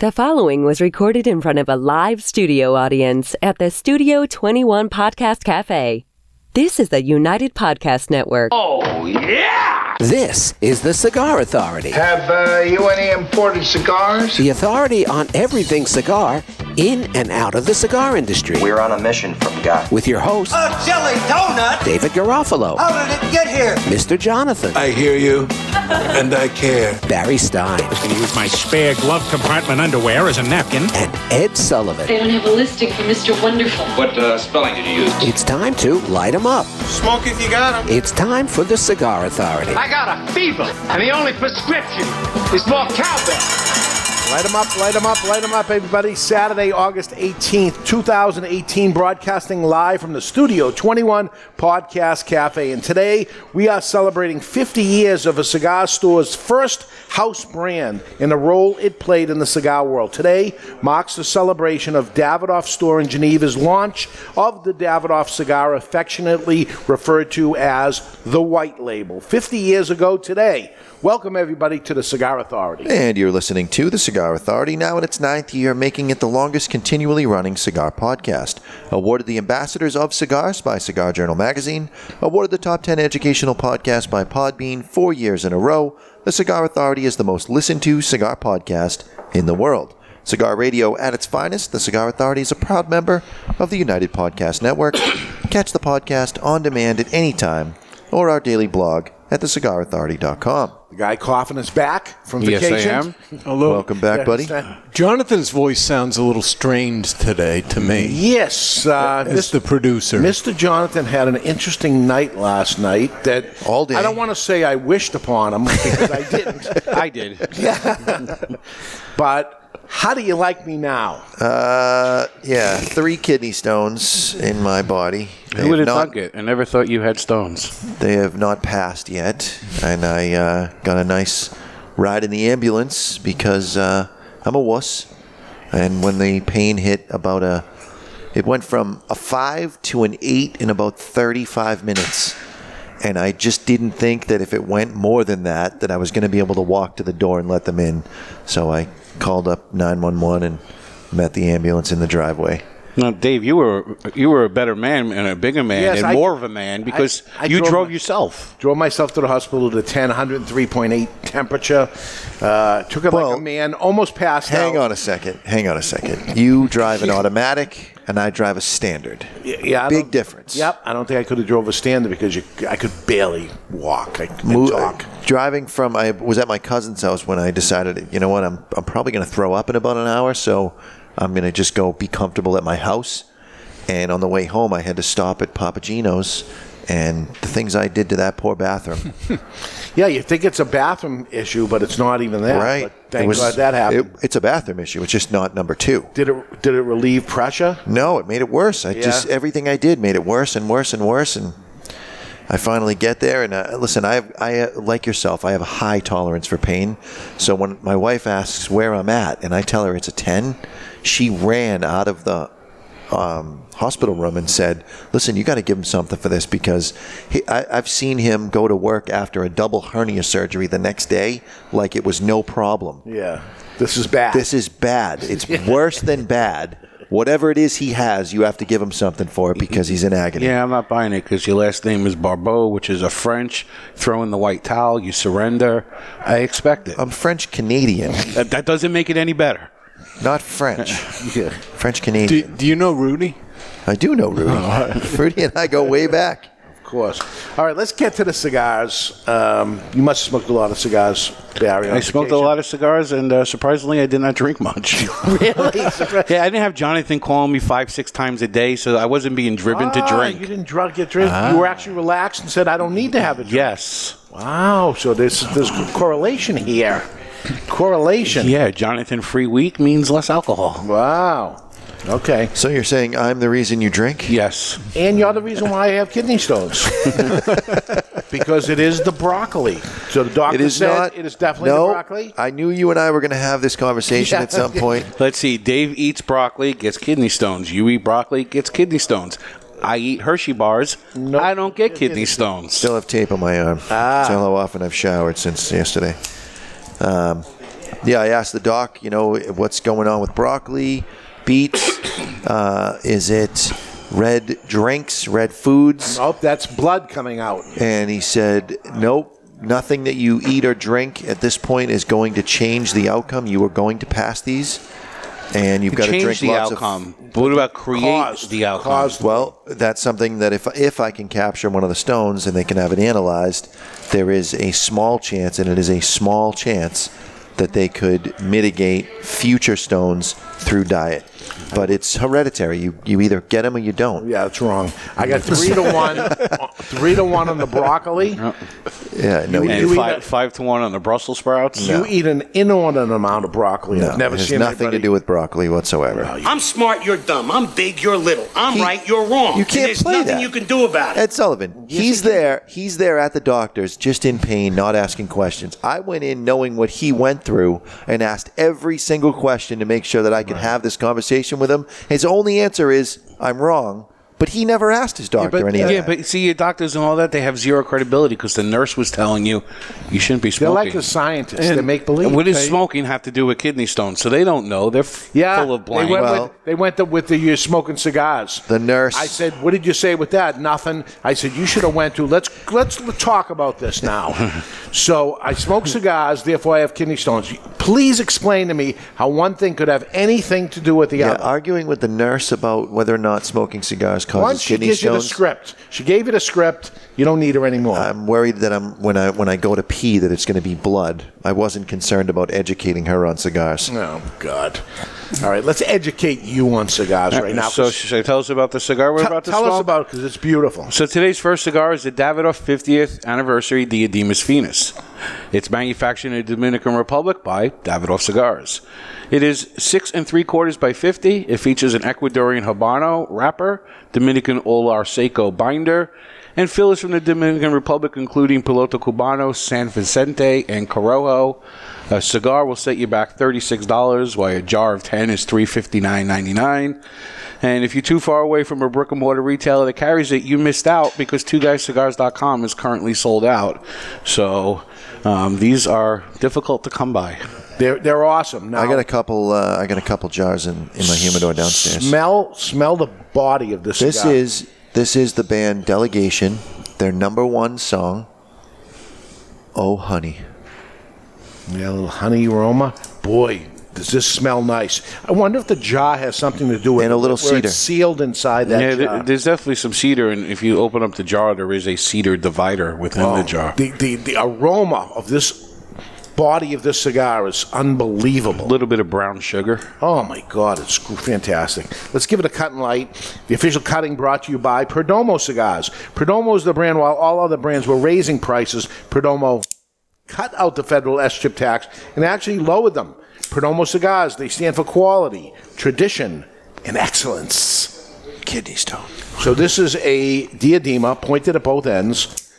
The following was recorded in front of a live studio audience at the Studio 21 Podcast Cafe. This is the United Podcast Network. Oh, yeah! This is the Cigar Authority, Have uh, you any imported cigars? the authority on everything cigar in and out of the cigar industry. We're on a mission from God. With your host, A jelly donut? David Garofalo, How did it get here? Mr. Jonathan, I hear you, and I care. Barry Stein, I can use my spare glove compartment underwear as a napkin. and Ed Sullivan. They don't have a listing for Mr. Wonderful. What uh, spelling did you use? It's time to light 'em up. Smoke if you got 'em. It's time for the Cigar Authority. I got a fever, and the only prescription is more cowbell. Light them up, light them up, light them up, everybody. Saturday, August 18th, 2018, broadcasting live from the Studio 21 Podcast Cafe. And today we are celebrating 50 years of a cigar store's first house brand and the role it played in the cigar world. Today marks the celebration of Davidoff Store in Geneva's launch of the Davidoff cigar, affectionately referred to as the White Label. 50 years ago today. Welcome, everybody, to the Cigar Authority. And you're listening to The Cigar Authority, now in its ninth year, making it the longest continually running cigar podcast. Awarded the Ambassadors of Cigars by Cigar Journal Magazine, awarded the Top 10 Educational Podcast by Podbean four years in a row, The Cigar Authority is the most listened to cigar podcast in the world. Cigar Radio at its finest, The Cigar Authority is a proud member of the United Podcast Network. Catch the podcast on demand at any time or our daily blog at thecigarauthority.com. The guy coughing is back from Yes, I vacation. am. Hello. Welcome back, buddy. Jonathan's voice sounds a little strained today to me. Yes, uh, As the producer. Mr. Jonathan had an interesting night last night that All day. I don't want to say I wished upon him because I didn't. I did. yeah. But how do you like me now? Uh, yeah, three kidney stones in my body. They Who would have have not, thunk it? I never thought you had stones. They have not passed yet, and I uh, got a nice ride in the ambulance because uh, I'm a wuss. And when the pain hit, about a, it went from a five to an eight in about 35 minutes. And I just didn't think that if it went more than that, that I was going to be able to walk to the door and let them in. So I called up 911 and met the ambulance in the driveway. Now, Dave, you were you were a better man and a bigger man Yes, and I- more of a man because I you drove drove, my- yourself. Drove myself to the hospital to 10, 103.8 temperature. Uh, took it Well, like a man, almost passed Hang out. on a second. Hang on a second. You drive an automatic, and I drive a standard. Yeah, I Big don't- difference. Yep, I don't think I could have drove a standard because you, I could barely walk. I couldn't Mo- talk. driving from, I was at my cousin's house when I decided, you know what, I'm, I'm probably going to throw up in about an hour, so I'm going to just go be comfortable at my house. And on the way home, I had to stop at Papa Gino's, and the things I did to that poor bathroom. Yeah, you think it's a bathroom issue, but it's not even that. right? But thank was- God that happened. it- it's a bathroom issue. It's just not number two. did it? Did it relieve pressure? No, it made it worse. I just everything I did made it worse and worse and worse, and I finally get there. And uh, listen, I have, I uh, like yourself. I have a high tolerance for pain. So when my wife asks where I'm at, and I tell her it's a ten, she ran out of the um, hospital room and said, "Listen, you got to give him something for this because he, I, I've seen him go to work after a double hernia surgery the next day like it was no problem." Yeah, this is bad. This is bad. It's worse than bad. Whatever it is he has, you have to give him something for it because he's in agony. Yeah, I'm not buying it because your last name is Barbeau, which is a French. Throw in the white towel, you surrender. I expect it. I'm French Canadian, that, that doesn't make it any better. Not French. French Canadian. do you know Rudy? I do know Rudy. Rudy and I go way back. of course. All right, let's get to the cigars. Um, you must have smoked a lot of cigars, Barry. I smoked a lot of cigars, and uh, surprisingly, I did not drink much. Really? yeah, I didn't have Jonathan calling me five, six times a day, so I wasn't being driven to Ah, drink. You didn't drug get drink. You were actually relaxed and said, "I don't need to have a drink." Yes. Wow. So there's there's correlation here. Correlation. Yeah, Jonathan free week means less alcohol. Wow. Okay. So you're saying I'm the reason you drink? Yes. And you're the reason why I have kidney stones. because it is the broccoli. So the doctor It is said not. it is definitely no, the broccoli. I knew you and I were going to have this conversation Yeah. at some point. Let's see. Dave eats broccoli, gets kidney stones. You eat broccoli, gets kidney stones. I eat Hershey bars. I don't get kidney stones. Still have tape on my arm. Ah. That's how often I've showered since yesterday. Um, Yeah, I asked the doc, you know, what's going on with broccoli, beets? Uh, is it red drinks, red foods? Nope, that's blood coming out. And he said, nope. Nothing that you eat or drink at this point is going to change the outcome. You are going to pass these, and you've got to drink the lots outcome. of. But what about create Caused- the outcome? caused- Well, that's something that if if I can capture one of the stones and they can have it analyzed, there is a small chance, and it is a small chance that they could mitigate future stones through diet. But it's hereditary. You you either get them or you don't. Yeah, that's wrong. I got three to one, three to one on the broccoli. Yeah, no, You- you, and you five, a- five to one on the Brussels sprouts. You eat an inordinate amount of broccoli. no, I've never it has seen nothing anybody. to do with broccoli whatsoever. I'm smart, you're dumb. I'm big, you're little. I'm He- right, you're wrong. You can't there's play nothing that. you can do about it. Ed Sullivan, he's there. He's there at the doctor's, just in pain, not asking questions. I went in knowing what he went through and asked every single question to make sure that I could have this conversation with him. His only answer is, "I'm wrong," but he never asked his doctor but- any of Yeah, that. but see, your doctors and all that, they have zero credibility because the nurse was telling you you shouldn't be They're smoking. like the scientists. they make believe. What does They- smoking have to do with kidney stones? So they don't know. They're f- Yeah, full of they blank. went Well- with they went the, with the you're smoking cigars. The nurse- I said, "What did you say with that?" Nothing. I said, "You should have went to let's let's talk about this now." so I smoke cigars, therefore I have kidney stones. Please explain to me how one thing could have anything to do with the yeah, other. arguing with the nurse about whether or not smoking cigars causes Once she kidney gives you the stones. script, she gave you the script. You don't need her anymore. I'm worried that I'm when I when I go to pee that it's going to be blood. I wasn't concerned about educating her on cigars. oh God! All right, let's educate you on cigars right now. so should I tell us about the cigar we're T- about to tell smoke? us about because it's beautiful. So today's first cigar is the Davidoff 50th anniversary Diademas Finas. It's manufactured in the Dominican Republic by Davidoff Cigars. It is six and three quarters by 50. It features an Ecuadorian Habano wrapper, Dominican Olor Seco binder, and fillers from the Dominican Republic, including Piloto Cubano, San Vicente, and Corojo. A cigar will set you back $36, while a jar of 10 is $359.99. And if you're too far away from a brick and mortar retailer that carries it, you missed out because Two twoguyscigars.com is currently sold out. So um, these are difficult to come by. They're they're awesome. Now I got a couple. Uh, I got a couple jars in, in my humidor downstairs. Smell smell the body of this. Cigar. This cigar. is this is the band Delegation. Their number one song. Oh, honey. Yeah, a little honey aroma. Boy, does this smell nice. I wonder if the jar has something to do with it. And a little where cedar. It's sealed inside that yeah, jar. th- there's definitely some cedar, and if you open up the jar, there is a cedar divider within Oh, the jar. The, the the aroma of this body of this cigar is unbelievable. A little bit of brown sugar. Oh my God, it's fantastic. Let's give it a cut and light. The official cutting brought to you by Perdomo Cigars. Perdomo is the brand, while all other brands were raising prices, Perdomo cut out the federal SCHIP tax and actually lowered them. Perdomo Cigars, they stand for quality, tradition, and excellence. Kidney stone. So this is a diadema pointed at both ends.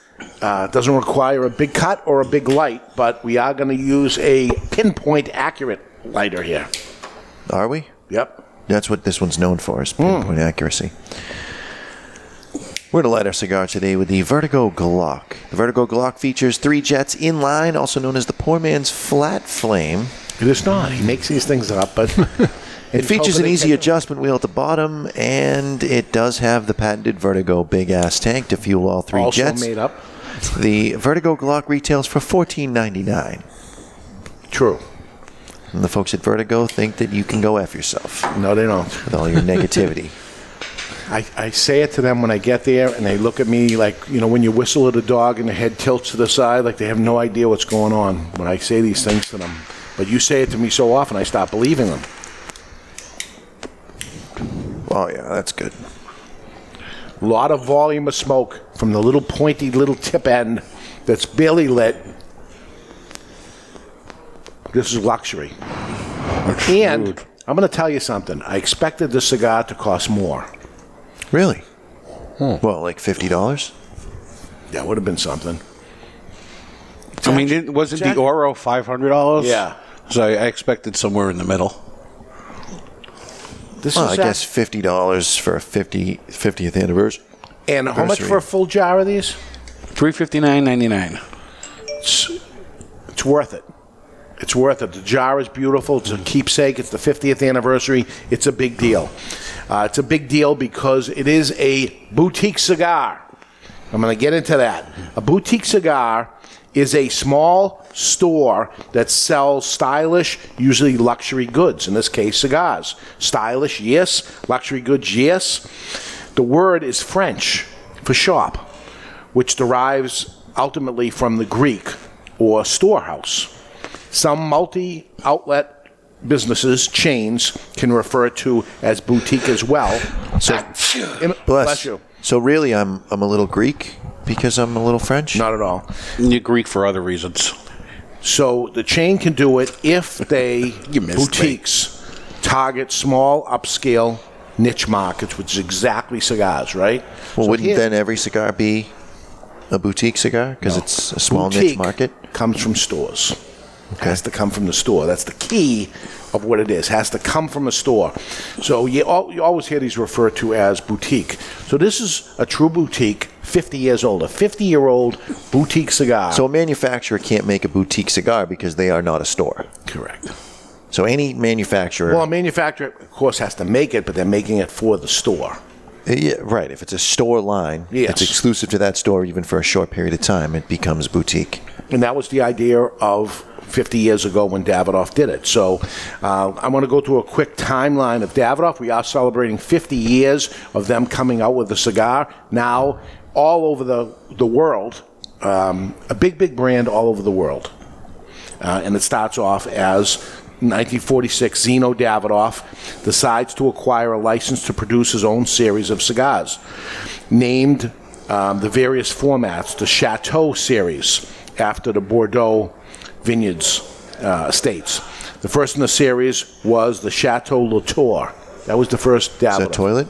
Uh, it doesn't require a big cut or a big light, but we are going to use a pinpoint accurate lighter here. Are we? Yep. That's what this one's known for, is pinpoint accuracy. We're going to light our cigar today with the Vertigo Glock. The Vertigo Glock features three jets in line, also known as the poor man's flat flame. It is not. He makes these things up, but It features an easy adjustment wheel at the bottom, and it does have the patented Vertigo big ass tank to fuel all three Also jets. made up. The Vertigo Glock retails for fourteen ninety nine. True. And the folks at Vertigo think that you can go F yourself No, they don't. with all your negativity. I, I say it to them when I get there, and they look at me like, you know, when you whistle at a dog and the head tilts to the side, like they have no idea what's going on when I say these things to them. But you say it to me so often, I stop believing them. oh, yeah, that's good. A lot of volume of smoke from the little pointy little tip end that's barely lit. This is luxury. And I'm going to tell you something. I expected this cigar to cost more. Really? Hmm. Well, like $50? That would have been something. I mean, it, wasn't the Oro five hundred dollars? Yeah. So I, I expected somewhere in the middle. This Well, I is guess $50 for a 50, 50th anniversary. And how much for a full jar of these? Three fifty nine ninety nine. It's, it's worth it. It's worth it. The jar is beautiful. It's a keepsake. It's the 50th anniversary. It's a big deal. Uh, it's a big deal because it is a boutique cigar. I'm going to get into that. A boutique cigar is a small store that sells stylish, usually luxury goods. In this case, cigars. Stylish, yes. Luxury goods, yes. The word is French for shop, which derives ultimately from the Greek or storehouse. Some multi outlet businesses, chains, can refer to as boutique as well. So, In- bless. you. So really, I'm I'm a little Greek because I'm a little French. Not at all. You're Greek for other reasons. So the chain can do it if they You missed me. boutiques target small upscale niche markets, which is exactly cigars, right? Well, So wouldn't here- then every cigar be a boutique cigar because it's a small niche market? comes from stores. Has to come from the store. That's the key of what it is. Has to come from a store. So you, al- you always hear these referred to as boutique. So this is a true boutique, 50 years old, a 50 year old boutique cigar. So a manufacturer can't make a boutique cigar because they are not a store. correct. So any manufacturer, Well, a manufacturer, of course, has to make it, but they're making it for the store. Uh, yeah, right? If it's a store line, Yes. it's exclusive to that store, even for a short period of time, it becomes boutique. And that was the idea of 50 years ago when Davidoff did it. So uh, I want to go through a quick timeline of Davidoff. We are celebrating 50 years of them coming out with the cigar. Now, all over the, the world, um, a big, big brand all over the world. Uh, and it starts off as 1946, Zino Davidoff decides to acquire a license to produce his own series of cigars, named um, the various formats the Chateau series after the Bordeaux vineyards uh, estates. The first in the series was the Chateau Latour. That was the first Davidoff. Is that toilet?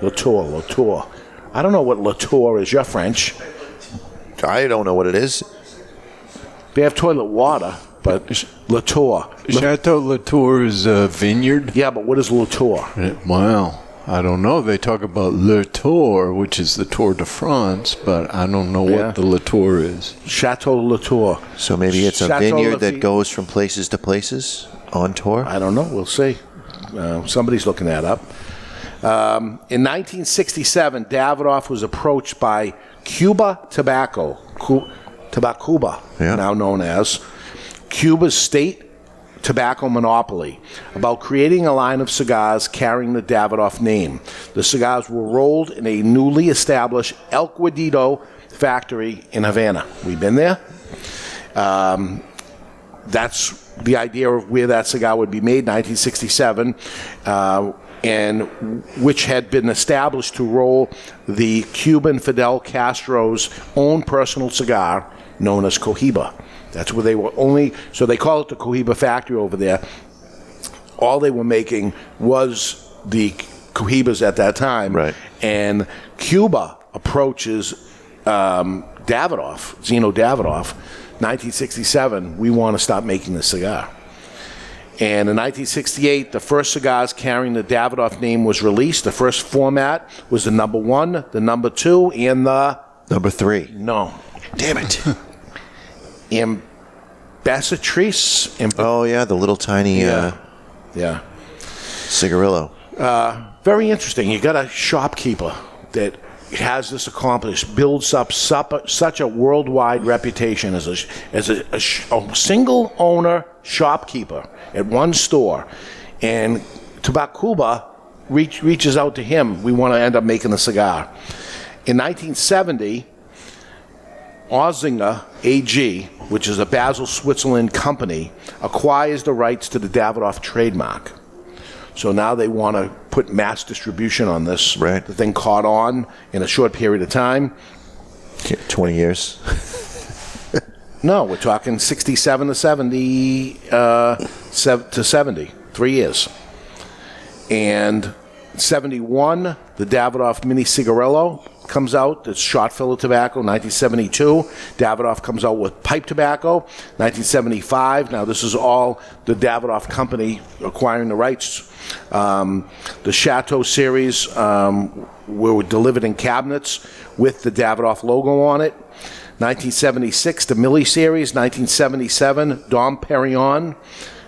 Latour, Latour. I don't know what Latour is. You're French. I don't know what it is. They have toilet water, but Latour. Chateau Latour is a vineyard. Yeah, but what is Latour? Well, I don't know. They talk about Le Tour, which is the Tour de France, but I don't know Yeah. what the Latour is. Chateau Latour. So maybe it's a Chateau vineyard Lafite. that goes from places to places on tour. I don't know. We'll see. Uh, somebody's looking that up. Um, in 1967, Davidoff was approached by Cuba Tobacco, Cu- Tabacuba, Yeah. now known as Cuba's state tobacco monopoly, about creating a line of cigars carrying the Davidoff name. The cigars were rolled in a newly established El Laguito factory in Havana. We've been there. Um, that's the idea of where that cigar would be made, 1967, uh, and which had been established to roll the Cuban Fidel Castro's own personal cigar known as Cohiba. That's where they were only, so they call it the Cohiba factory over there. All they were making was the Cohibas at that time. Right. And Cuba approaches um, Davidoff, Zino Davidoff, 1967, we want to stop making the cigar. And in 1968, the first cigars carrying the Davidoff name was released. The first format was the number one, the number two, and the Number three. no, Damn it. ambassadrice. Amb- Oh yeah, the little tiny uh, yeah. cigarillo. very interesting. You got a shopkeeper that has this accomplished, builds up sup- such a worldwide reputation as a as a, a, sh- a single owner shopkeeper at one store, and Tabacuba reach, reaches out to him. We want to end up making the cigar. In 1970, Oettinger AG, which is a Basel, Switzerland company, acquires the rights to the Davidoff trademark. So now they want to put mass distribution on this. Right. The thing caught on in a short period of time. Twenty years. No, we're talking 67 to 70, uh, sev- to 70, three years. And 71, the Davidoff Mini Cigarillo comes out. It's shot filler tobacco. 1972, Davidoff comes out with pipe tobacco. 1975, now this is all the Davidoff company acquiring the rights. Um, the Chateau series um, were delivered in cabinets with the Davidoff logo on it. 1976, the Mille series. 1977, Dom Perignon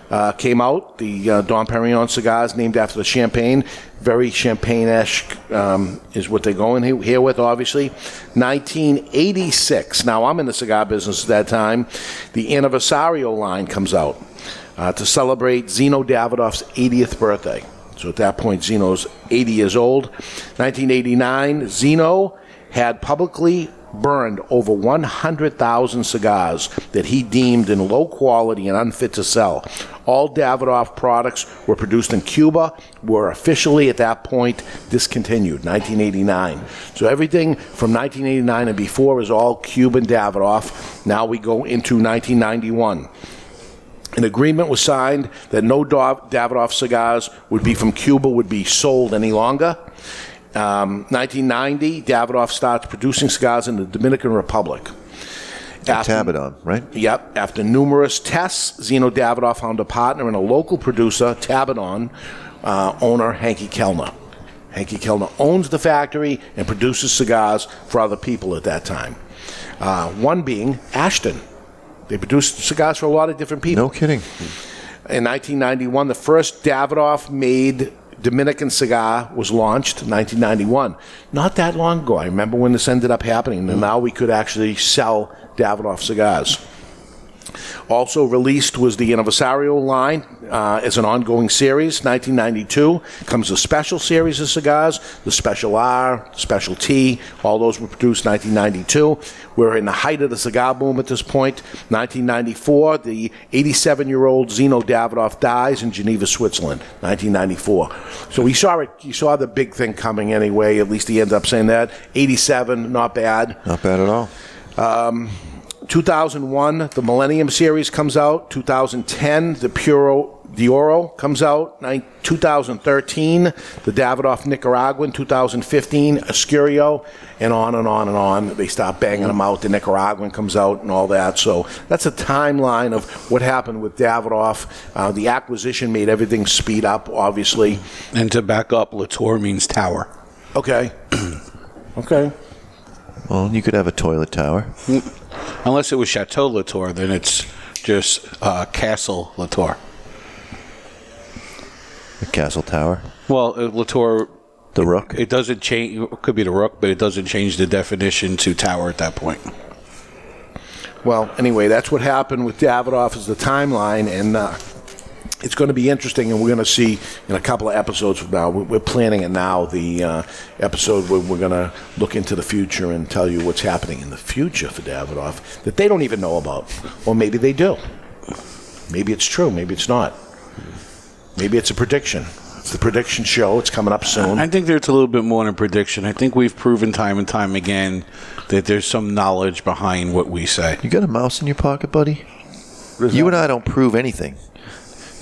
uh, came out. The uh, Dom Perignon cigars named after the champagne. Very champagne-esque um, is what they're going he- here with, obviously. 1986. Now, I'm in the cigar business at that time. The Anniversario line comes out uh, to celebrate Zino Davidoff's 80th birthday. So at that point, Zino's 80 years old. 1989, Zino had publicly burned over 100,000 cigars that he deemed in low quality and unfit to sell. All Davidoff products were produced in Cuba, were officially at that point discontinued, 1989. So everything from 1989 and before is all Cuban Davidoff. Now we go into 1991. An agreement was signed that no Dav- Davidoff cigars would be from Cuba would be sold any longer. Um, 1990, Davidoff starts producing cigars in the Dominican Republic. After- Tabadom, right? Yep. After numerous tests, Zino Davidoff found a partner in a local producer, Tabadom, uh, owner Henke Kelner. Henke Kelner owns the factory and produces cigars for other people at that time. Uh, one being Ashton. They produced cigars for a lot of different people. No kidding. In 1991, the first Davidoff made Dominican cigar was launched in 1991. Not that long ago. I remember when this ended up happening, and now we could actually sell Davidoff cigars. Also released was the Anniversario line uh, as an ongoing series. 1992 comes a special series of cigars, the Special R, Special T. All those were produced 1992. We're in the height of the cigar boom at this point. 1994, the 87-year-old Zino Davidoff dies in Geneva, Switzerland. 1994. So we saw it. You saw the big thing coming anyway. At least he ends up saying that. 87, not bad. Not bad at all. Um, 2001, the Millennium Series comes out. 2010, the Puro d'Oro comes out. Nin- 2013, the Davidoff Nicaraguan. 2015, Escurio, and on and on and on. They start banging them out. The Nicaraguan comes out and all that. So that's a timeline of what happened with Davidoff. Uh, the acquisition made everything speed up, obviously. And to back up, Latour means tower. Okay. okay. Well, you could have a toilet tower. Unless it was Chateau Latour, then it's just uh, Castle Latour. A castle tower. Well, uh, Latour. The Rook. It doesn't change. It could be the Rook, but it doesn't change the definition to tower at that point. Well, anyway, that's what happened with Davidoff is the timeline, and uh, it's going to be interesting, and we're going to see in a couple of episodes from now. We're we're planning it now, the uh, episode where we're going to look into the future and tell you what's happening in the future for Davidoff that they don't even know about. Or maybe they do. Maybe it's true, maybe it's not. Maybe it's a prediction. It's the prediction show. It's coming up soon. I think there's a little bit more than a prediction. I think we've proven time and time again that there's some knowledge behind what we say. You got a mouse in your pocket, buddy? You and I don't prove anything.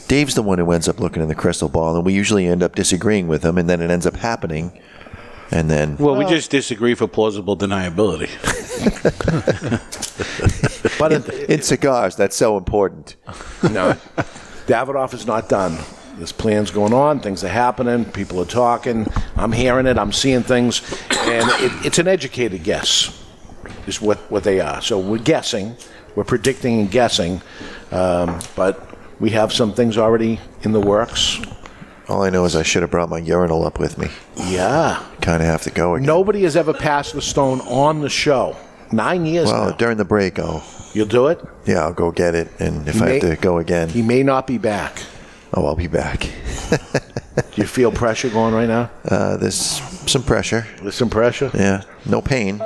Dave's the one who ends up looking in the crystal ball, and we usually end up disagreeing with him, and then it ends up happening. And then, Well, we just disagree for plausible deniability. But in, in cigars, that's so important. no, Davidoff is not done. There's plans going on. Things are happening. People are talking. I'm hearing it. I'm seeing things, and it, it's an educated guess. Is what what they are. So we're guessing. We're predicting and guessing, um, but we have some things already in the works. All I know is I should have brought my urinal up with me. Yeah. Kind of have to go again. Nobody has ever passed the stone on the show. Nine years Well, now. during the break, I'll. You'll do it. Yeah, I'll go get it, and if I may- have to go again, He may not be back. oh, I'll be back. Do you feel pressure going right now? Uh, there's some pressure. There's some pressure. Yeah, no pain.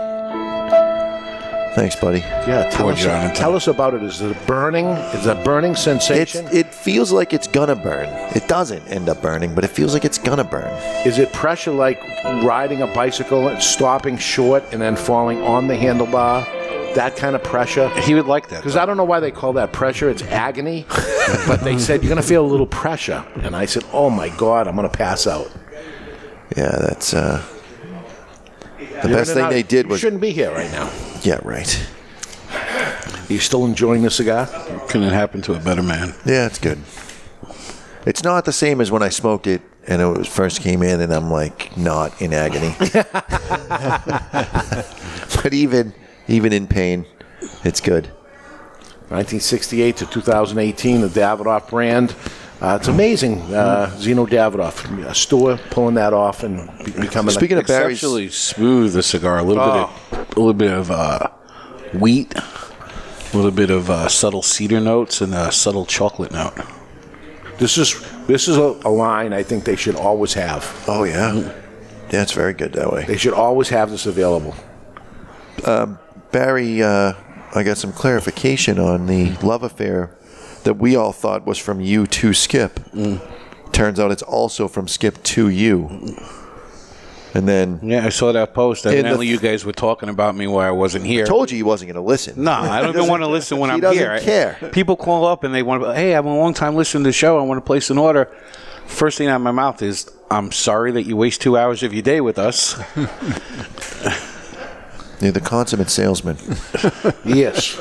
Thanks, buddy. Yeah, tell us, tell us about it. Is it a burning? Is it a burning It's, sensation? it feels like it's gonna burn. It doesn't end up burning, but it feels like it's gonna burn. Is it pressure like riding a bicycle and stopping short and then falling on the handlebar? That kind of pressure? He would like that. Because I don't know why they call that pressure. It's agony. but they said, you're going to feel a little pressure. And I said, oh my God, I'm going to pass out. Yeah, that's uh, the You're best thing out. they did was You was. shouldn't be here right now. Yeah, right. Are you still enjoying the cigar? Couldn't happen to a better man. Yeah, it's good. It's not the same as when I smoked it and it was first came in, and I'm like not in agony. but even even in pain, It's good. 1968 to 2018, the Davidoff brand. Uh, it's amazing, uh, Zino Davidoff, a store pulling that off and be- becoming. Speaking a, of Barry's- Exceptionally smooth, the cigar. A little Oh. bit of, a little bit of uh, wheat, a little bit of uh, subtle cedar notes, and a subtle chocolate note. this is this is a, a line I think they should always have. Oh yeah, yeah, it's very good that way. They should always have this available. Barry, uh, I got some clarification on the love affair that we all thought was from you to Skip. Turns out it's also from Skip to you. And then Yeah, I saw that post. Evidently, you guys were talking about me while I wasn't here. I told you he wasn't going to listen. No, I don't even want to listen when he I'm doesn't here. I- care. People call up and they want to. Hey, I'm a long time listening to the show. I want to place an order. First thing out of my mouth is, "I'm sorry that you waste two hours of your day with us." You're the consummate salesman. Yes,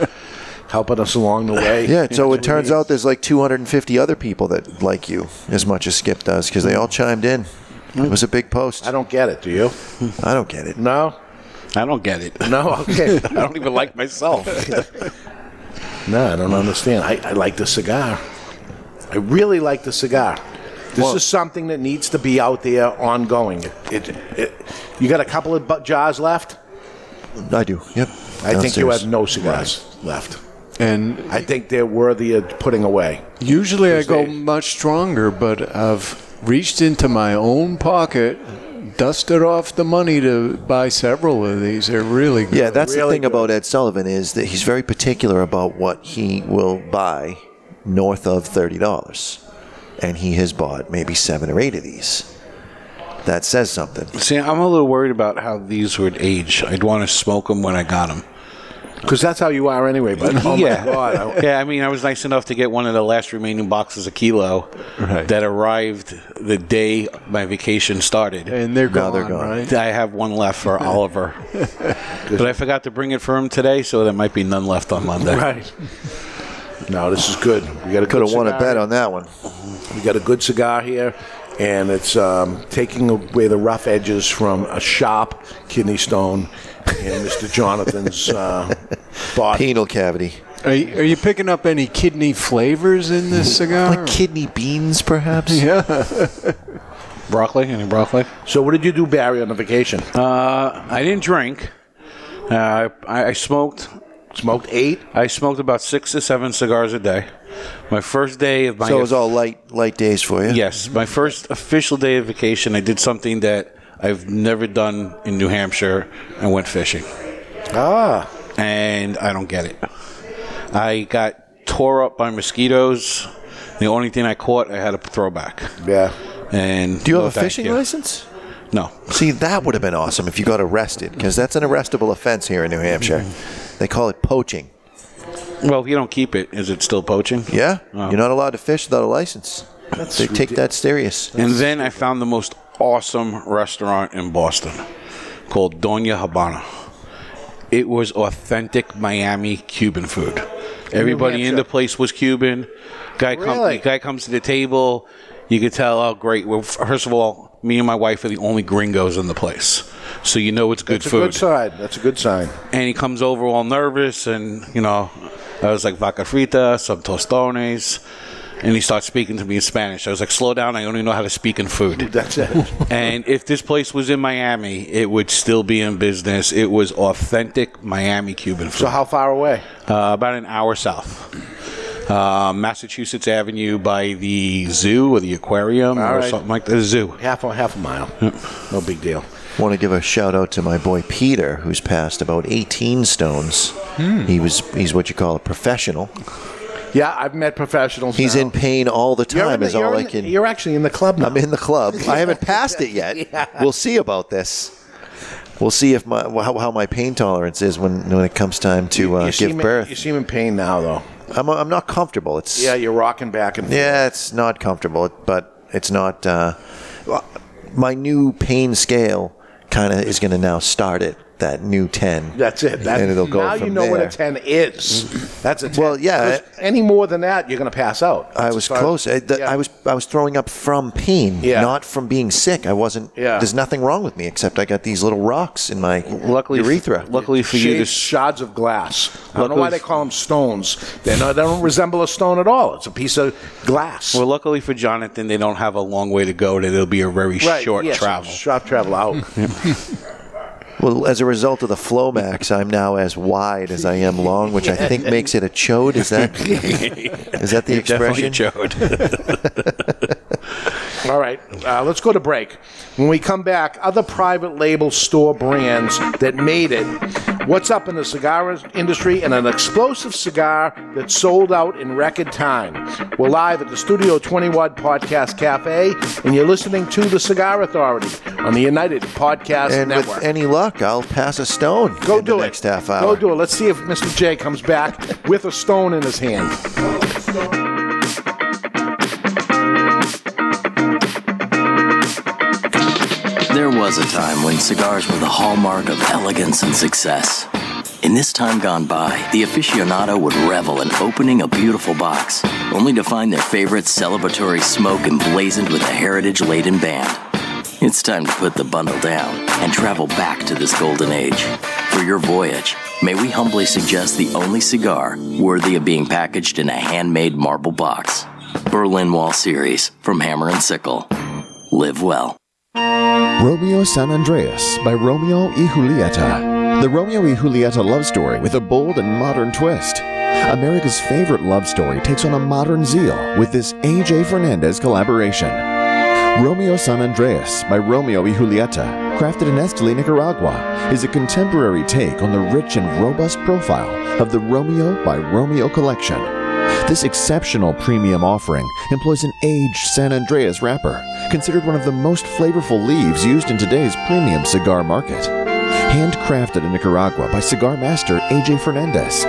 helping us along the way. Yeah, so it turns out there's like 250 other people that like you as much as Skip does because they all chimed in. It was a big post. I don't get it. Do you? I don't get it. No. I don't get it. No. Okay. I don't even like myself. No, I don't understand. I, I like the cigar. I really like the cigar. This Well- is something that needs to be out there ongoing. It, it, it, you got a couple of bu- jars left? I do. Yep. I think you have no cigars left. And I think they're worthy of putting away. usually I go they- much stronger, but I've reached into my own pocket, dusted off the money to buy several of these. They're really good. Yeah, that's the thing good. about Ed Sullivan is that he's very particular about what he will buy north of thirty dollars, and he has bought maybe seven or eight of these. That says something. See, I'm a little worried about how these would age. I'd want to smoke them when I got them. Because that's how you are anyway. But oh yeah, God. I- yeah. I mean, I was nice enough to get one of the last remaining boxes of kilo Right. that arrived the day my vacation started. and they're gone, they're gone. right? I have one left for Oliver, but I forgot to bring it for him today, so there might be none left on Monday. right. No, this is good. We got a Could good have won a bet on that one. We got a good cigar here, and it's um, taking away the rough edges from a sharp kidney stone in Mr. Jonathan's uh, body. Penal cavity, Are you, are you picking up any kidney flavors in this cigar? like kidney beans, perhaps. yeah. Broccoli? Any broccoli? So, what did you do, Barry, on the vacation? Uh, I didn't drink. Uh, I, I smoked. Smoked eight. I smoked about six to seven cigars a day. My first day of my So it was all light, light days for you. yes, my first official day of vacation. I did something that I've never done in New Hampshire. I went fishing. Ah, and I don't get it. I got tore up by mosquitoes. The only thing I caught, I had to throw back. yeah. And Do you no, have a fishing you. license? No. See, that would have been awesome if you got arrested, because that's an arrestable offense here in New Hampshire. They call it poaching. Well, if you don't keep it, is it still poaching? Yeah, Oh. you're not allowed to fish without a license. they take that serious. And then I found the most awesome restaurant in Boston called Doña Habana. It was authentic Miami Cuban food. Everybody in the place was Cuban. Guy, come, Really? guy comes to the table. You could tell, oh, great. Well, first of all, me and my wife are the only gringos in the place. So you know it's good That's a food. good sign. That's a good sign. and he comes over all nervous and you know i was like vaca frita some tostones and he starts speaking to me in spanish i was like slow down i only know how to speak in food That's it. and if this place was in miami it would still be in business it was authentic miami cuban food so, how far away? uh, about an hour south uh, Massachusetts Avenue by the zoo or the aquarium All or right. something like that. The zoo. Half a half a mile. No big deal. Want to give a shout out to my boy Peter, who's passed about 18 stones. Hmm. He was he's what you call a professional. Yeah, I've met professionals. He's now. in pain all the time. the- is all I in the- can. You're actually in the club now. I'm in the club. I haven't passed it yet. We'll see about this. We'll see if my how, how my pain tolerance is when when it comes time to uh, give birth. You seem in pain now, though. I'm I'm not comfortable. It's Yeah, you're rocking back and forth. Yeah, it's not comfortable, but it's not. Uh, my new pain scale kind of is going to now start it that new 10. That's it. That, and it'll go now from you know there. what a 10 is. Mm-hmm. That's a 10. Well, yeah, Because any more than that, you're going to pass out. I was as close. I, the, Yeah. I was I was throwing up from pain, Yeah. not from being sick. I wasn't. Yeah. There's nothing wrong with me except I got these little rocks in my Luckily, urethra. luckily for you, Shades, shards of glass. I don't know why they call them stones. They're not, they don't resemble a stone at all. It's a piece of glass. well, luckily for Jonathan, they don't have a long way to go. That it'll be a very right, short yes, travel. Short travel out. Well, as a result of the Flomax, I'm now as wide as I am long, which I think makes it a chode. Is that is that the Definitely expression? chode. All right, uh, let's go to break. When we come back, other private label store brands that made it. What's up in the cigar industry and an explosive cigar that sold out in record time. We're live at the Studio 21 Podcast Cafe, and you're listening to The Cigar Authority on the United Podcast And Network. with any luck, I'll pass a stone. Go in do the it. next half hour. Go do it. Let's see if Mr. J comes back with a stone in his hand. There was a time when cigars were the hallmark of elegance and success. In this time gone by, the aficionado would revel in opening a beautiful box, only to find their favorite celebratory smoke emblazoned with a heritage laden band. It's time to put the bundle down and travel back to this golden age. For your voyage, may we humbly suggest the only cigar worthy of being packaged in a handmade marble box. Berlin Wall Series from Hammer and Sickle. Live well. Romeo San Andreas by Romeo y Julieta. The Romeo y Julieta love story with a bold and modern twist. America's favorite love story takes on a modern zeal with this A.J. Fernandez collaboration. Romeo San Andreas by Romeo y Julieta, crafted in Esteli, Nicaragua, is a contemporary take on the rich and robust profile of the Romeo by Romeo collection. This exceptional premium offering employs an aged San Andreas wrapper, considered one of the most flavorful leaves used in today's premium cigar market. Handcrafted in Nicaragua by cigar master AJ Fernandez.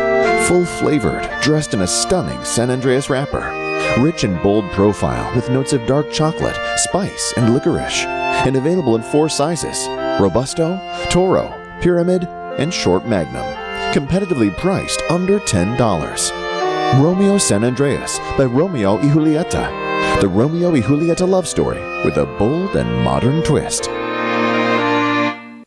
Full flavored, dressed in a stunning San Andreas wrapper. Rich and bold profile with notes of dark chocolate, spice, and licorice. And available in four sizes Robusto, Toro, Pyramid, and Short Magnum. Competitively priced under $10. Romeo San Andreas by Romeo y Julieta. The Romeo y Julieta love story with a bold and modern twist.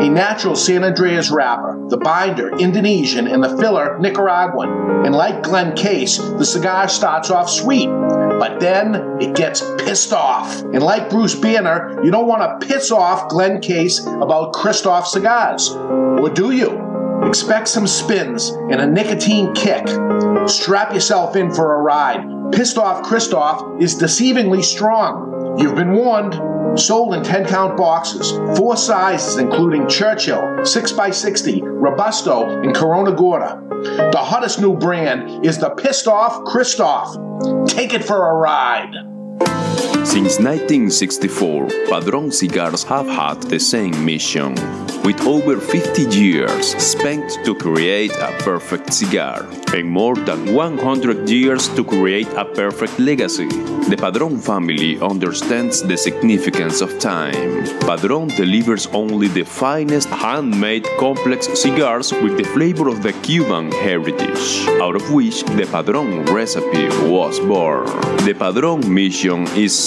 a natural San Andreas wrapper, the binder Indonesian, and the filler Nicaraguan. And like Glen Case, the cigar starts off sweet, but then it gets pissed off. And like Bruce Banner, you don't want to piss off Glen Case about Kristoff cigars. Or do you? Expect some spins and a nicotine kick. Strap yourself in for a ride. Pissed off Kristoff is deceivingly strong. You've been warned. Sold in 10 count boxes, four sizes including Churchill, 6x60, Robusto, and Corona Gorda. The hottest new brand is the Pissed Off Kristoff. Take it for a ride. Since 1964, Padron Cigars have had the same mission, with over 50 years spent to create a perfect cigar, and more than 100 years to create a perfect legacy. The Padron family understands the significance of time. Padron delivers only the finest handmade complex cigars with the flavor of the Cuban heritage, out of which the Padron recipe was born. The Padron mission is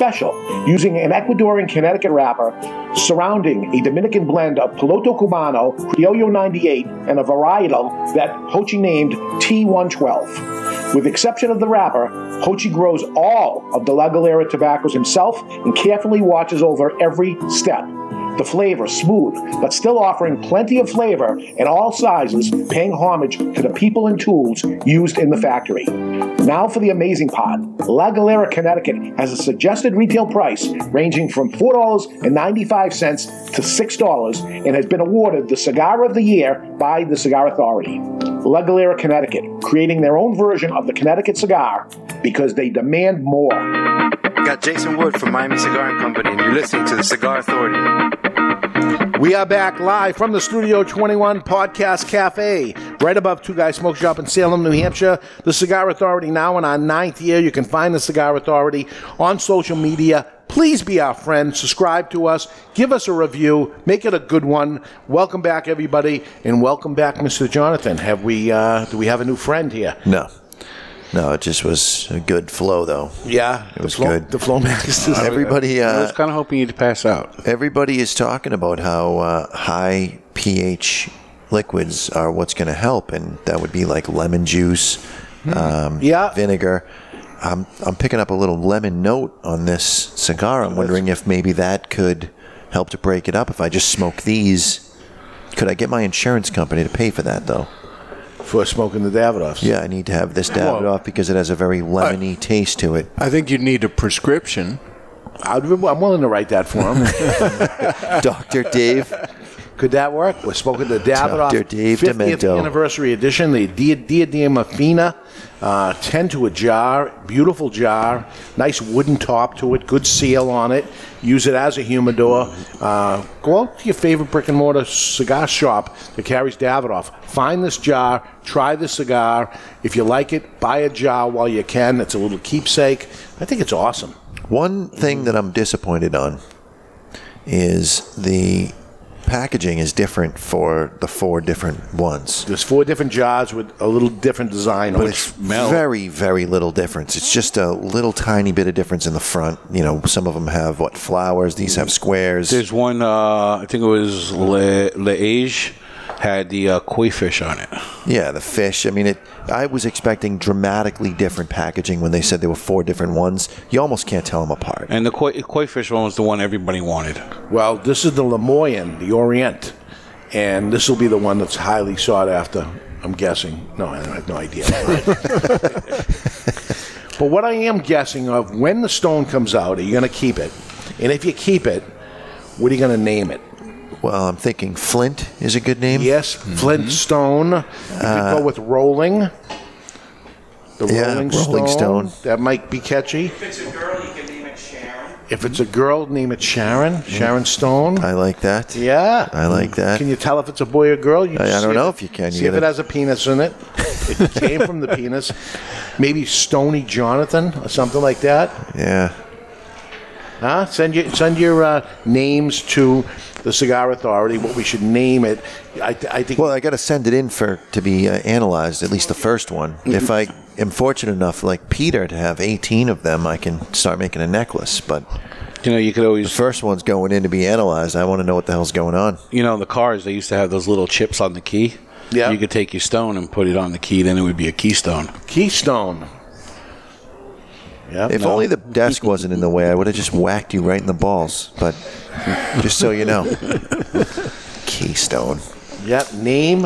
special, using an Ecuadorian Connecticut wrapper surrounding a Dominican blend of Piloto Cubano, Criollo 98, and a varietal that Jochy named T112. With exception of the wrapper, Jochy grows all of the La Galera tobaccos himself and carefully watches over every step. The flavor smooth, but still offering plenty of flavor in all sizes, paying homage to the people and tools used in the factory. Now for the amazing part. La Galera, Connecticut has a suggested retail price ranging from $4.95 to $6 and has been awarded the Cigar of the Year by the Cigar Authority. La Galera, Connecticut, creating their own version of the Connecticut cigar because they demand more. Got Jason Wood from Miami Cigar and Company, and you're listening to the Cigar Authority. We are back live from the Studio 21 Podcast Cafe, right above Two Guys Smoke Shop in Salem, New Hampshire. The Cigar Authority now in our ninth year. You can find the Cigar Authority on social media. Please be our friend. Subscribe to us. Give us a review. Make it a good one. Welcome back, everybody, and welcome back, Mr. Jonathan. Have we? Uh, do we have a new friend here? No. No, it just was a good flow, though. Yeah, it was flow, good. The flow max. Everybody, uh, I was kind of hoping you'd pass out. Everybody is talking about how uh, high pH liquids are what's going to help, and that would be like lemon juice, um, Yeah. vinegar. I'm I'm picking up a little lemon note on this cigar. I'm wondering if maybe that could help to break it up. If I just smoke these, could I get my insurance company to pay for that though? For smoking the Davidoffs. Yeah, I need to have this Davidoff because it has a very lemony taste to it. I think you'd need a prescription. I'd, I'm willing to write that for him. Dr. Dave. Could that work? We're smoking the Davidoff Dr. Dave 50th Demento. anniversary edition, the Dia, Diadema Fina, uh, 10 to a jar, beautiful jar, nice wooden top to it, good seal on it. Use it as a humidor. Uh, go out to your favorite brick and mortar cigar shop that carries Davidoff. Find this jar, try the cigar. If you like it, buy a jar while you can. It's a little keepsake. I think it's awesome. One thing that I'm disappointed on is the packaging is different for the four different ones. There's four different jars with a little different design on But it. it's very, very little difference. It's just a little tiny bit of difference in the front. You know, some of them have what flowers. These have squares. There's one, uh, I think it was Le, Le Age, had the uh, koi fish on it. Yeah, the fish. I mean, it. I was expecting dramatically different packaging when they said there were four different ones. You almost can't tell them apart. And the koi, koi fish one was the one everybody wanted. Well, this is the Lemoyne, the Orient, and this will be the one that's highly sought after. I'm guessing. No, I have no idea. but what I am guessing of when the stone comes out, are you going to keep it? And if you keep it, what are you going to name it? Well, I'm thinking Flint is a good name. Yes, Flint Stone. You could Uh, go with Rolling. The Yeah, Rolling, Rolling Stone. That might be catchy. If it's a girl, you can name it Sharon. If it's a girl, name it Sharon. Sharon Stone. I like that. Yeah. I like that. Can you tell if it's a boy or girl? You I- I see don't know it- if you can. You See if gotta- it has a penis in it. It came from the penis. Maybe Stony Jonathan or something like that. Yeah. Huh? Send your send your uh, names to the Cigar Authority. What we should name it. I, I think. Well, I got to send it in for to be uh, analyzed. At least the first one. If I am fortunate enough, like Peter, to have 18 of them, I can start making a necklace. But you know, you could always. The first one's going in to be analyzed. I want to know what the hell's going on. You know, in the cars, they used to have those little chips on the key. Yeah. You could take your stone and put it on the key, then it would be a keystone. Keystone. Yeah. If only the desk wasn't in the way, I would have just whacked you right in the balls. But just so you know, Keystone. Yep. Name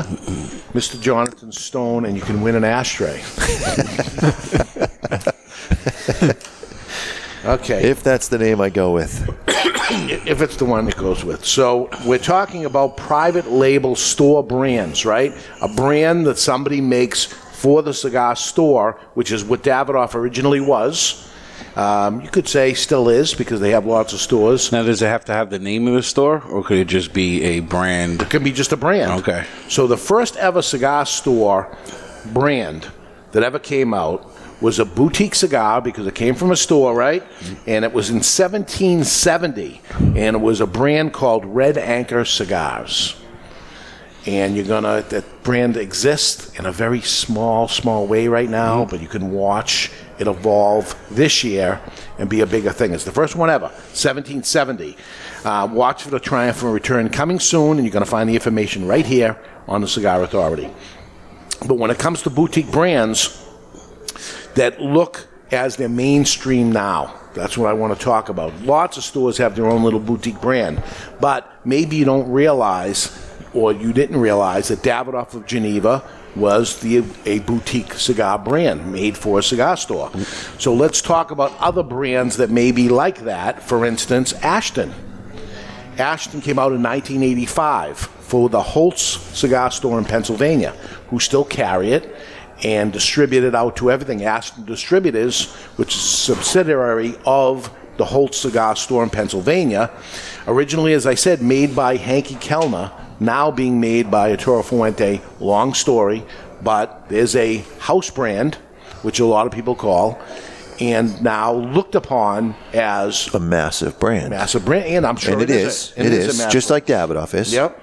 Mr. Jonathan Stone, and you can win an ashtray. okay. If that's the name I go with. if it's the one it goes with. So we're talking about private label store brands, right? A brand that somebody makes for the cigar store, which is what Davidoff originally was. Um, you could say still is because they have lots of stores. Now, does it have to have the name of the store, or could it just be a brand? It can be just a brand. Okay. So the first ever cigar store brand that ever came out was a boutique cigar because it came from a store, right? And it was in 1770, and it was a brand called Red Anchor Cigars. And you're gonna that brand exists in a very small, small way right now, but you can watch it evolve this year and be a bigger thing. It's the first one ever, 1770. Uh, watch for the triumph and return coming soon, and you're to find the information right here on the Cigar Authority. But when it comes to boutique brands that look as their mainstream now, that's what I want to talk about. Lots of stores have their own little boutique brand, but maybe you don't realize, or you didn't realize, that Davidoff of Geneva was the a boutique cigar brand made for a cigar store. So let's talk about other brands that may be like that. For instance, Ashton. Ashton came out in 1985 for the Holt's cigar store in Pennsylvania, who still carry it and distribute it out to everything. Ashton Distributors, which is a subsidiary of the Holt's cigar store in Pennsylvania, originally, as I said, made by Henke Kelner, now being made by Arturo Fuente. Long story, but there's a house brand, which a lot of people call, and now looked upon as a massive brand. Massive brand, and I'm sure and it it is. a- It a is. massive- Just like Davidoff is. Yep.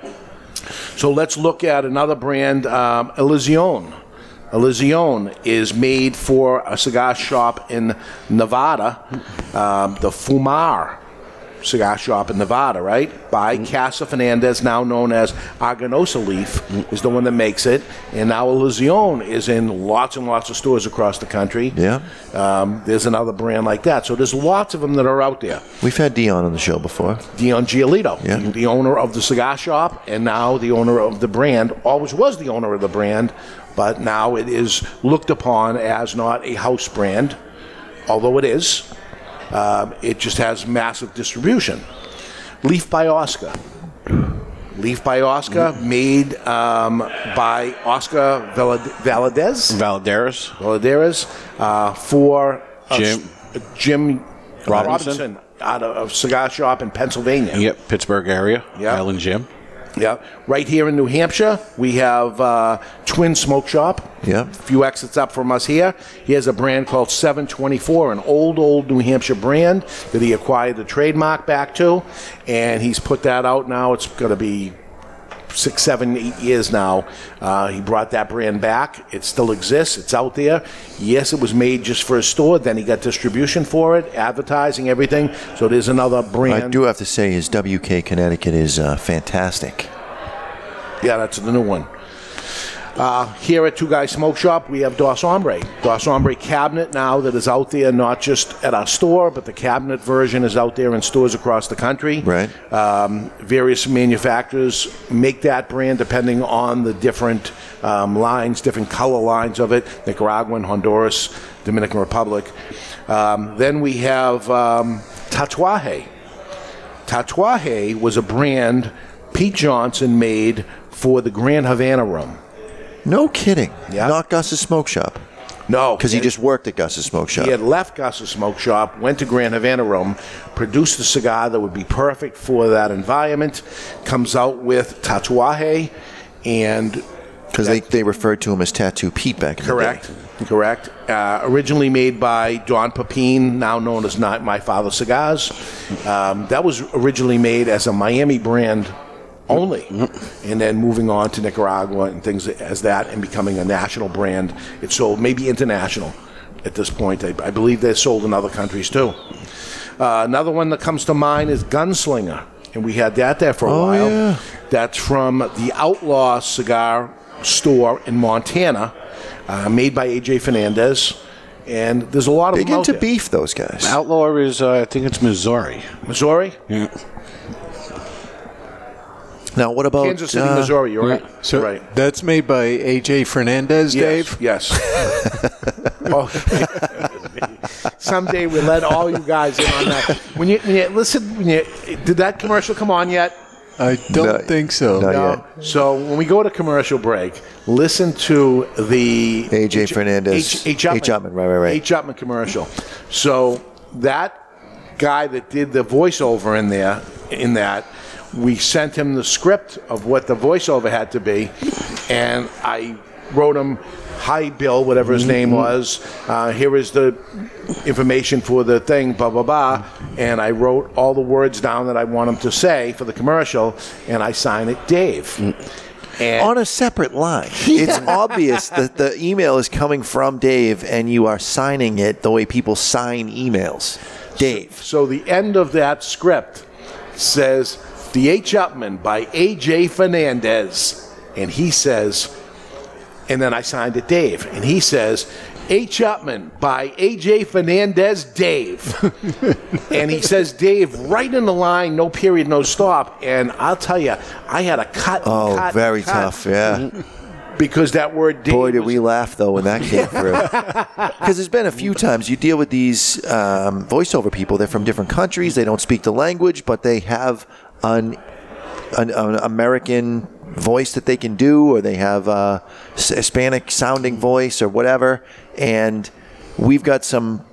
So let's look at another brand, um, Illusione. Illusione is made for a cigar shop in Nevada, um, the Fumare cigar shop in Nevada, right? By Casa Fernandez, now known as Aganorsa Leaf, is the one that makes it. And now Illusione is in lots and lots of stores across the country. Yeah. Um, there's another brand like that. So there's lots of them that are out there. We've had Dion on the show before. Dion Giolito, Yeah. the owner of the cigar shop and now the owner of the brand, always was the owner of the brand, but now it is looked upon as not a house brand, although it is. Um, it just has massive distribution. Leaf by Oscar. Leaf by Oscar, made um, by Oscar Valad- Valadez. Valladares. Valladares uh, for uh, Jim- Jim Robinson? Robinson out of a cigar shop in Pennsylvania. Yep, Pittsburgh area. Yeah. Island Jim. Yeah, right here in New Hampshire, we have uh, Twin Smoke Shop. Yeah. A few exits up from us here. He has a brand called 724, an old, old New Hampshire brand that he acquired the trademark back to, and he's put that out now. It's going to be six, seven, eight years now. Uh, he brought that brand back. It still exists. It's out there. Yes, it was made just for a store. Then he got distribution for it, advertising, everything. So there's another brand. I do have to say his WK Connecticut is uh, fantastic. Yeah, that's the new one. Uh, here at Two Guys Smoke Shop, we have Dos Ombre. Dos Ombre cabinet now that is out there, not just at our store, but the cabinet version is out there in stores across the country. Right. Um, various manufacturers make that brand depending on the different um, lines, different color lines of it Nicaraguan, Honduras, Dominican Republic. Um, then we have um, Tatuaje. Tatuaje was a brand Pete Johnson made for the Grand Havana Room. No kidding. Not Gus's Smoke Shop. No. Because he just worked at Gus's Smoke Shop. He had left Gus's Smoke Shop, went to Grand Havana Room, produced a cigar that would be perfect for that environment, comes out with Tatuaje, and Because they, they referred to him as Tattoo Pete back in Correct. the day. Correct. Uh, originally made by Don Pepin, now known as Not My Father Cigars. Um, that was originally made as a Miami brand only, and then moving on to Nicaragua and things as that, and becoming a national brand. It's sold maybe international at this point. I, I believe they're sold in other countries too. Uh, another one that comes to mind is Gunslinger, and we had that there for a Oh, while. yeah. That's from the Outlaw Cigar Store in Montana, uh, made by AJ Fernandez. And there's a lot of Big them out into there. beef, those guys. Outlaw is, uh, I think it's Missouri. Missouri? Yeah. Now, what about Kansas City, uh, Missouri. You're right. So right. that's made by AJ Fernandez, Yes, Dave. Yes. oh. Someday we'll let all you guys in on that. When you, when you listen, when you, did that commercial come on yet? I don't think so. No. So when we go to commercial break, listen to the AJ H- Fernandez. H, H. Upmann, H. Upmann, right, right, right. H. Upmann commercial. So that guy that did the voiceover in there, in that, we sent him the script of what the voiceover had to be, and I wrote him, "Hi, Bill," whatever his name was. Uh, here is the information for the thing, blah blah blah, and I wrote all the words down that I want him to say for the commercial, and I sign it, Dave. And on a separate line. It's obvious that the email is coming from Dave, and you are signing it the way people sign emails. Dave. So the end of that script says The H. Upmann by A.J. Fernandez. And he says, and then I signed it Dave. And he says, H. Upmann by A.J. Fernandez Dave. and he says Dave right in the line, no period, no stop. And I'll tell you, I had a cut. Oh, cut very cut tough, yeah. Because that word Dave. Boy, did we laugh though when that came through. Because there's been a few times you deal with these um, voiceover people. They're from different countries. They don't speak the language, but they have an, an, an American voice that they can do, or they have a Hispanic sounding voice, or whatever. And we've got some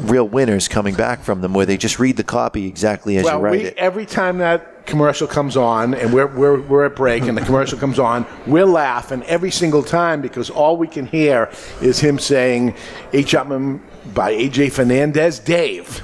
real winners coming back from them where they just read the copy exactly as well, you write we, it. every time that commercial comes on and we're, we're, we're at break and the commercial comes on, we're laughing every single time because all we can hear is him saying H. Upmann by A.J. Fernandez Dave.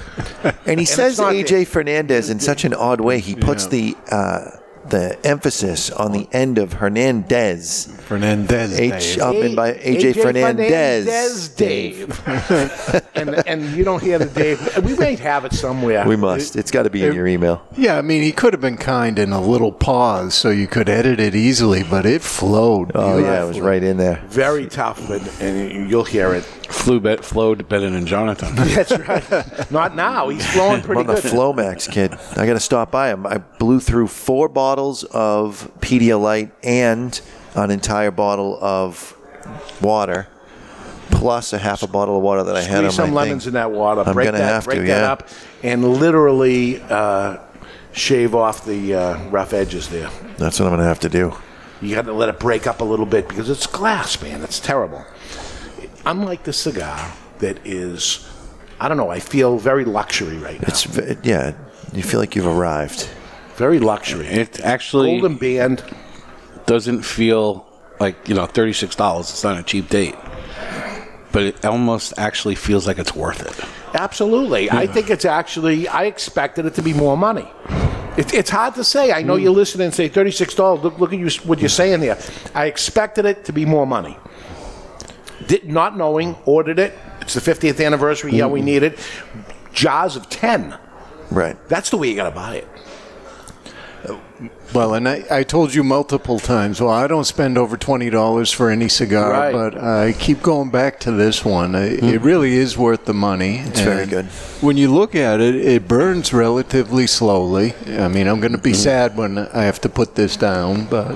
And he it's says not AJ Fernandez in such an odd way. He puts the uh, the emphasis on the end of Hernandez. Fernandez. H Dave. up and by AJ Fernandez. Dave. and, and you don't hear the Dave. We may have it somewhere. We must. It's got to be in your email. Yeah, I mean, he could have been kind in a little pause so you could edit it easily, but it flowed. Oh yeah, it was right in there. Very tough, but, and you'll hear it. Flew bet, flowed better than Jonathan. That's right. Not now. He's flowing pretty I'm pretty on the good. Flomax, kid. I got to stop by him. I blew through four bottles of Pedialyte and an entire bottle of water, plus a half a bottle of water that I had on Squeeze some my lemons in that water. I'm break gonna that, have break to, that yeah. up, and literally uh, shave off the uh, rough edges there. That's what I'm going to have to do. You got to let it break up a little bit because it's glass, man. It's terrible. Unlike the cigar that is, I don't know. I feel very luxury right now. It's v- yeah. You feel like you've arrived. Very luxury. It actually Golden band doesn't feel like you know thirty six dollars. It's not a cheap date, but it almost actually feels like it's worth it. Absolutely. I think it's actually, I expected it to be more money. It, it's hard to say. I know mm. you're listening and say $36. Look, look at you, what you're saying there. I expected it to be more money. Did, not knowing, ordered it. It's the 50th anniversary. Yeah, we mm-hmm. need it. Jars of 10. Right. That's the way you got to buy it. Well, and I, I told you multiple times, well, I don't spend over $20 for any cigar, Right. but I keep going back to this one. It, it really is worth the money. It's very good. When you look at it, it burns relatively slowly. I mean, I'm going to be sad when I have to put this down, but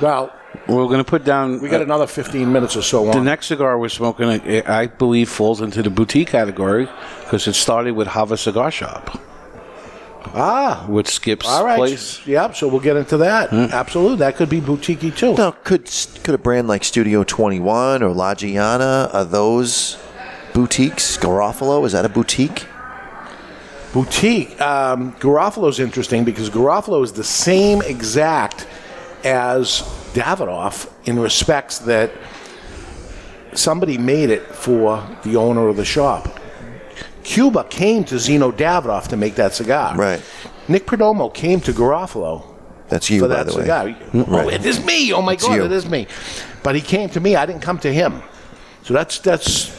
Well, We're going to put down. we got uh, another 15 minutes or so The next cigar we're smoking, I I believe, falls into the boutique category because it started with Hava Cigar Shop, ah, which Skip's all right. place. Yep, so we'll get into that. Absolutely. That could be boutique too. Now, could could a brand like Studio 21 or La Giana are those boutiques? Garofalo is that a boutique? Boutique. Um, Garofalo's interesting because Garofalo is the same exact as Davidoff in respects that somebody made it for the owner of the shop. Cuba came to Zino Davidoff to make that cigar. Right. Nick Perdomo came to Garofalo That's you, for by that the way. cigar. Mm, Oh, it is me. Oh my It's God, you. it is me. But he came to me. I didn't come to him. So that's that's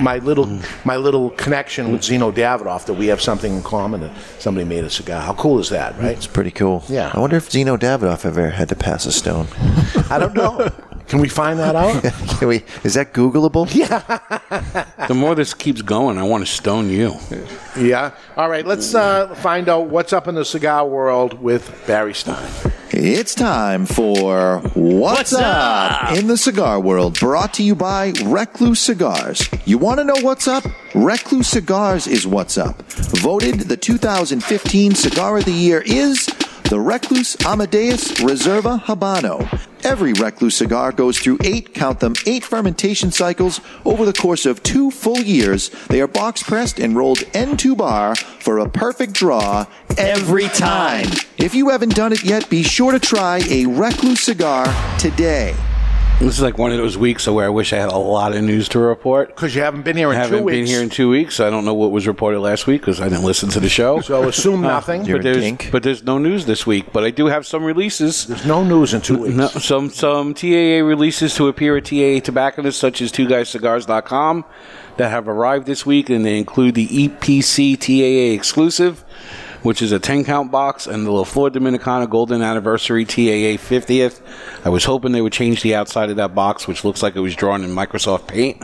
my little Mm. my little connection with Zino Davidoff that we have something in common. That somebody made a cigar. How cool is that, right? It's pretty cool. Yeah. I wonder if Zino Davidoff ever had to pass a stone. I don't know. Can we find that out? Can we? Is that Googleable? Yeah. The more this keeps going, I want to stone you. Yeah. All right. Let's uh, find out what's up in the cigar world with Barry Stein. It's time for What's, up? in the Cigar World, brought to you by Recluse Cigars. You want to know what's up? Recluse Cigars is what's up. Voted the 2015 Cigar of the Year is the Recluse Amadeus Reserva Habano. Every Recluse cigar goes through eight, count them, eight fermentation cycles over the course of two full years. They are box pressed and rolled end to bar for a perfect draw every time. If you haven't done it yet, be sure to try a Recluse cigar today. This is like one of those weeks where I wish I had a lot of news to report. Because you haven't been here in I in haven't two been weeks. here in two weeks. I don't know what was reported last week because I didn't listen to the show. So assume nothing. Uh, nothing. but there's but there's no news this week. But I do have some releases. There's no news in two weeks. No, some some TAA releases to appear at TAA tobacconists such as TwoGuysCigars.com that have arrived this week, and they include the E EPC TAA exclusive, which is a 10 count box, and the La Flor Dominicana Golden Anniversary TAA 50th. I was hoping they would change the outside of that box, which looks like it was drawn in Microsoft Paint,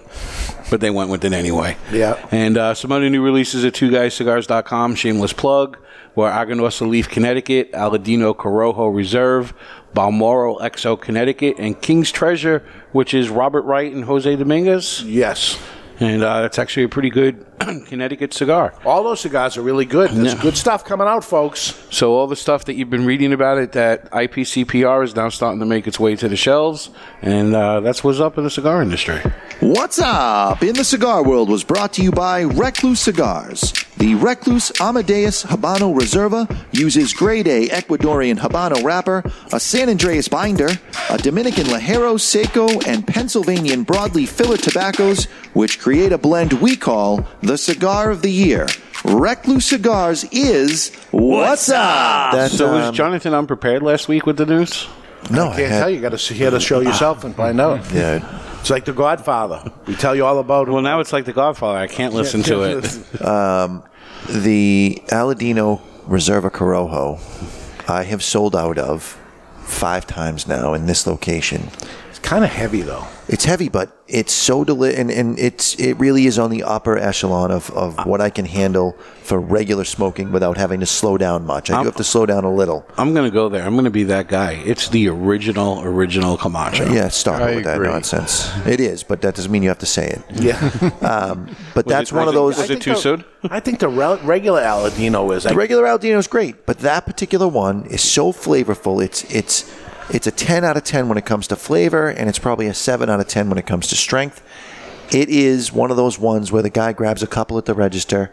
but they went with it anyway. Yeah. And uh, some other new releases at TwoGuysCigars.com. Shameless plug. Where Aganorsa Leaf, Connecticut, Aladino Corojo Reserve, Balmoral XO, Connecticut, and King's Treasure, which is Robert Wright and Jose Dominguez. Yes. And uh, that's actually a pretty good Connecticut cigar. All those cigars are really good. There's Yeah. good stuff coming out, folks. So all the stuff that you've been reading about it, that IPCPR is now starting to make its way to the shelves, and uh, that's what's up in the cigar industry. What's up in the cigar world was brought to you by Recluse Cigars. The Recluse Amadeus Habano Reserva uses grade A Ecuadorian Habano wrapper, a San Andrés binder, a Dominican Ligero Seco, and Pennsylvanian broadleaf filler tobaccos, which create a blend we call the Cigar of the Year. Recluse Cigars is What's Up? That, so was um, Jonathan unprepared last week with the news? No, I can't tell you. You got to hear the show yourself and find out. Yeah. It's like The Godfather. We tell you all about it. Well, now it's like The Godfather. I can't listen to it. Um, the Aladino Reserva Corojo, I have sold out of five times now in this location. It's kind of heavy, though. It's heavy, but it's so deli- and, and it's it really is on the upper echelon of, of what I can handle for regular smoking without having to slow down much. I do have to slow down a little. I'm going to go there. I'm going to be that guy. It's the original, original Camacho. Yeah, stop I with that agree. nonsense. It is, but that doesn't mean you have to say it. Yeah. um, but that's it- one of those. it- was it too soon? I think the re- regular Aladino is. The regular Aladino is great, but that particular one is so flavorful. It's it's it's a 10 out of 10 when it comes to flavor, and it's probably a 7 out of 10 when it comes to strength. It is one of those ones where the guy grabs a couple at the register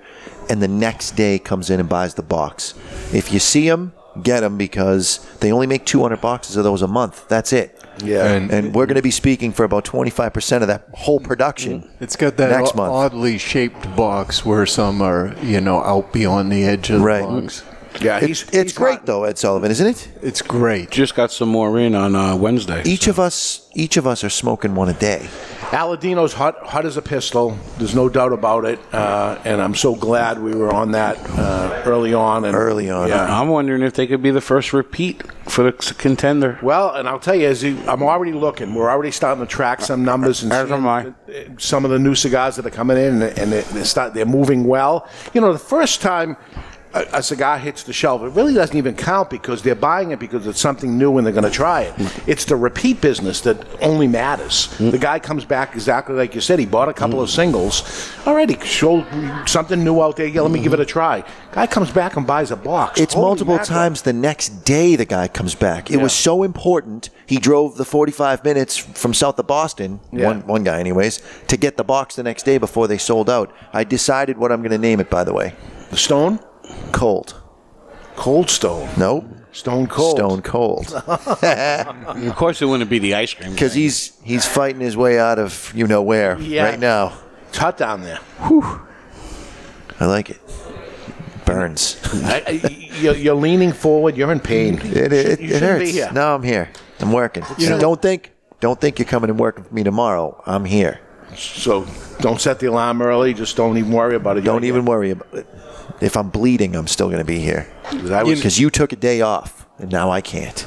and the next day comes in and buys the box. If you see them, get them because they only make 200 boxes of those a month. That's it. Yeah. And, we're going to be speaking for about 25% of that whole production. Mm. It's got that next o- month. oddly shaped box where some are, you know, out beyond the edge of the Right. box. Yeah, It- it's great though, Ed Sullivan, isn't it? It's great. Just got some more in on uh, Wednesday. Each of us, each of us are smoking one a day. Aladino's hot, hot as a pistol. There's no doubt about it, uh, and I'm so glad we were on that uh, early on. And Early on. yeah. I'm wondering if they could be the first repeat for the contender. Well, and I'll tell you, as you, I'm already looking. We're already starting to track some numbers and As seeing am I. uh, some of the new cigars that are coming in, and, and they, they start they're moving well. You know, the first time a, a cigar hits the shelf, it really doesn't even count because they're buying it because it's something new and they're going to try it. It's the repeat business that only matters. Mm. The guy comes back exactly like you said. He bought a couple of singles. Already showed something new out there. Yeah, let me give it a try. Guy comes back and buys a box. It's Holy multiple mackerel. times the next day the guy comes back. It was so important. He drove the 45 minutes from south of Boston, Yeah. one, one guy, anyways, to get the box the next day before they sold out. I decided what I'm going to name it, by the way. The Stone? Cold. Cold Stone. Nope. Stone Cold. Stone Cold. of course, it wouldn't be the ice cream. Because he's he's fighting his way out of you know where Yeah. right now. It's hot down there. I like it. Burns. I, I, you're, you're leaning forward. You're in pain. It, it, you it shouldn't hurts. be here. No, I'm here. I'm working. You know- don't think don't think you're coming and working for me tomorrow. I'm here. So don't set the alarm early. Just don't even worry about it. Don't even worry about it. If I'm bleeding, I'm still going to be here. Because you took a day off, and now I can't.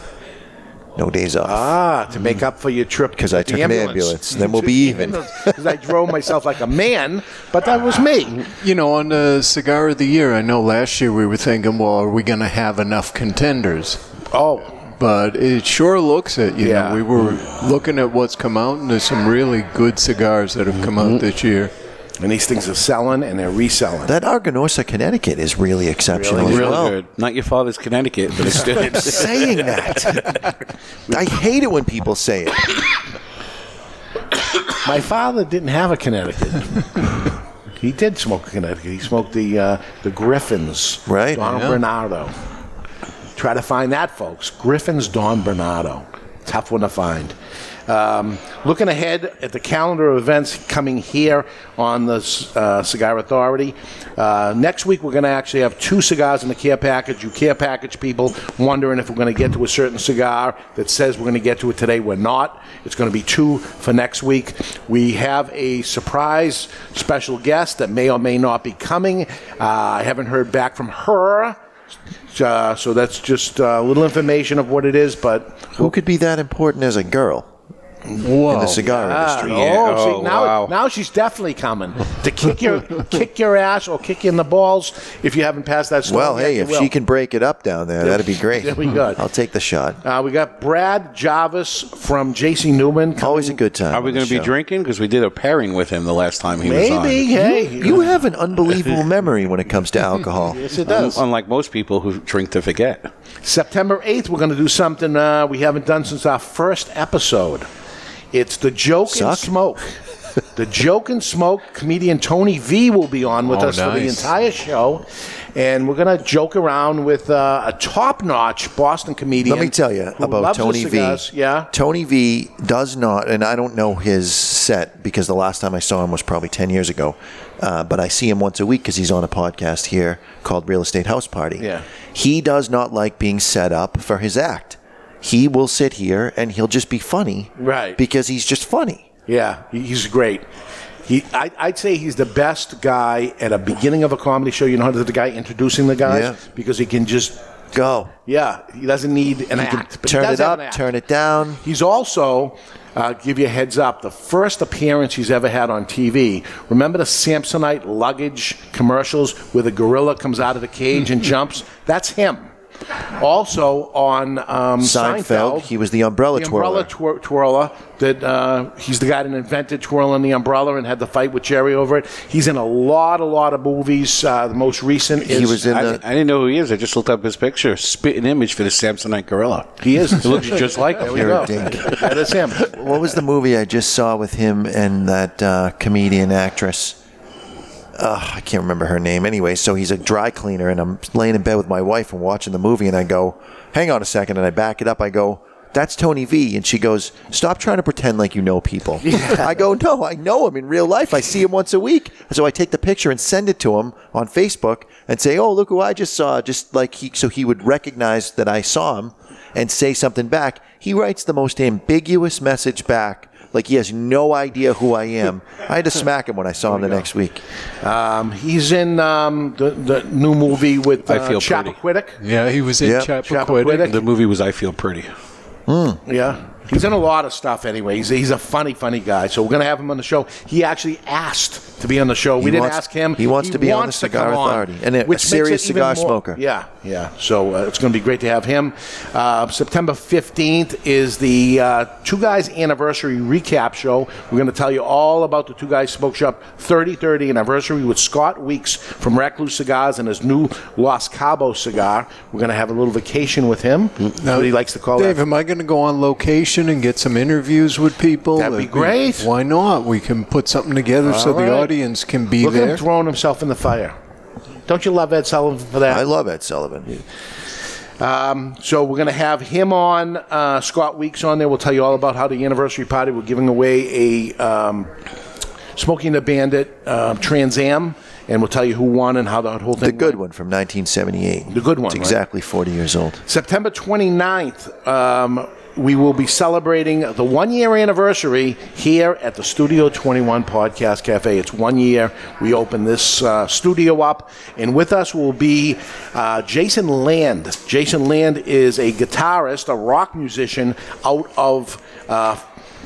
No days off. Ah, to make up for your trip. Because I with the took an ambulance. Then we'll be even. Because I drove myself like a man, but that was me. You know, on the cigar of the year, I know last year we were thinking, well, are we going to have enough contenders? Oh. But it sure looks it. You Yeah. know, we were looking at what's come out, and there's some really good cigars that have come out this year. And these things are selling and they're reselling. That Aganorsa, Connecticut is really exceptional as really well. good. Not your father's Connecticut, but it's still. I'm saying that. I hate it when people say it. My father didn't have a Connecticut. he did smoke a Connecticut. He smoked the uh, the Griffins. Right. Don Yeah. Bernardo. Try to find that, folks. Griffins Don Bernardo. Tough one to find. Um, looking ahead at the calendar of events coming here on the uh, Cigar Authority. Uh, next week, we're going to actually have two cigars in the care package. You care package people wondering if we're going to get to a certain cigar that says we're going to get to it today. We're not. It's going to be two for next week. We have a surprise special guest that may or may not be coming. Uh, I haven't heard back from her. Uh, so that's just a little information of what it is, but Who could be that important as a girl in the cigar Ah, industry? Oh, see, now, now she's definitely coming to kick your kick your ass or kick you in the balls if you haven't passed that. Well, yet, hey, if will. she can break it up down there, that'd be great. There we go. I'll take the shot. Uh, we got Brad Jarvis from JC Newman. Always a good time. Are we going to be show. drinking? Because we did a pairing with him the last time he was on. Maybe, hey. You have an unbelievable memory when it comes to alcohol. Yes, it does. Unlike most people who drink to forget. September 8th, we're going to do something uh, we haven't done since our first episode. It's the Joke and Smoke. the Joke and Smoke comedian Tony V will be on with Oh, us for the entire show. And we're going to joke around with uh, a top notch Boston comedian. Let me tell you about Tony V. Yeah. Tony V does not, and I don't know his set because the last time I saw him was probably 10 years ago. Uh, but I see him once a week because he's on a podcast here called Real Estate House Party. Yeah. He does not like being set up for his act. He will sit here and he'll just be funny Right. because he's just funny. Yeah, he's great. He, I, I'd say he's the best guy at a beginning of a comedy show. You know how the guy introducing the guys Yeah. because he can just Go. yeah. He doesn't need an He can act. turn it up, turn it down. He's also uh, give you a heads up. The first appearance he's ever had on TV. Remember the Samsonite luggage commercials where the gorilla comes out of the cage and jumps? That's him. Also on um, Seinfeld, Seinfeld, he was the umbrella the twirler. umbrella twir- twirler. That uh, he's the guy that invented twirling the umbrella and had the fight with Jerry over it. He's in a lot, a lot of movies. Uh, the most recent is He was in I, the. I didn't know who he is. I just looked up his picture. Spitting image for the Samsonite gorilla. He is. It looks just like There him. we You're go. a dink. That is him. What was the movie I just saw with him and that uh, comedian actress? Uh, I can't remember her name. Anyway, so he's a dry cleaner, and I'm laying in bed with my wife and watching the movie, and I go, "Hang on a second, and I back it up. I go, "That's Tony V," and she goes, "Stop trying to pretend like you know people." I go, "No, I know him in real life. I see him once a week." So I take the picture and send it to him on Facebook and say, "Oh, look who I just saw!" Just like he, so he would recognize that I saw him and say something back. He writes the most ambiguous message back. Like he has no idea who I am. I had to smack him when I saw him the next week. Um, he's in um, the, the new movie with uh, I Feel Pretty. Chappaquiddick. Yeah, he was in Yep. Chappaquiddick. Chappaquiddick. The movie was I Feel Pretty. Yeah. He's in a lot of stuff anyway. He's, he's a funny, funny guy. So we're going to have him on the show. He actually asked to be on the show. we He didn't wants- ask him. he wants to be on the wants to Cigar come on, Authority. And a- a which makes serious it even cigar more- smoker. Yeah, yeah. So uh, it's going to be great to have him. Uh, September 15th is the uh, Two Guys Anniversary Recap Show. We're going to tell you all about the Two Guys Smoke Shop 3030 anniversary with Scott Weeks from Recluse Cigars and his new Los Cabos cigar. We're going to have a little vacation with him. That's what he likes to call Dave, that. am I going to go on location and get some interviews with people? That'd be great. Why not? We can put something together so All the right. audience can be Look at there. him throwing himself in the fire. Don't you love Ed Sullivan for that? I love Ed Sullivan. Um, so we're going to have him on. Uh, Scott Weeks on there. We'll tell you all about how the anniversary party. We're giving away a um, Smoking the Bandit uh, Trans Am, and we'll tell you who won and how the whole thing. The good one from 1978. The good one, It's right? exactly 40 years old. September 29th, um, we will be celebrating the one year anniversary here at the Studio 21 Podcast Cafe. It's one year. We opened this uh, studio up, and with us will be uh, Jason Land. Jason Land is a guitarist, a rock musician out of. Uh,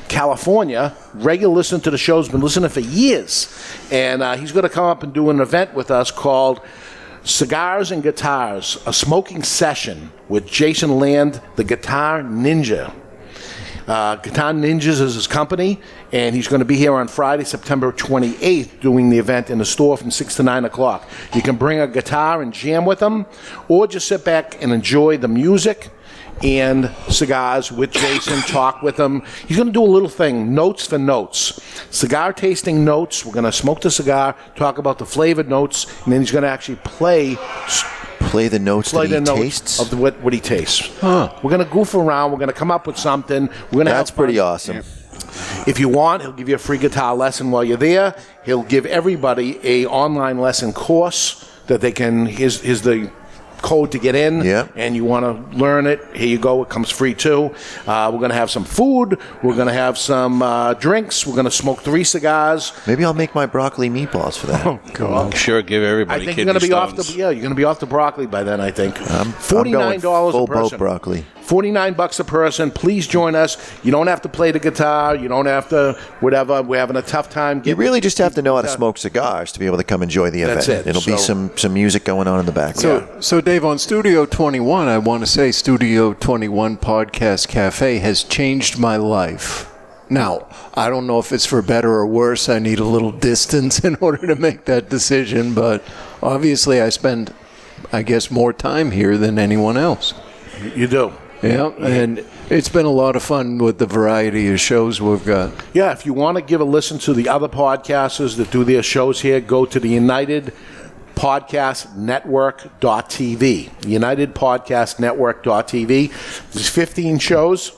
California, regular listener to the show's been listening for years, and uh, he's going to come up and do an event with us called Cigars and Guitars, a smoking session with Jason Land, the Guitar Ninja. Uh, Guitar Ninjas is his company, and he's going to be here on Friday, September 28th, doing the event in the store from 6 to 9 o'clock. You can bring a guitar and jam with him, or just sit back and enjoy the music and cigars with Jason, talk with him. He's going to do a little thing, notes for notes. Cigar tasting notes. We're going to smoke the cigar, talk about the flavored notes, and then he's going to actually play Play the notes play that the he notes tastes. of the, what, what he tastes. Huh. We're going to goof around. We're going to come up with something. We're going to That's pretty awesome. If you want, he'll give you a free guitar lesson while you're there. He'll give everybody a online lesson course that they can. Here's, here's the code to get in. Yeah. And you want to learn it? Here you go. It comes free too. Uh, we're going to have some food. We're going to have some uh, drinks. We're going to smoke three cigars. Maybe I'll make my broccoli meatballs for that. Oh God. Sure, give everybody I think you're going to be off the yeah. You're going to be off the broccoli by then. I think. I'm Forty nine going dollars full a person. boat broccoli. Forty nine bucks a person. Please join us. You don't have to play the guitar. You don't have to whatever. We're having a tough time. You really just have to know how to smoke cigars to be able to come enjoy the event. That's it. It'll So- be some some music going on in the background. So, so Dave, on Studio 21, I want to say Studio 21 Podcast Cafe has changed my life. Now, I don't know if it's for better or worse. I need a little distance in order to make that decision, but obviously, I spend, I guess, more time here than anyone else. You do. Yeah, and it's been a lot of fun with the variety of shows we've got. Yeah, if you want to give a listen to the other podcasters that do their shows here, go to the United Podcast Network.tv. United Podcast Network.tv. There's 15 shows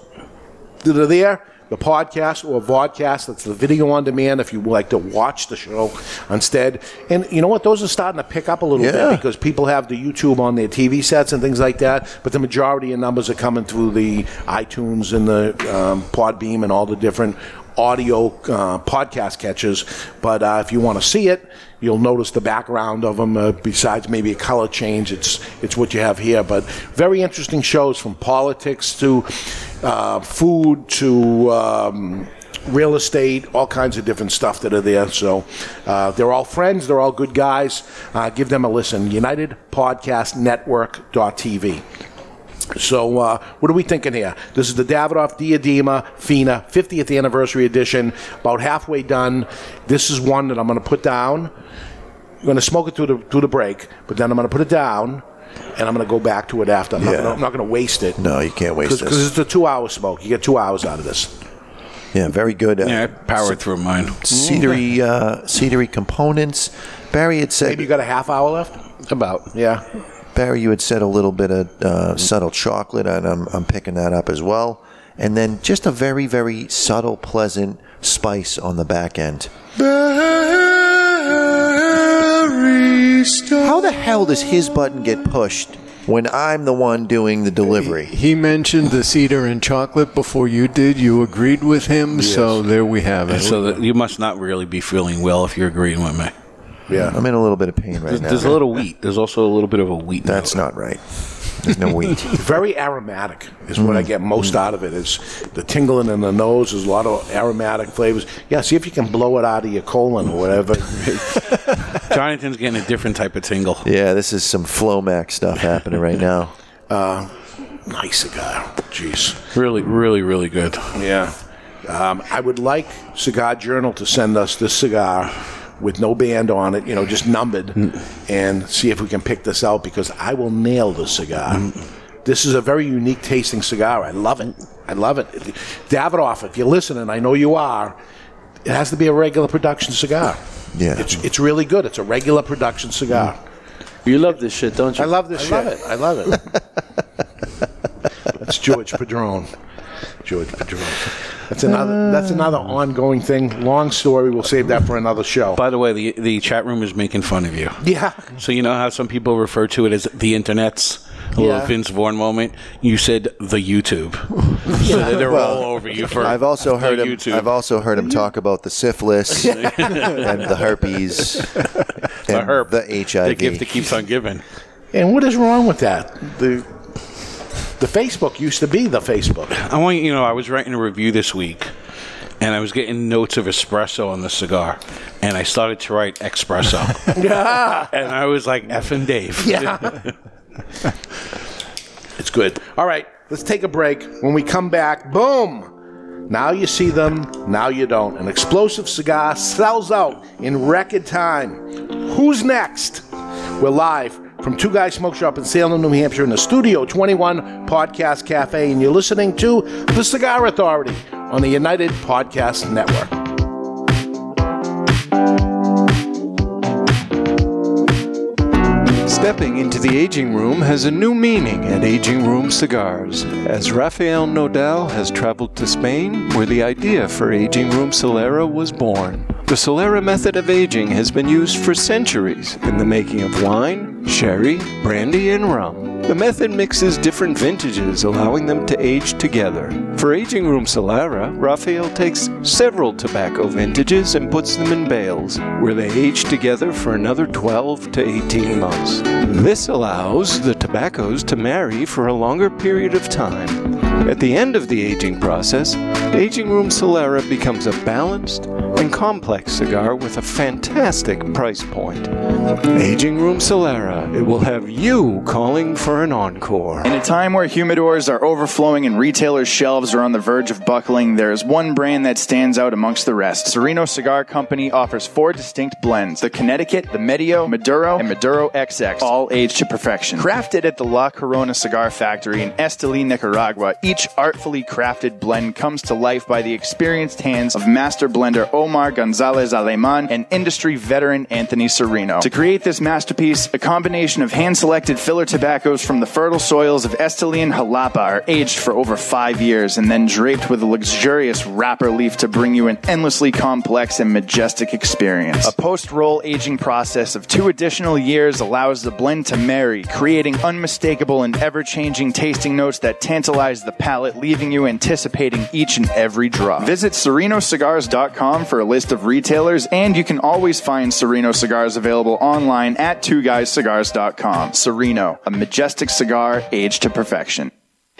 that are there. The podcast or vodcast, that's the video on demand if you like to watch the show instead. And you know what? Those are starting to pick up a little Yeah. bit because people have the YouTube on their TV sets and things like that. But the majority of numbers are coming through the iTunes and the um, Podbean and all the different audio uh, podcast catches. But uh, if you want to see it, you'll notice the background of them. Uh, besides maybe a color change, it's it's what you have here. But very interesting shows from politics to uh, food to. Um, Real estate, all kinds of different stuff that are there. So uh, they're all friends. They're all good guys. Uh, give them a listen. UnitedPodcastNetwork.tv. So, uh, what are we thinking here? This is the Davidoff Diadema Fina 50th anniversary edition, about halfway done. This is one that I'm going to put down. I'm going to smoke it through the, through the break, but then I'm going to put it down, and I'm going to go back to it after. I'm, not, Yeah. gonna, I'm not going to waste it. No, you can't waste it. Because it's a two hour smoke. You get two hours out of this. Yeah, very good. Uh, Yeah, I powered through mine. Cedary, uh, cedary components. Barry had said. Maybe you got a half hour left? About. Yeah. Barry, you had said a little bit of uh, subtle chocolate, and I'm, I'm picking that up as well. And then just a very, very subtle, pleasant spice on the back end. How the hell does his button get pushed when I'm the one doing the delivery? He mentioned the cedar and chocolate before you did. You agreed with him, so there we have it. So that you must not really be feeling well if you're agreeing with me. Yeah. I'm in a little bit of pain right There's, now. there's a little wheat. There's also a little bit of a wheat. That's not right. There's no wheat. Very aromatic is what I get most out of it. it. Is the tingling in the nose. There's a lot of aromatic flavors. Yeah, see if you can blow it out of your colon or whatever. Jonathan's getting a different type of tingle. Yeah, this is some Flomax stuff happening right now. Uh, nice cigar. Jeez. Really, really, really good. Yeah. Um, I would like Cigar Journal to send us this cigar with no band on it, you know, just numbered, and see if we can pick this out because I will nail this cigar. This is a very unique tasting cigar. I love it. I love it. Davidoff, if you're listening, I know you are. It has to be a regular production cigar. Yeah. It's, it's really good. It's a regular production cigar. You love this shit, don't you? I love this shit. I shit. love it. I love it. That's George Padron. George Padron. That's another. That's another ongoing thing. Long story. We'll save that for another show. By the way, the the chat room is making fun of you. Yeah. So you know how some people refer to it as the internet's a little Yeah. Vince Vaughn moment. You said the YouTube. so that they're Well, all over you for. I've also the heard him. YouTube. I've also heard him talk about the syphilis and the herpes, the and herp, the HIV. the gift that keeps on giving. And what is wrong with that? The the Facebook used to be the Facebook. I want you to know I was writing a review this week, and I was getting notes of espresso on the cigar, and I started to write espresso. Yeah. and I was like effing Dave. Yeah. It's good. All right, let's take a break. When we come back, boom! Now you see them, now you don't. An explosive cigar sells out in record time. Who's next? We're live from Two Guys Smoke Shop in Salem, New Hampshire, in the Studio 21 Podcast Cafe, and you're listening to The Cigar Authority on the United Podcast Network. Stepping into the aging room has a new meaning at Aging Room Cigars, as Rafael Nodal has traveled to Spain, where the idea for Aging Room Solera was born. The Solera method of aging has been used for centuries in the making of wine, sherry, brandy, and rum. The method mixes different vintages, allowing them to age together. For Aging Room Solera, Rafael takes several tobacco vintages and puts them in bales, where they age together for another 12 to 18 months. This allows the tobaccos to marry for a longer period of time. At the end of the aging process, Aging Room Solera becomes a balanced and complex cigar with a fantastic price point. Aging Room Solera, it will have you calling for an encore. In a time where humidors are overflowing and retailers' shelves are on the verge of buckling, there is one brand that stands out amongst the rest. Sereno Cigar Company offers four distinct blends the Connecticut, the Medio, Maduro, and Maduro XX, all aged to perfection. Crafted at the La Corona Cigar Factory in Esteli, Nicaragua, each artfully crafted blend comes to life by the experienced hands of master blender Omar Gonzalez Aleman and industry veteran Anthony Sereno. To create this masterpiece, a combination of hand selected filler tobaccos from the fertile soils of Esteli and Jalapa are aged for over five years and then draped with a luxurious wrapper leaf to bring you an endlessly complex and majestic experience. A post roll aging process of two additional years allows the blend to marry, creating unmistakable and ever changing tasting notes that tantalize the palate, leaving you anticipating each and every drop. Visit serenocigars.com for a list of retailers, and you can always find Sereno cigars available online at twoguyscigars.com. Sereno, a majestic cigar aged to perfection.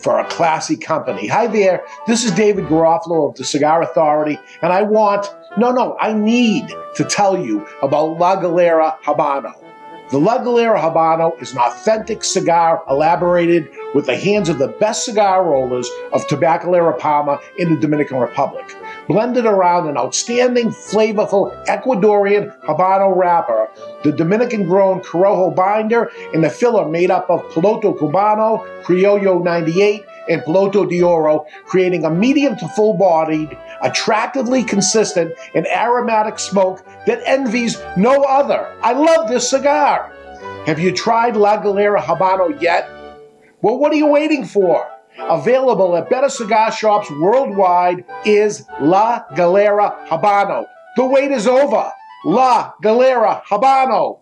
for a classy company. Hi there, this is David Garofalo of the Cigar Authority, and I want, no, no, I need to tell you about La Galera Habano. The La Galera Habano is an authentic cigar elaborated with the hands of the best cigar rollers of Tabacalera Palma in the Dominican Republic. Blended around an outstanding, flavorful Ecuadorian Habano wrapper, the Dominican grown Corojo binder, and the filler made up of Piloto Cubano, Criollo 98, and Piloto de Oro, creating a medium to full bodied, attractively consistent, and aromatic smoke that envies no other. I love this cigar. Have you tried La Galera Habano yet? Well, what are you waiting for? Available at better cigar shops worldwide is La Galera Habano. The wait is over. La Galera Habano.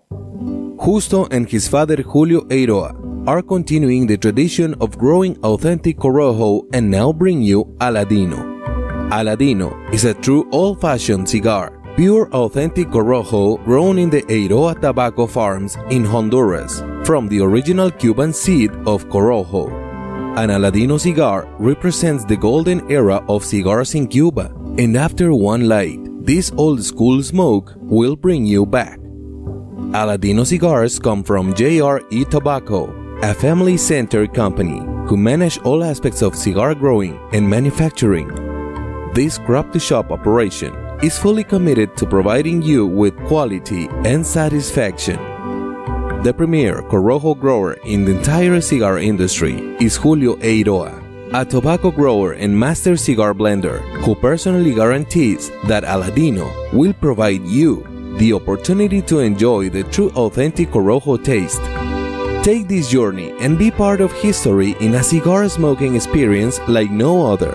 Justo and his father Julio Eiroa are continuing the tradition of growing authentic Corojo and now bring you Aladino. Aladino is a true old fashioned cigar, pure authentic Corojo grown in the Eiroa tobacco farms in Honduras from the original Cuban seed of Corojo. An Aladino cigar represents the golden era of cigars in Cuba, and after one light, this old school smoke will bring you back. Aladino cigars come from J.R.E. Tobacco, a family centered company who manage all aspects of cigar growing and manufacturing. This crop to shop operation is fully committed to providing you with quality and satisfaction. The premier Corojo grower in the entire cigar industry is Julio Eiroa, a tobacco grower and master cigar blender who personally guarantees that Aladino will provide you the opportunity to enjoy the true authentic Corojo taste. Take this journey and be part of history in a cigar smoking experience like no other.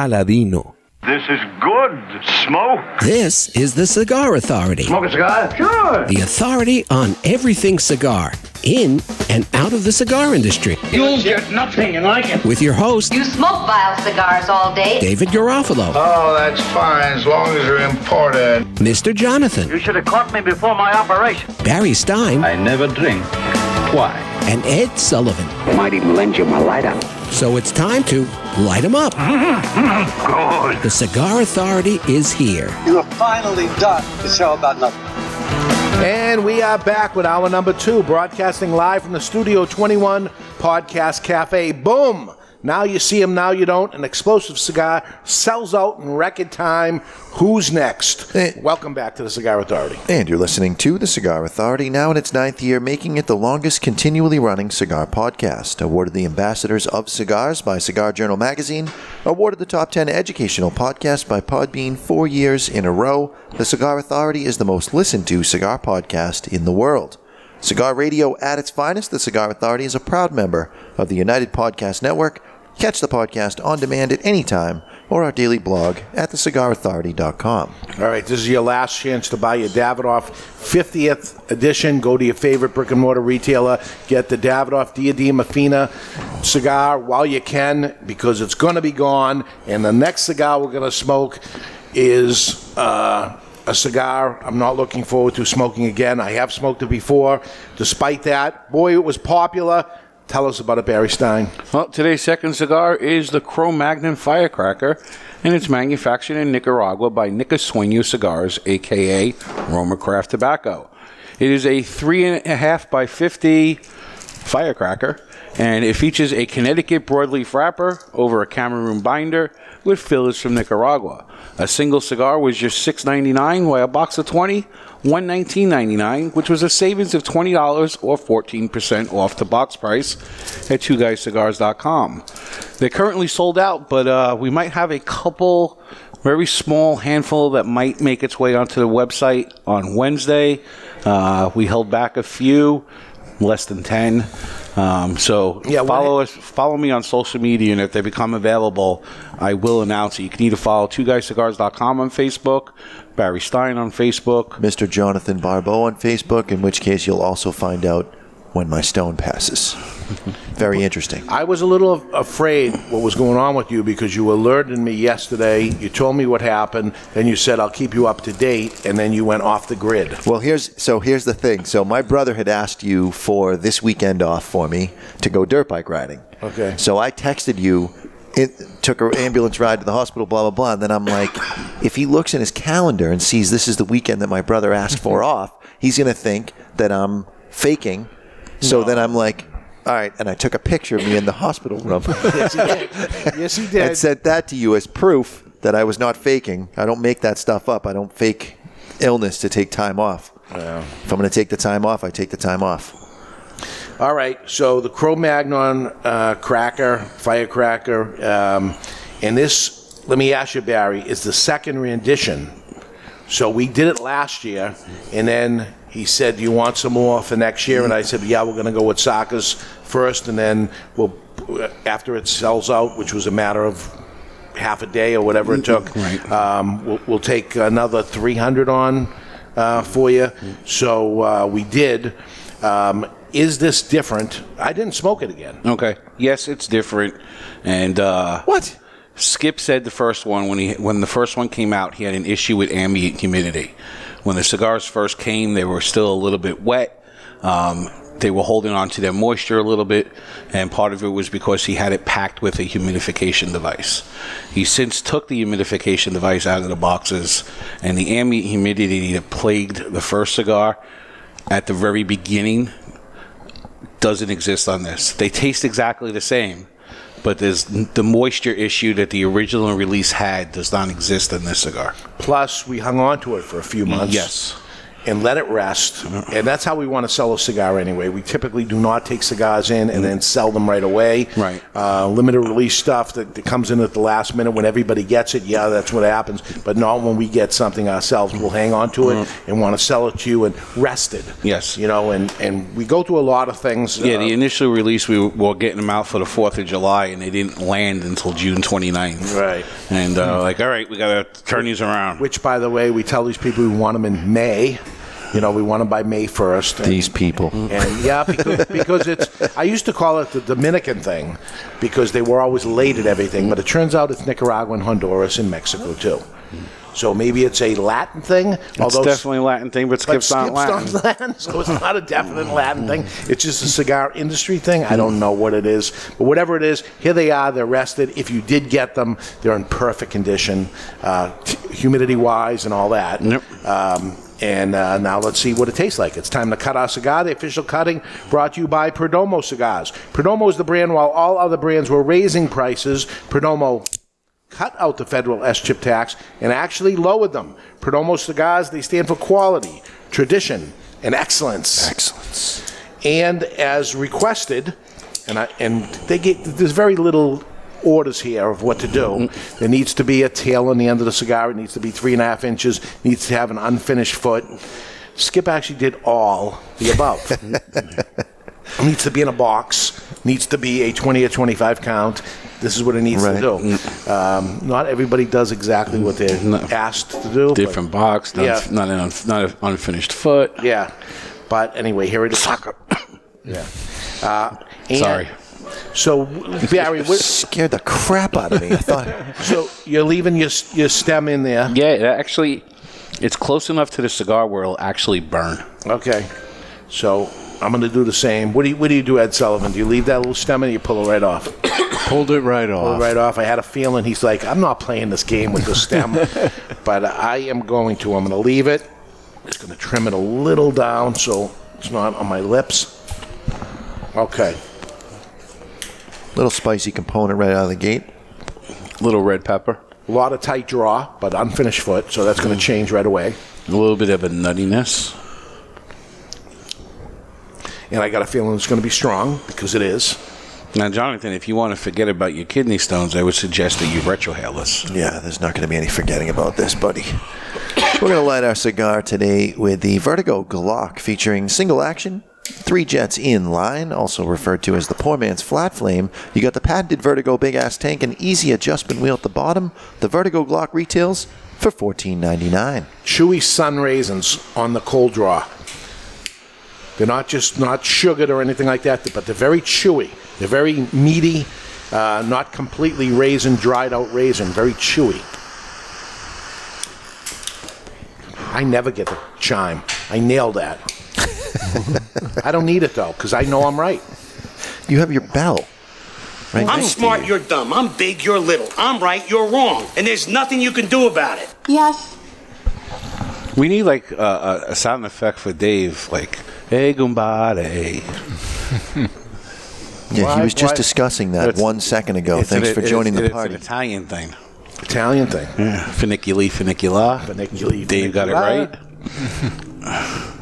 Aladino. This is good. Smoke. This is the Cigar Authority. Smoke a cigar? Sure. The authority on everything cigar, in and out of the cigar industry. You'll get nothing like it. With your host, You smoke vile cigars all day. David Garofalo, Oh, that's fine as long as they're imported. Mr. Jonathan, You should have caught me before my operation. Barry Stein, I never drink. Why? And Ed Sullivan. Might even lend you my lighter. So it's time to light 'em up. Good. The Cigar Authority is here. You have finally done the show about nothing. And we are back with hour number two, broadcasting live from the Studio 21 Podcast Cafe. Boom! Now you see him, now you don't. An explosive cigar sells out in record time. Who's next? Eh. Welcome back to the Cigar Authority. And you're listening to The Cigar Authority, now in its ninth year, making it the longest continually running cigar podcast. Awarded the Ambassadors of Cigars by Cigar Journal Magazine. Awarded the Top 10 Educational Podcast by Podbean four years in a row. The Cigar Authority is the most listened to cigar podcast in the world. Cigar Radio at its finest, The Cigar Authority is a proud member of the United Podcast Network. Catch the podcast on demand at any time or our daily blog at thecigarauthority.com. All right, this is your last chance to buy your Davidoff 50th edition. Go to your favorite brick and mortar retailer, get the Davidoff Diadema Fina cigar while you can because it's going to be gone. And the next cigar we're going to smoke is uh, a cigar I'm not looking forward to smoking again. I have smoked it before. Despite that, boy, it was popular. Tell us about it, Barry Stein. Well, today's second cigar is the Cro-Magnon Firecracker, and it's manufactured in Nicaragua by Nicasueño Cigars, aka RoMaCraft Tobacco. It is a three and a half by fifty firecracker, and it features a Connecticut broadleaf wrapper over a Cameroon binder with fillers from Nicaragua. A single cigar was just $6.99, while a box of 20, $119.99, which was a savings of $20 or 14% off the box price at twoguyscigars.com. They're currently sold out, but uh, we might have a couple, very small handful that might make its way onto the website on Wednesday. Uh, we held back a few, less than 10. Um, so follow us, follow me on social media, and if they become available, I will announce it. You can either follow two guyscigars.com on Facebook, Barry Stein on Facebook, Mr. Jonathan Barbeau on Facebook, in which case you'll also find out when my stone passes. Very interesting. I was a little afraid what was going on with you because you alerted me yesterday. You told me what happened. Then you said I'll keep you up to date, and then you went off the grid. Well, here's so here's the thing. So my brother had asked you for this weekend off for me to go dirt bike riding. Okay. So I texted you, it, took an ambulance ride to the hospital, blah blah blah. And then I'm like, if he looks in his calendar and sees this is the weekend that my brother asked for off, he's gonna think that I'm faking. So then I'm like. All right, and I took a picture of me in the hospital room. yes, he did. Yes, he did. and sent that to you as proof that I was not faking. I don't make that stuff up. I don't fake illness to take time off. Yeah. If I'm going to take the time off, I take the time off. All right, so the Cro Magnon uh, cracker, firecracker, um, and this, let me ask you, Barry, is the second rendition. So we did it last year, and then he said, "Do you want some more for next year?" And I said, "Yeah, we're going to go with Saka's first, and then we'll after it sells out, which was a matter of half a day or whatever it took. Um, we'll, we'll take another 300 on uh, for you. So uh, we did. Um, is this different? I didn't smoke it again. Okay. Yes, it's different. And uh, what? Skip said the first one when he when the first one came out, he had an issue with ambient humidity. When the cigars first came, they were still a little bit wet. Um, they were holding on to their moisture a little bit, and part of it was because he had it packed with a humidification device. He since took the humidification device out of the boxes, and the ambient humidity that plagued the first cigar at the very beginning doesn't exist on this. They taste exactly the same, but there's the moisture issue that the original release had does not exist in this cigar. Plus, we hung on to it for a few months. Yes. And let it rest. And that's how we want to sell a cigar anyway. We typically do not take cigars in and then sell them right away. Right. Uh, limited release stuff that, that comes in at the last minute when everybody gets it, yeah, that's what happens. But not when we get something ourselves. We'll hang on to it and want to sell it to you and rest it. Yes. You know, and, and we go through a lot of things. Yeah, uh, the initial release, we were getting them out for the 4th of July, and they didn't land until June 29th. Right. And uh, like, all right, we got to turn these around. Which, by the way, we tell these people we want them in May. You know, we want them by May 1st. These people. And yeah, because, because it's, I used to call it the Dominican thing because they were always late at everything, but it turns out it's Nicaragua and Honduras and Mexico too. So maybe it's a Latin thing. It's definitely a Latin thing, but Skip's not Latin. Skip's not Latin, so it's not a definite Latin thing. It's just a cigar industry thing. I don't know what it is, but whatever it is, here they are. They're rested. If you did get them, they're in perfect condition, uh, t- humidity wise, and all that. Um, and uh, now let's see what it tastes like. It's time to cut our cigar. The official cutting brought to you by Perdomo Cigars. Perdomo is the brand while all other brands were raising prices. Perdomo cut out the federal SCHIP tax and actually lowered them. Perdomo cigars, they stand for quality, tradition, and excellence. Excellence. And as requested, and I, and they get there's very little orders here of what to do. There needs to be a tail on the end of the cigar. It needs to be three and a half inches. Needs to have an unfinished foot. Skip actually did all the above. It needs to be in a box. Needs to be a 20 or 25 count. This is what it needs Right. to do. Um, not everybody does exactly what they're asked to do. but- Different box, not, Yeah. not, an unf- not an unfinished foot. Yeah. But anyway, here it is. Sucker. Yeah. Uh, and- Sorry. So, Barry, what, scared the crap out of me. I thought. so you're leaving your your stem in there. Yeah, it actually, it's close enough to the cigar where it'll actually burn. Okay. So I'm going to do the same. What do you What do you do, Ed Sullivan? Do you leave that little stem and you pull it right off? Pulled it right Pull off. it right off. I had a feeling he's like, I'm not playing this game with the stem, but I am going to. I'm going to leave it. Just going to trim it a little down so it's not on my lips. Okay. Little spicy component right out of the gate. Little red pepper. A lot of tight draw, but unfinished foot, so that's going to change right away. A little bit of a nuttiness. And I got a feeling it's going to be strong because it is. Now, Jonathan, if you want to forget about your kidney stones, I would suggest that you retrohale this. Yeah, there's not going to be any forgetting about this, buddy. We're going to light our cigar today with the Vertigo Glock featuring single action Three jets in line, also referred to as the poor man's flat flame. You got the patented Vertigo big ass tank and easy adjustment wheel at the bottom. The Vertigo Glock retails for fourteen ninety nine. Chewy sun raisins on the cold draw. They're not just not sugared or anything like that, but they're very chewy. They're very meaty, uh, not completely raisin, dried out raisin, very chewy. I never get the chime. I nailed that. I don't need it though, because I know I'm right. You have your bell. Right I'm next to smart, you. you're dumb. I'm big, you're little. I'm right, you're wrong. And there's nothing you can do about it. Yes. We need like uh, a, a sound effect for Dave, like "Hey Gumbade." Yeah, he Why- was just why- discussing that It's- one second ago. Thanks an- for it's- joining the it's party. an Italian thing. Italian thing. Yeah, funiculi funicula. Funiculi. Dave got it funicula. right.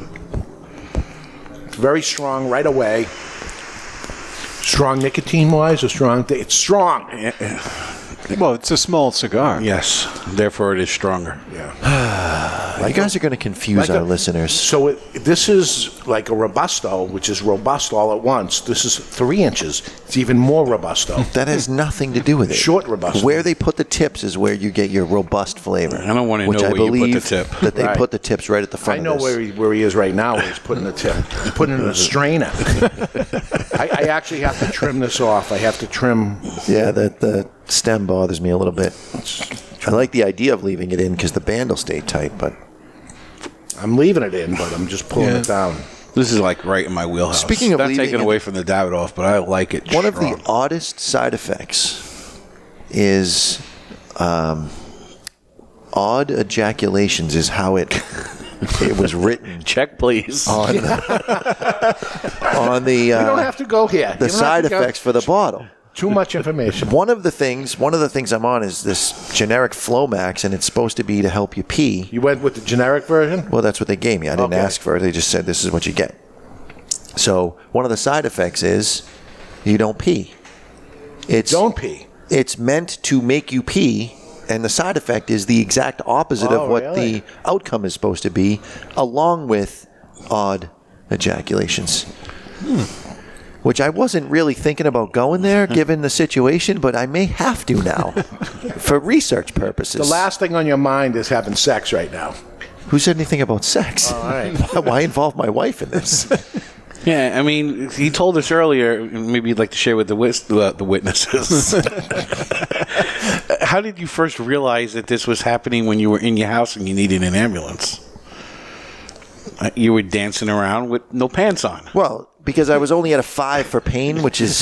Very strong right away. Strong nicotine wise, or strong? It's strong. Eh, eh. Well, it's a small cigar. Yes, therefore it is stronger. Yeah. you guys are going to confuse Like our a- listeners. So it, this is like a robusto, which is robust all at once. This is three inches. It's even more robusto. That has nothing to do with it. Short robusto. Where they put the tips is where you get your robust flavor. I don't wanna which know I where you put the believe tip. That they Right. put the tips right at the front. I front. know of this. where he, where he is right now. Where he's putting the tip. He's putting it in a strainer. I, I actually have to trim this off. I have to trim. Yeah, that the stem bothers me a little bit. I like the idea of leaving it in because the band will stay tight, but I'm leaving it in, but I'm just pulling Yeah. it down. This is like right in my wheelhouse. Speaking of that's leaving taken it- away from the Davidoff, but I like it. one of strong. the oddest side effects is um, odd ejaculations. Is how it it was written Check, please. on the on the you uh, don't have to go here. the You don't have side to go- effects for the bottle. Too much information. One of the things, one of the things I'm on is this generic Flomax, and it's supposed to be to help you pee. You went with the generic version. Well, that's what they gave me. I didn't Okay. ask for it. They just said this is what you get. So one of the side effects is you don't pee. It's Don't pee. It's meant to make you pee, and the side effect is the exact opposite Oh, of what really? the outcome is supposed to be, along with odd ejaculations. Hmm. Which I wasn't really thinking about going there, given the situation, but I may have to now, for research purposes. The last thing on your mind is having sex right now. Who said anything about sex? All right. Why involve my wife in this? Yeah, I mean, he told us earlier. Maybe you'd like to share with the wis- the, the witnesses. How did you first realize that this was happening when you were in your house and you needed an ambulance? Uh, You were dancing around with no pants on. Well, because I was only at a five for pain, which is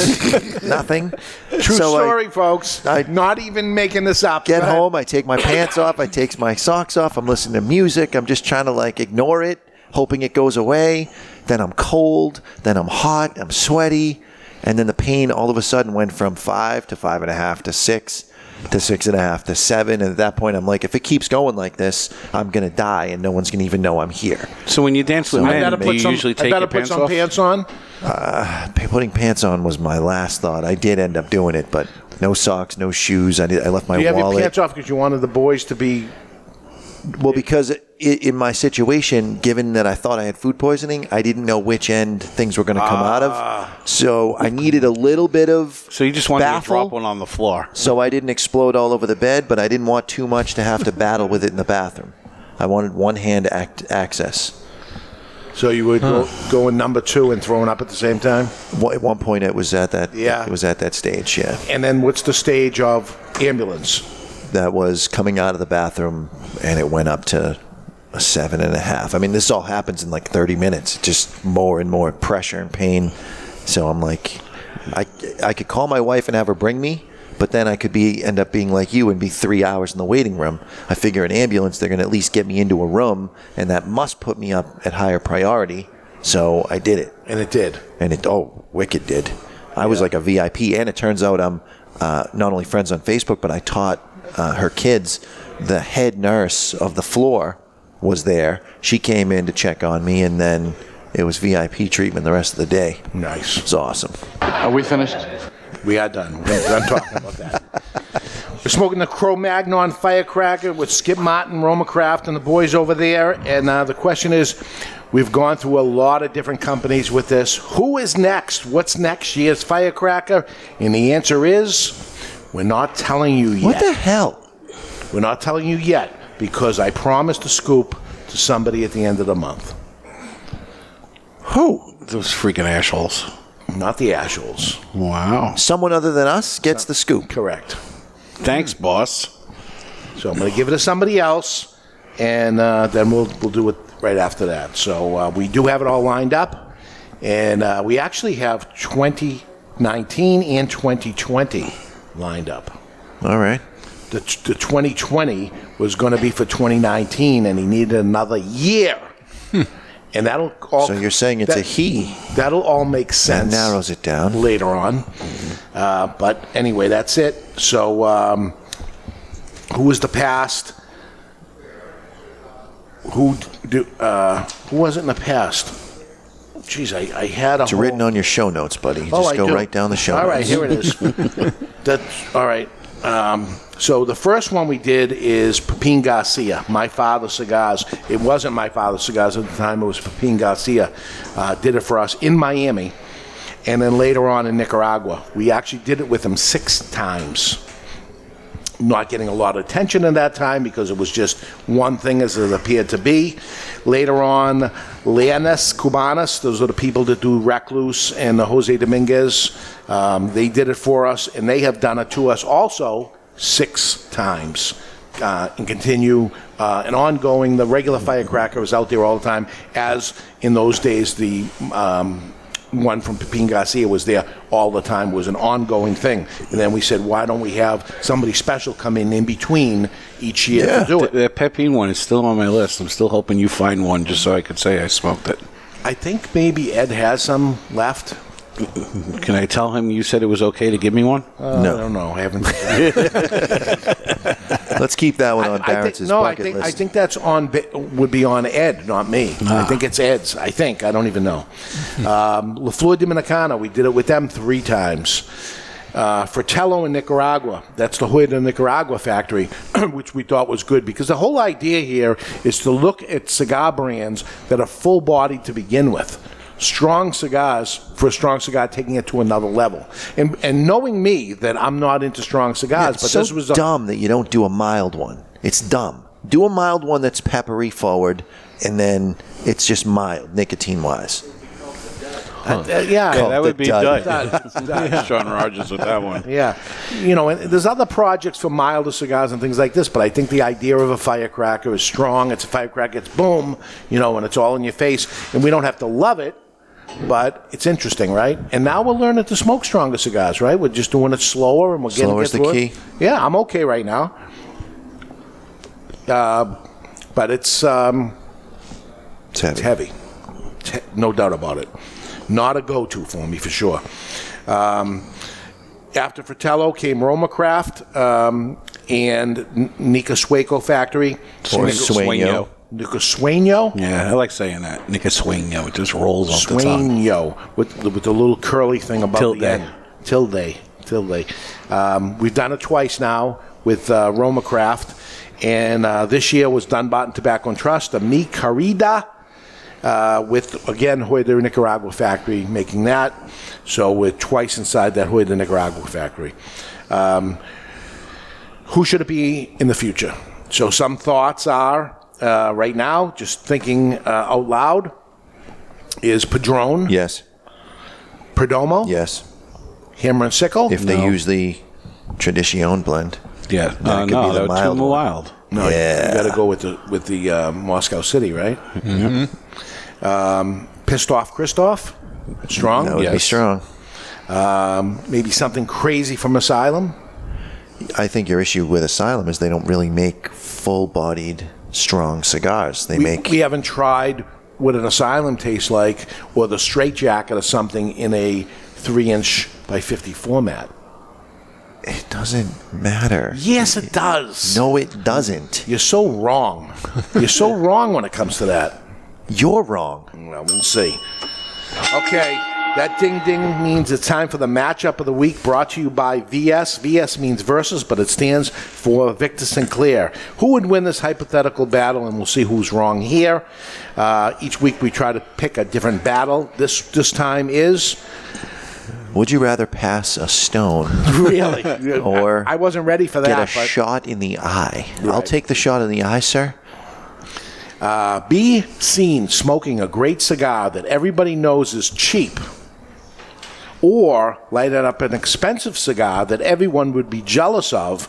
nothing. True So I story, folks. I- Not even making this up. get ahead. home, I take my pants off, I take my socks off, I'm listening to music, I'm just trying to like ignore it, hoping it goes away. Then I'm cold, then I'm hot, I'm sweaty, and then the pain all of a sudden went from five to five and a half to six to six and a half to seven. And at that point, I'm like, if it keeps going like this, I'm gonna die, and no one's gonna even know I'm here. So when you dance with So men, do you some, usually take your put pants some off? pants on. Uh, putting pants on was my last thought. I did end up doing it, but no socks, no shoes. I, did, I left my Do you have your wallet. pants off because you wanted the boys to be? Well, because i in my situation, given that I thought I had food poisoning, I didn't know which end things were going to come out of. Ah. So I needed a little bit of. So you just wanted to baffle, drop one on the floor. So I didn't explode all over the bed, but I didn't want too much to have to battle with it in the bathroom. I wanted one hand act- access. So you would go, go in number two and throwing up at the same time. Well, At one point, it was at that. Yeah. It was at that stage. Yeah. And then what's the stage of ambulance? That was coming out of the bathroom and it went up to a seven and a half. I mean, this all happens in like 30 minutes, just more and more pressure and pain. So I'm like, I, I could call my wife and have her bring me, but then I could be end up being like you and be three hours in the waiting room. I figure an ambulance, they're going to at least get me into a room, and that must put me up at higher priority. So I did it. And it did. And it, oh, wicked did. I was like a VIP, and it turns out I'm uh, not only friends on Facebook, but I taught uh, her kids. The head nurse of the floor was there. She came in to check on me, and then it was VIP treatment the rest of the day. Nice. It's awesome. Are we finished? We are done. We're done talking about that. We're smoking the Cro Magnon firecracker with Skip Martin, RoMaCraft, and the boys over there. And uh, the question is, We've gone through a lot of different companies with this. Who is next? What's next year's firecracker? And the answer is we're not telling you yet. What the hell? We're not telling you yet because I promised a scoop to somebody at the end of the month. Who? Those freaking assholes. Not the assholes. Wow. Someone other than us gets the scoop. Correct. Thanks, boss. So I'm going to give it to somebody else, and uh, then we'll we'll do it right after that. So uh, we do have it all lined up, and uh, we actually have 2019 and 2020 lined up. All right. The, the 2020 was going to be for 2019, and he needed another year. And that'll all. So you're saying it's that- a he. That'll all make sense. That narrows it down. later on. Uh, but anyway, that's it. So, um, who was the past? Who do? Uh, who was it in the past? Jeez, I, I had a. It's whole- written on your show notes, buddy. Just Oh, I go do. right down the show All notes. right, here it is. That's all right. Um, so the first one we did is Pepin Garcia, My Father Cigars. It wasn't My Father Cigars at the time; it was Pepin Garcia. Uh, did it for us in Miami, and then later on in Nicaragua. We actually did it with him six times. Not getting a lot of attention at that time because it was just one thing as it appeared to be. Later on, Leones Cubanas, those are the people that do Recluse and Jose Dominguez. Um, they did it for us, and they have done it to us also six times. Uh, and continue uh, and ongoing. The regular firecracker is out there all the time, as in those days the um, one from Pepin Garcia was there all the time. Was an ongoing thing. And then we said, why don't we have somebody special come in in between each year to do it? The, the Pepin one is still on my list. I'm still hoping you find one just so I could say I smoked it. I think maybe Ed has some left. Can I tell him you said it was okay to give me one? Uh, I don't know. I haven't. Let's keep that one on I think, Barrett's no, I bucket think list. I think that's on would be on Ed, not me. I think it's Ed's. I think I don't even know. um, La Flor Dominicana, we did it with them three times. Uh, Fratello in Nicaragua, that's the Joya de Nicaragua factory, which we thought was good because the whole idea here is to look at cigar brands that are full bodied to begin with. Strong cigars for a strong cigar, taking it to another level, and and knowing me that I'm not into strong cigars, it's but so this was a, dumb that you don't do a mild one. It's dumb. Do a mild one that's peppery forward, and then it's just mild, nicotine wise. Uh, yeah, Call that would be dud. dud. Dud. Sean Rogers with that one. Yeah, you know, and there's other projects for milder cigars and things like this, but I think the idea of a firecracker is strong. It's a firecracker, it's boom, you know, and it's all in your face, and we don't have to love it, but it's interesting, right? And now we're learning to smoke stronger cigars, right? We're just doing it slower, and we're getting Slower's get the through key. It. Yeah, I'm okay right now, uh, but it's um, It's heavy. it's heavy, It's he- no doubt about it. Not a go-to for me for sure. Um, after Fratello came RoMaCraft um, and N- Nika Factory. Or Sueño. Nika Sueño? Yeah, I like saying that. Nick Swingo. It just rolls off the tongue. Sueño with the, with the little curly thing above Tilde. the end. Tilde. Tilde. Um, we've done it twice now with uh, RoMaCraft. And uh, this year was Dunbarton Tobacco and Trust, the Mi Querida, uh, with, again, Joya de Nicaragua factory making that. So we're twice inside that Joya de Nicaragua factory. Um, who should it be in the future? So some thoughts are, uh, right now, just thinking uh, out loud, is Padron, Yes. Perdomo, Yes. Hammer and Sickle. If they use the Tradicion blend. Yeah. That Uh, could no, be the that would mild too one. wild. No, you- Yeah. you got to go with the with the uh, Moscow City, right? Mm-hmm. Um, pissed off Kristoff, strong. That would be strong. Um, maybe something crazy from Asylum. I think your issue with Asylum is they don't really make full-bodied, strong cigars. They we, make we haven't tried what an Asylum tastes like, or the straight jacket or something in a three inch by fifty format. It doesn't matter. Yes, it does. No, it doesn't. You're so wrong. You're so wrong when it comes to that. You're wrong. Well, we'll see. Okay, That ding ding means it's time for the matchup of the week brought to you by VS. VS means versus, but it stands for Victor Sinclair. Who would win this hypothetical battle? And we'll see who's wrong here. Uh, each week we try to pick a different battle. This this time is Would you rather pass a stone? really. Or I wasn't ready for that. get a shot in the eye? I'll take the shot in the eye, sir. Uh, be seen smoking a great cigar that everybody knows is cheap, or light up an expensive cigar that everyone would be jealous of,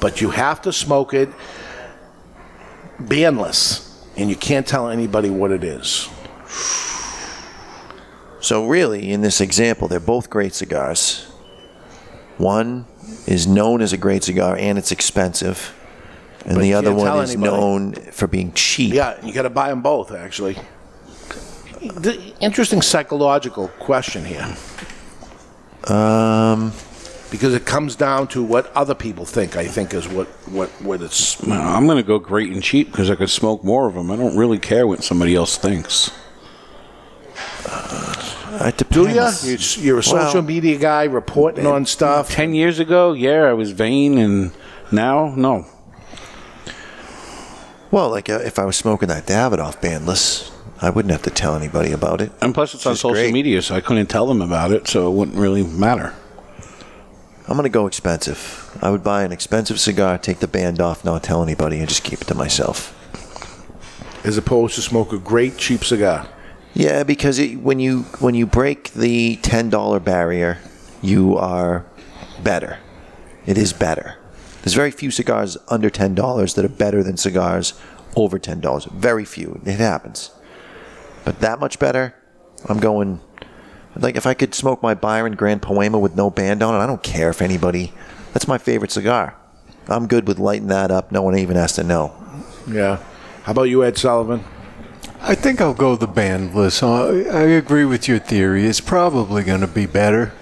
but you have to smoke it bandless, and you can't tell anybody what it is. So really, in this example, they're both great cigars. One is known as a great cigar and it's expensive, and But the other one is anybody. known for being cheap. Yeah, you got to buy them both, actually. The interesting psychological question here. Um, because it comes down to what other people think. I think is what what what it's. No, I'm going to go great and cheap because I could smoke more of them. I don't really care what somebody else thinks. It Do you? You're, you're a social Well- media guy reporting on stuff. Ten years ago, yeah, I was vain, and now, no. Well, like uh, if I was smoking that Davidoff bandless, I wouldn't have to tell anybody about it. And plus, it's on social great. media, so I couldn't tell them about it, so it wouldn't really matter. I'm going to go expensive. I would buy an expensive cigar, take the band off, not tell anybody, and just keep it to myself. As opposed to smoke a great cheap cigar. Yeah, because it, when you when you break the ten dollar barrier, you are better. It is better. There's very few cigars under ten dollars that are better than cigars over ten dollars. Very few. It happens, but that much better. I'm going. Like if I could smoke my Byron Grand Poema with no band on it, I don't care if anybody. That's my favorite cigar. I'm good with lighting that up. No one even has to know. Yeah. How about you, Ed Sullivan? I think I'll go the bandless. I, uh, I agree with your theory. It's probably going to be better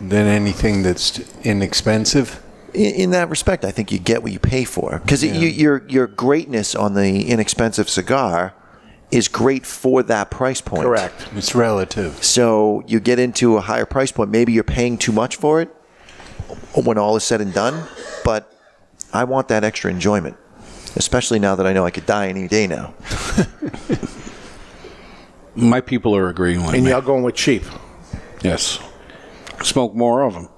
than anything that's inexpensive. in, in that respect, I think you get what you pay for because you, your your greatness on the inexpensive cigar is great for that price point. Correct. It's relative. So you get into a higher price point. Maybe you're paying too much for it when all is said and done, but I want that extra enjoyment, especially now that I know I could die any day now. My people are agreeing with And me. And y'all going with cheap. Yes. Smoke more of them.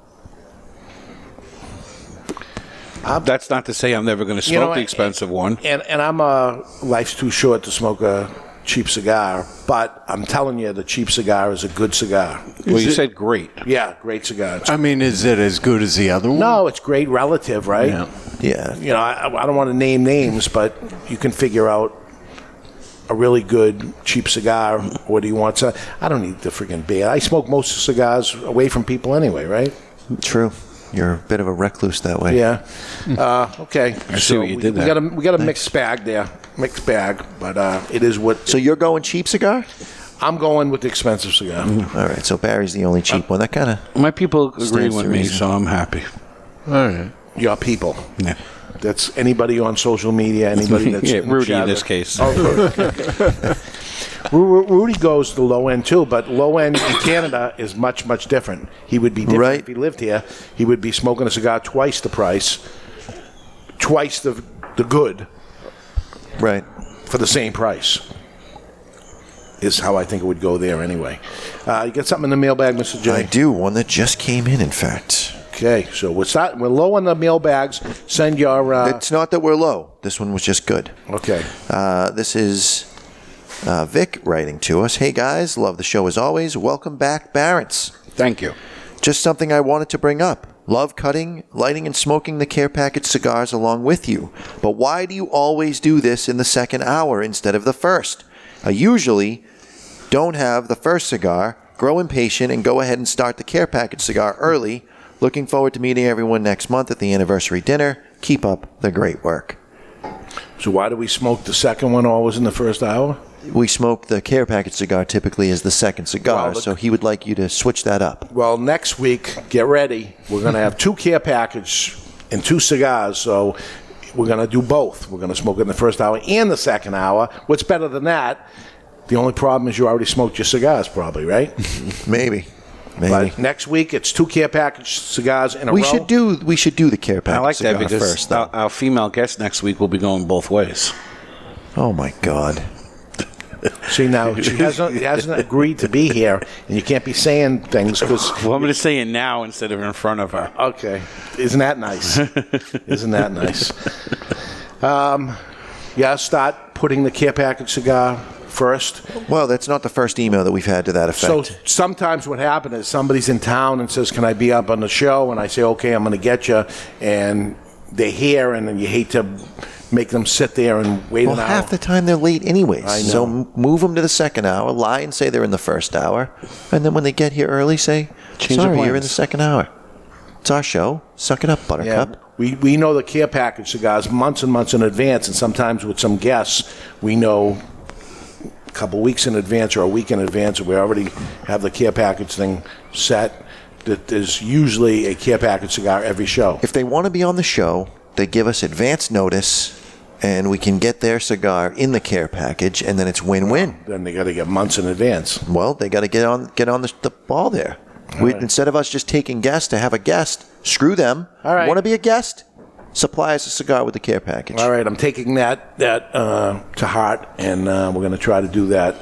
That's not to say I'm never going to smoke You know, the expensive one. And and I'm a life's too short to smoke a cheap cigar, but I'm telling you, the cheap cigar is a good cigar. Well, Is you it- said great. Yeah, great cigar. I mean, is it as good as the other one? No, it's great relative, right? Yeah. Yeah. You know, I, I don't want to name names, but you can figure out a really good cheap cigar. What do you want? So I don't need the freaking beer. I smoke most cigars away from people anyway, right? True. You're a bit of a recluse that way. Yeah. Uh, okay. I see what you we, did we there. got a we got a mixed bag there, mixed bag, but uh, it is what. So you're going cheap cigar? I'm going with the expensive cigar. All right. So Barry's the only cheap one. That kind of My people agree Stands with to me, reason. so I'm happy. All right. Your people. Yeah. That's anybody on social media, anybody that's Yeah, in the Rudy in chat. this case. Oh, Rudy. Ru- Rudy goes to low end too, but low end in Canada is much much different. He would be different Right. if he lived here. He would be smoking a cigar twice the price, twice the the good right for the same price. Is how I think it would go there anyway. Uh, you got something in the mailbag, Mr. J? I do. One that just came in, in fact. Okay, so we're start, we're low on the mailbags. Send your. Uh, It's not that we're low. This one was just good. Okay. Uh, this is uh, Vic writing to us. Hey guys, love the show as always. Welcome back, Barents. Thank you. Just something I wanted to bring up. Love cutting, lighting, and smoking the care package cigars along with you. But why do you always do this in the second hour instead of the first? I usually don't have the first cigar, grow impatient, and go ahead and start the care package cigar early. Looking forward to meeting everyone next month at the anniversary dinner. Keep up the great work. so why do we smoke the second one always in the first hour? We smoke the care package cigar typically as the second cigar, Well, the- so he would like you to switch that up. Well, next week, get ready. We're going to have two care package and two cigars. So we're going to do both. We're going to smoke it in the first hour and the second hour. What's better than that? The only problem is you already smoked your cigars, probably, right? Maybe. Maybe. But next week it's two care package cigars in a we row. should do we should do the care package. I package like that because first. our, our female guest next week will be going both ways. Oh my god. See now she hasn't hasn't agreed to be here, and you can't be saying things because. Well, I'm going to say it now instead of in front of her. Okay, isn't that nice? isn't that nice? Um, yeah, start putting the care package cigar first. Well, that's not the first email that we've had to that effect. So sometimes what happens is somebody's in town and says, "Can I be up on the show?" And I say, "Okay, I'm going to get you." And they're here, and then you hate to make them sit there and wait well, an hour. half the time they're late anyways. I know. So m- move them to the second hour. Lie and say they're in the first hour, and then when they get here early, say, Change "Sorry, you're in plans." the second hour." It's our show. Suck it up, Buttercup. Yeah, we, we know the care package cigars months and months in advance, and sometimes with some guests, we know a couple weeks in advance or a week in advance, we already have the care package thing set. That there's usually a care package cigar every show. If they want to be on the show, they give us advance notice, and we can get their cigar in the care package, and then it's win-win. Then they got to get months in advance. Well, they got to get on get on the, the ball there. We, Instead of us just taking guests to have a guest, screw them. All right. Want to be a guest? Supply us a cigar with the care package. All right, I'm taking that that uh, to heart, and uh, we're going to try to do that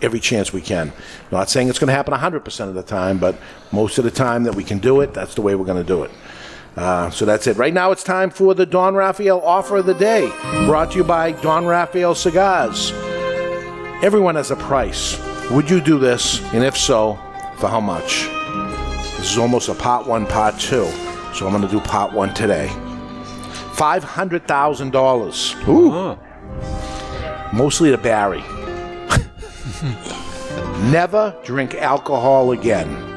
every chance we can. Not saying it's going to happen 100% of the time, but most of the time that we can do it, that's the way we're going to do it. Uh, so that's it. Right now, it's time for the Don Raphael offer of the day, brought to you by Don Raphael Cigars. Everyone has a price. Would you do this? And if so, for how much? This is almost a part one, part two. So I'm going to do part one today. $500,000. Ooh. Mostly to Barry. Never drink alcohol again.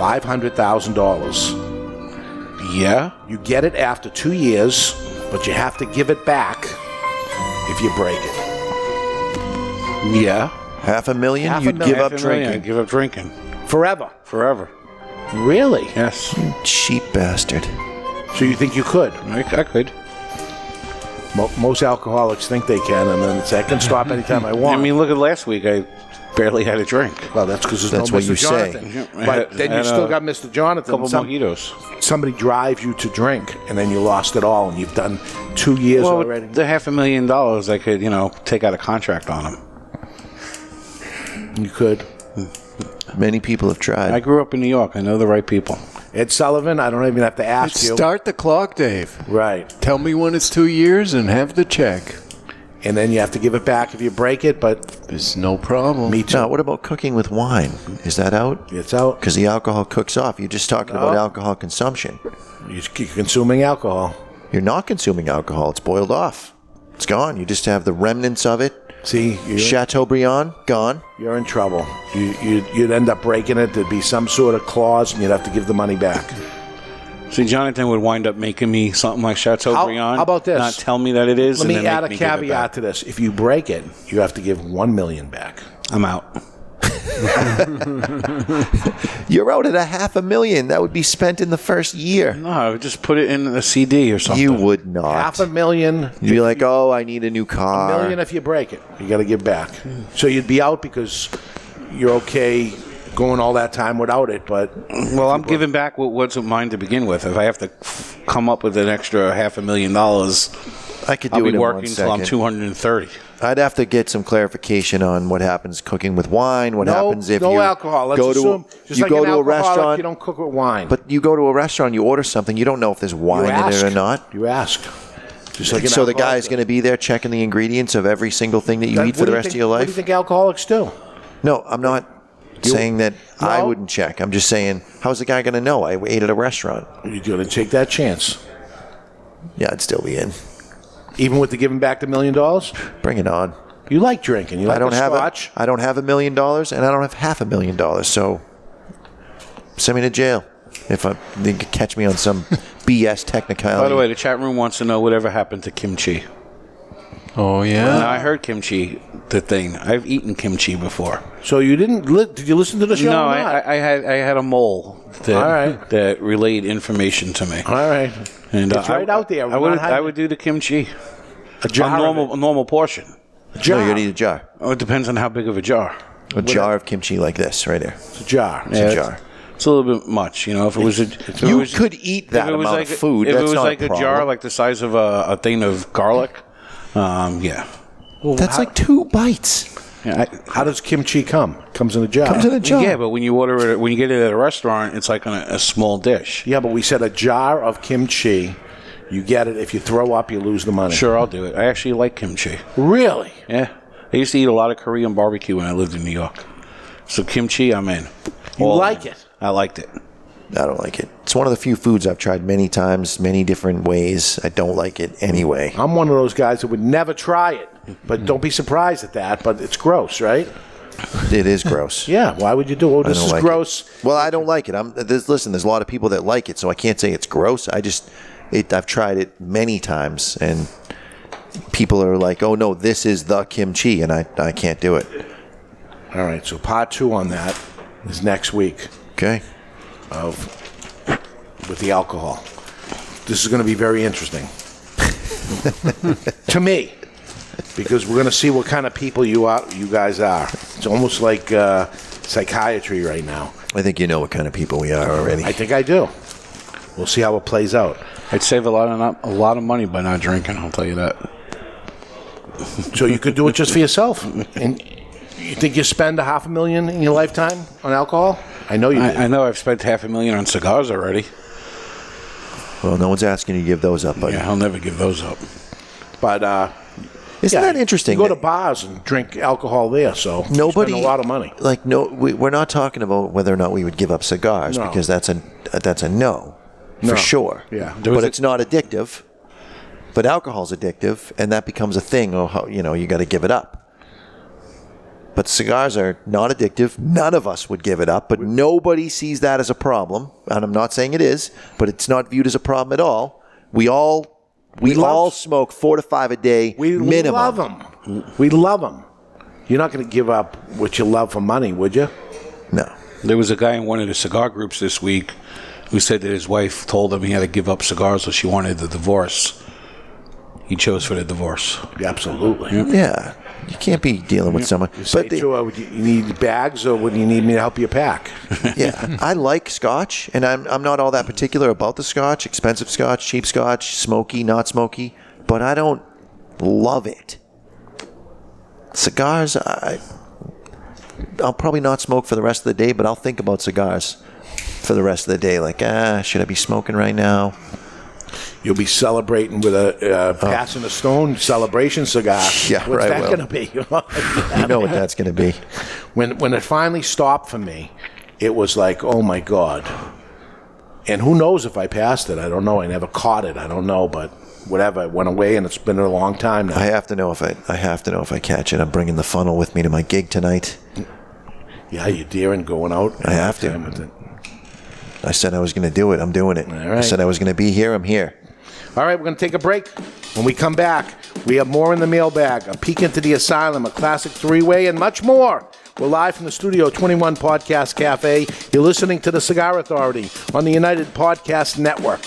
$500,000. Yeah? You get it after two years, but you have to give it back if you break it. Yeah. Half a million, Half a you'd million. give up million, drinking. I'd give up drinking. Forever. Forever. Really? Yes. Cheap bastard. So you think you could? I, I could. Mo- most alcoholics think they can, and then it's, I can stop anytime I want. I mean, look at last week. I barely had a drink. Well, that's because there's That's no what Mr. you say. Jonathan. I But then you had still a got Mr. Jonathan. couple Some- mojitos. Somebody drives you to drink, and then you lost it all, and you've done two years Well, already. with the half a million dollars, I could, you know, take out a contract on them. You could. Many people have tried. I grew up in New York. I know the right people. Ed Sullivan, I don't even have to ask you. Start the clock, Dave. Right. Tell me when it's two years and have the check. And then you have to give it back if you break it, but There's no problem. me too. Now, what about cooking with wine? Is that out? It's out. Because the alcohol cooks off. You're just talking about No. alcohol consumption. You're consuming alcohol. You're not consuming alcohol. It's boiled off. It's gone. You just have the remnants of it. See, you're, Chateaubriand, gone. you're in trouble. You, you'd, you'd end up breaking it. There'd be some sort of clause, and you'd have to give the money back. See, Jonathan would wind up making me something like Chateaubriand. How- how about this? Not tell me that it is. Let and me then add a me caveat back. to this. If you break it, you have to give one million back. I'm out. You're out at a half a million. That would be spent in the first year. No, I would just put it in a CD or something. You would not. Half a million. You'd be like, oh, I need a new car. A million if you break it. You got to give back. So you'd be out because you're okay going all that time without it, but Well, I'm giving back what wasn't mine to begin with. If I have to come up with an extra half a million dollars, I could do I'll it be in working until I'm 230. I'd have to get some clarification on what happens cooking with wine. What no, happens if no you alcohol. Let's go to assume just you like go an to a restaurant, you don't cook with wine. but you go to a restaurant, you order something, you don't know if there's wine in ask. it or not. you ask. Just like so the alcoholic guy's going to be there checking the ingredients of every single thing that you That- eat for the rest think- of your life. What do you think alcoholics do? No, I'm not saying that I wouldn't check. I'm just saying, how's the guy going to know I ate at a restaurant? You're going to take that chance, Yeah, I'd still be in. even with the giving back the million dollars. Bring it on. You like drinking. You like I don't the have scotch. a, I don't have a million dollars, and I don't have half a million dollars. So send me to jail if I, they could catch me on some BS technicality. By the way, the chat room wants to know whatever happened to kimchi. Oh, Now, yeah? I heard kimchi, the thing. I've eaten kimchi before. So you didn't? Li- did you listen to the show? no, or I, not? I, I had I had a mole that All right. that relayed information to me. All right. And It's I- right out there. I We're would not hiding I would do the kimchi. A jar a of normal it. a normal portion. Jar. No, you gotta eat a jar. Oh, it depends on how big of a jar. A jar of kimchi like this right here. It's a jar. It's Yeah, a jar. It's a little bit much, you know. If it was, a, if it You was- could eat that it was amount like of a- food. If That's it was not a like a, jar, problem. like the size of a, a thing of garlic, um, yeah. That's like two bites. Yeah, How does kimchi come? Comes in a jar. Comes in a jar. Yeah, but when you order it, when you get it at a restaurant, it's like on a, a small dish. Yeah, but we said a jar of kimchi. You get it. If you throw up, you lose the money. Sure, I'll do it. I actually like kimchi. Really? Yeah, I used to eat a lot of Korean barbecue when I lived in New York. So kimchi, I'm in. You All like in. it? I liked it. I don't like it. It's one of the few foods I've tried many times, many different ways. I don't like it anyway. I'm one of those guys that would never try it. But mm-hmm. don't be surprised at that. But it's gross, right? It is gross. Yeah. Why would you do? Oh, I this don't is like gross. It. Well, I don't like it. I'm there's, listen. There's a lot of people that like it, so I can't say it's gross. I just it. I've tried it many times, and people are like, "Oh no, this is the kimchi," and I I can't do it. All right. So part two on that is next week. Okay. Of with the alcohol. This is going to be very interesting to me because we're going to see what kind of people you are. You guys are. It's almost like uh, psychiatry right now. I think you know what kind of people we are already. I think I do. We'll see how it plays out. I'd save a lot of not, a lot of money by not drinking. I'll tell you that. So you could do it just for yourself. And you think you spend a half a million in your lifetime on alcohol? I know you. did. I, I know I've spent half a million on cigars already. Well, no one's asking you to give those up, buddy. Yeah, I'll never give those up. But uh, Isn't that interesting? You go to bars and drink alcohol there, so you Nobody spend a lot of money. Like no, we, we're not talking about whether or not we would give up cigars No. because that's a that's a no, No. for sure. Yeah. There was but a- it's not addictive. But alcohol's addictive, and that becomes a thing. Oh, you know, you got to give it up. But cigars are not addictive. None of us would give it up, but nobody sees that as a problem. And I'm not saying it is, but it's not viewed as a problem at all. We all we, all smoke four to five a day We minimum. love them. We love them. You're not going to give up what you love for money, would you? No. There was a guy in one of the cigar groups this week who said that his wife told him he had to give up cigars or she wanted the divorce. He chose for the divorce. Absolutely. Yeah, you can't be dealing with someone. You say But the- to her, "Would you you need bags or would you need me to help you pack? yeah, I like scotch, and I'm I'm not all that particular about the scotch. Expensive scotch, cheap scotch, smoky, not smoky, but I don't love it. Cigars, I I'll probably not smoke for the rest of the day, but I'll think about cigars for the rest of the day. Like, ah, should I be smoking right now? You'll be celebrating with a uh, passing a stone celebration cigar. Oh. Yeah, What's right, that well. going to be? You know what that's going to be. when when it finally stopped for me, it was like, oh my god. And who knows if I passed it? I don't know. I never caught it. I don't know, but whatever. It went away, and it's been a long time now. I have to know if I I have to know if I catch it. I'm bringing the funnel with me to my gig tonight. yeah, you're daring going out. I have to. Time with it. I said I was going to do it. I'm doing it. I said I was going to be here. I'm here. All right, we're going to take a break. When we come back, we have more in the mailbag, a peek into the asylum, a classic three way, and much more. We're live from the Studio 21 Podcast Cafe. You're listening to The Cigar Authority on the United Podcast Network.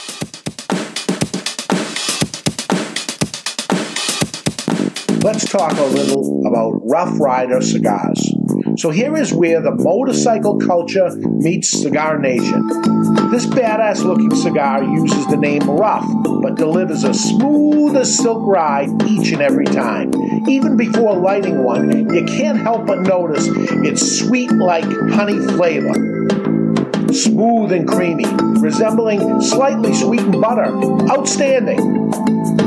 Let's talk a little about Rough Rider cigars. So, here is where the motorcycle culture meets Cigar Nation. This badass looking cigar uses the name Rough, but delivers a smooth as silk ride each and every time. Even before lighting one, you can't help but notice its sweet like honey flavor. Smooth and creamy, resembling slightly sweetened butter. Outstanding.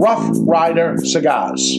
Rough Rider Cigars.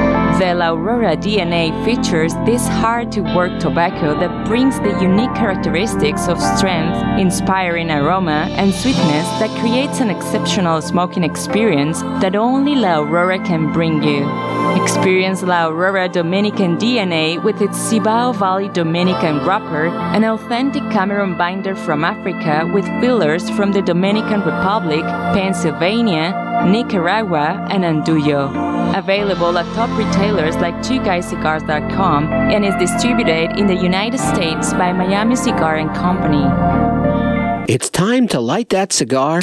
The La Aurora DNA features this hard to work tobacco that brings the unique characteristics of strength, inspiring aroma, and sweetness that creates an exceptional smoking experience that only La Aurora can bring you. Experience La Aurora Dominican DNA with its Cibao Valley Dominican wrapper, an authentic Cameroon binder from Africa with fillers from the Dominican Republic, Pennsylvania, Nicaragua, and Andullo. Available at top retailers like TwoGuysCigars.com and is distributed in the United States by Miami Cigar and Company. It's time to light that cigar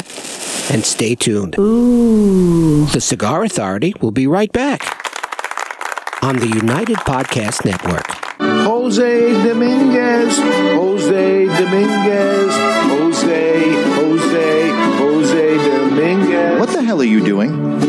and stay tuned. Ooh. The Cigar Authority will be right back on the United Podcast Network. Jose Dominguez, Jose Dominguez, Jose, Jose, Jose Dominguez. What the hell are you doing?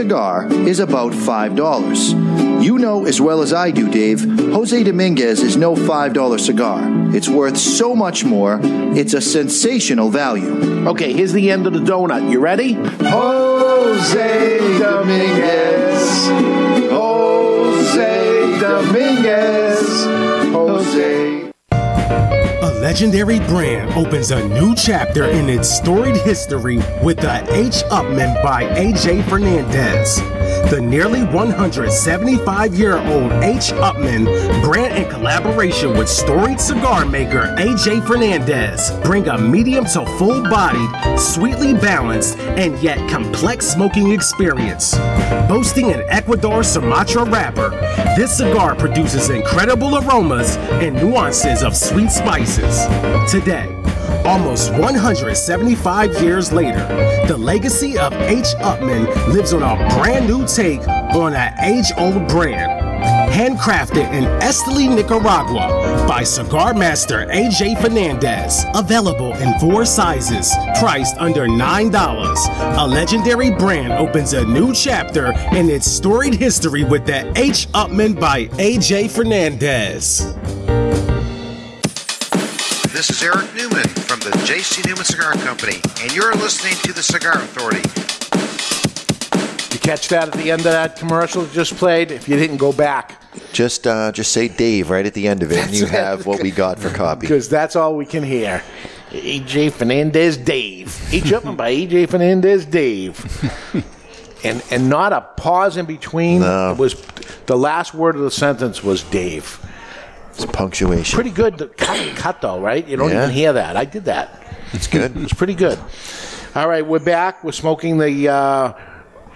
cigar is about $5. You know as well as I do, Dave, Jose Dominguez is no $5 cigar. It's worth so much more, it's a sensational value. Okay, here's the end of the donut. You ready? Jose Dominguez. Jose Dominguez. Legendary brand opens a new chapter in its storied history with the H. Upmann by AJ Fernandez. The nearly 175 year old H. Upmann brand in collaboration with storied cigar maker AJ Fernandez bring a medium to full bodied, sweetly balanced, and yet complex smoking experience. Boasting an Ecuador Sumatra wrapper, this cigar produces incredible aromas and nuances of sweet spices. Today, Almost 175 years later, the legacy of H. Upmann lives on a brand new take on an age old brand. Handcrafted in Esteli, Nicaragua by cigar master AJ Fernandez. Available in four sizes, priced under $9. A legendary brand opens a new chapter in its storied history with the H. Upmann by AJ Fernandez. This is Eric Newman from the J.C. Newman Cigar Company, and you're listening to the Cigar Authority. You catch that at the end of that commercial that just played? If you didn't go back, Just, uh, just say Dave right at the end of it, and you have what we got for copy. because that's all we can hear. AJ Fernandez Dave. H. Upmann by AJ Fernandez Dave. and and not a pause in between. It was the last word of the sentence was Dave. It's punctuation. Pretty good to cut, cut though, right? You don't Yeah. even hear that. I did that. It's good. It's pretty good. All right, we're back. We're smoking the uh,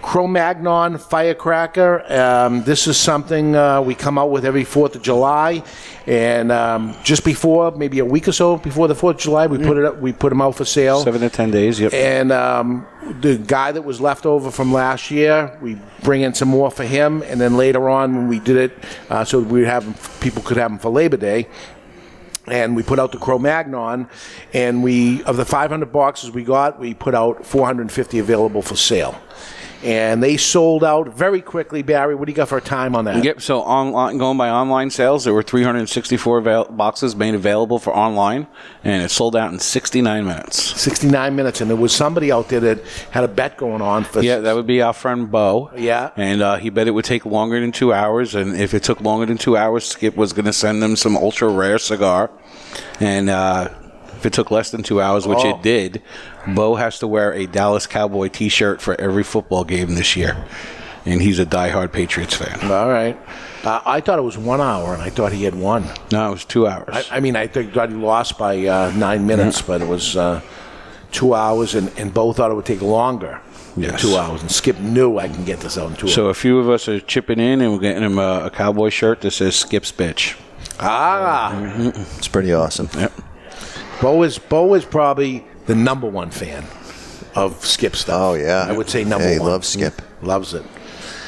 Cro-Magnon firecracker. Um, this is something uh, we come out with every Fourth of July, and um, just before, maybe a week or so before the Fourth of July, we put it up. We put them out for sale. Seven to ten days. Yep. And um, the guy that was left over from last year, we bring in some more for him, and then later on when we did it, uh, so we have people could have them for Labor Day. And we put out the Cro-Magnon, and we of the 500 boxes we got, we put out 450 available for sale, and they sold out very quickly. Barry, what do you got for a time on that? Yep. So online, going by online sales, there were 364 avail- boxes made available for online, and it sold out in 69 minutes. 69 minutes, and there was somebody out there that had a bet going on for. Yeah, that would be our friend Bo. Yeah. And uh, he bet it would take longer than two hours, and if it took longer than two hours, Skip was going to send them some ultra rare cigar. And uh, if it took less than two hours, which Oh. it did, Bo has to wear a Dallas Cowboy T-shirt for every football game this year, and he's a diehard Patriots fan. All right. Uh, I thought it was one hour, and I thought he had won. No, it was two hours. I, I mean, I think thought he lost by uh, nine minutes, but it was uh, two hours, and, and both thought it would take longer than Yes. two hours. And Skip knew I can get this out in two So hours. a few of us are chipping in, and we're getting him a, a cowboy shirt that says "Skip's bitch." Ah, It's pretty awesome. Yep. Bo is Bo is probably the number one fan of Skip stuff. Oh yeah, I would say number yeah, he one. loves Skip. Loves it.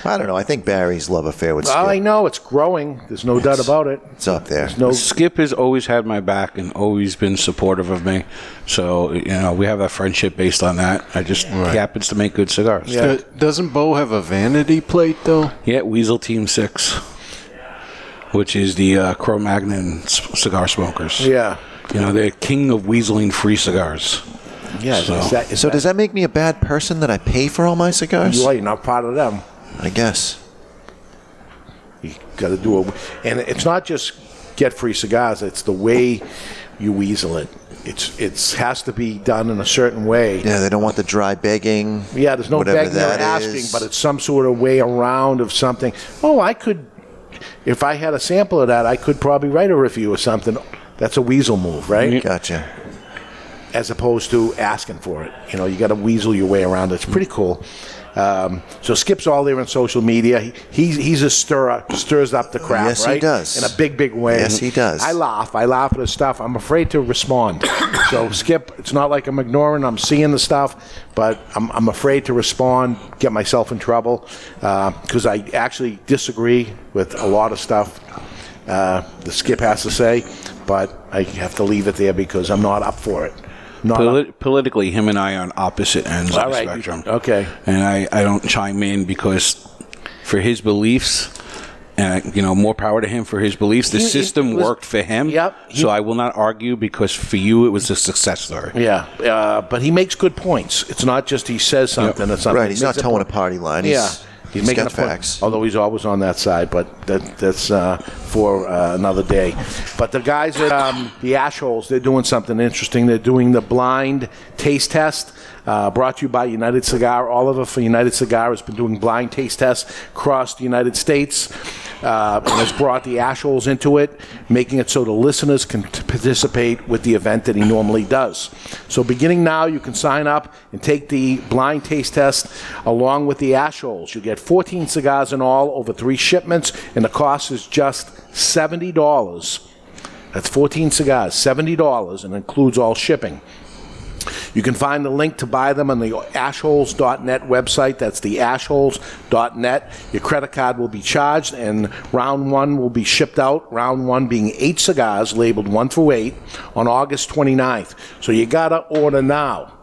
I don't know. I think Barry's love affair with Skip. I know it's growing. There's no doubt about it. It's up there. There's no Skip has always had my back and always been supportive of me. So you know we have a friendship based on that. I just he happens to make good cigars. Do- doesn't Bo have a vanity plate though? Yeah, Weasel Team Six, which is the uh, Cro-Magnon c- cigar smokers. Yeah. You know they're king of weaseling free cigars. Yeah, So- is that, is So that, does that make me a bad person that I pay for all my cigars? you are, you're not part of them. I guess. You got to do it, and it's not just get free cigars. It's the way you weasel it. It's it's has to be done in a certain way. Yeah, they don't want the dry begging. Yeah, there's no whatever begging or asking, is. but it's some sort of way around of something. Oh, I could, if I had a sample of that, I could probably write a review or something. That's a weasel move, right? Gotcha. As opposed to asking for it. You know, you got to weasel your way around. It's pretty cool. Um, so Skip's all there on social media. He, he's he's a stirrer, stirs up the crap, Yes, he right? does. in a big, big way. Yes, he does. I laugh. I laugh at his stuff. I'm afraid to respond. so Skip, it's not like I'm ignoring. I'm seeing the stuff, but I'm, I'm afraid to respond. Get myself in trouble because I actually disagree with a lot of stuff uh, the Skip has to say, but I have to leave it there because I'm not up for it. Not up- politically, him and I are on opposite ends All of the right, spectrum. okay. And I, I don't chime in because for his beliefs, and you know, more power to him for his beliefs. The He- he system was- worked for him. Yep. so I will not argue because for you it was a success story. Yeah, uh, but he makes good points. It's not just he says something. It's something. Right, he's he not makes towing a point. party line. He's, yeah, he's making got a point. facts. Although he's always on that side, but that, that's uh, for uh, another day. But the guys at um, the Ashholes, they're doing something interesting. They're doing the blind taste test. Uh, brought to you by United Cigar. Oliver for United Cigar has been doing blind taste tests across the United States uh, and has brought the Ashholes into it, making it so the listeners can t- participate with the event that he normally does. So, beginning now, you can sign up and take the blind taste test along with the Ashholes. You get 14 cigars in all over three shipments, and the cost is just $70. That's 14 cigars, $70, and includes all shipping. You can find the link to buy them on the ashholes.net website. That's the ashholes.net. Your credit card will be charged, and round one will be shipped out. Round one being eight cigars labeled one through eight on August 29th. So you got to order now.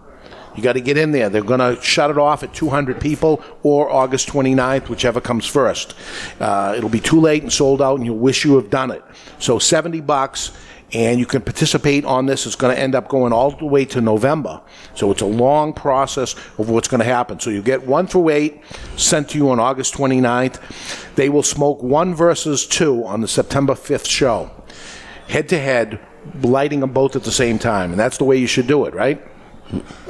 You got to get in there. They're going to shut it off at 200 people or August 29th, whichever comes first. Uh, it'll be too late and sold out, and you'll wish you have done it. So 70 bucks, and you can participate on this. It's going to end up going all the way to November. So it's a long process of what's going to happen. So you get one through eight sent to you on August 29th. They will smoke one versus two on the September 5th show, head to head, lighting them both at the same time. And that's the way you should do it, right?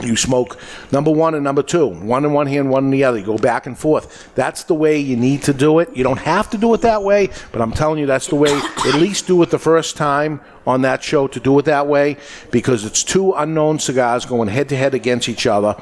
You smoke number one and number two, one in one hand, one in the other. You go back and forth. That's the way you need to do it. You don't have to do it that way, but I'm telling you, that's the way. At least do it the first time on that show to do it that way because it's two unknown cigars going head to head against each other.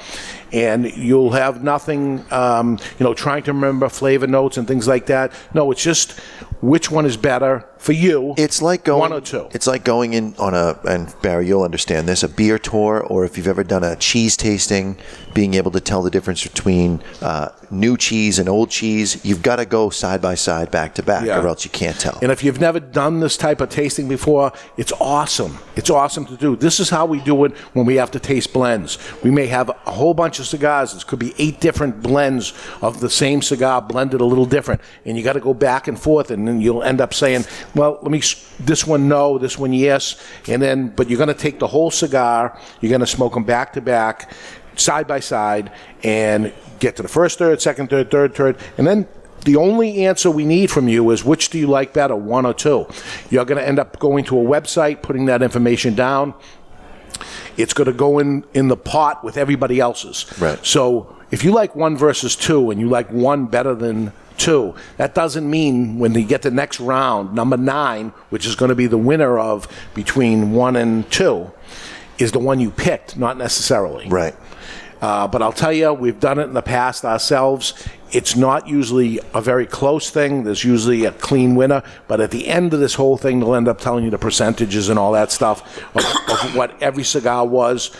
And you'll have nothing, um, you know, trying to remember flavor notes and things like that. No, it's just which one is better for you. It's like going one or two. It's like going in on a and Barry, you'll understand this, a beer tour, or if you've ever done a cheese tasting, being able to tell the difference between uh, new cheese and old cheese. You've got to go side by side, back to back, Yeah. or else you can't tell. And if you've never done this type of tasting before, it's awesome. It's awesome to do. This is how we do it when we have to taste blends. We may have a whole bunch of cigars. This could be eight different blends of the same cigar blended a little different. And you got to go back and forth, and then you'll end up saying, well, let me, s- this one no, this one yes. And then, but you're going to take the whole cigar, you're going to smoke them back to back, side by side, and get to the first third, second third, third third, and then the only answer we need from you is which do you like better, one or two? You're going to end up going to a website, putting that information down. It's going to go in in the pot with everybody else's. Right. So if you like one versus two, and you like one better than two, that doesn't mean when they get the next round, number nine, which is going to be the winner of between one and two, is the one you picked, not necessarily. Right. Uh, but I'll tell you, we've done it in the past ourselves. It's not usually a very close thing. There's usually a clean winner. But at the end of this whole thing, they'll end up telling you the percentages and all that stuff of, of what every cigar was.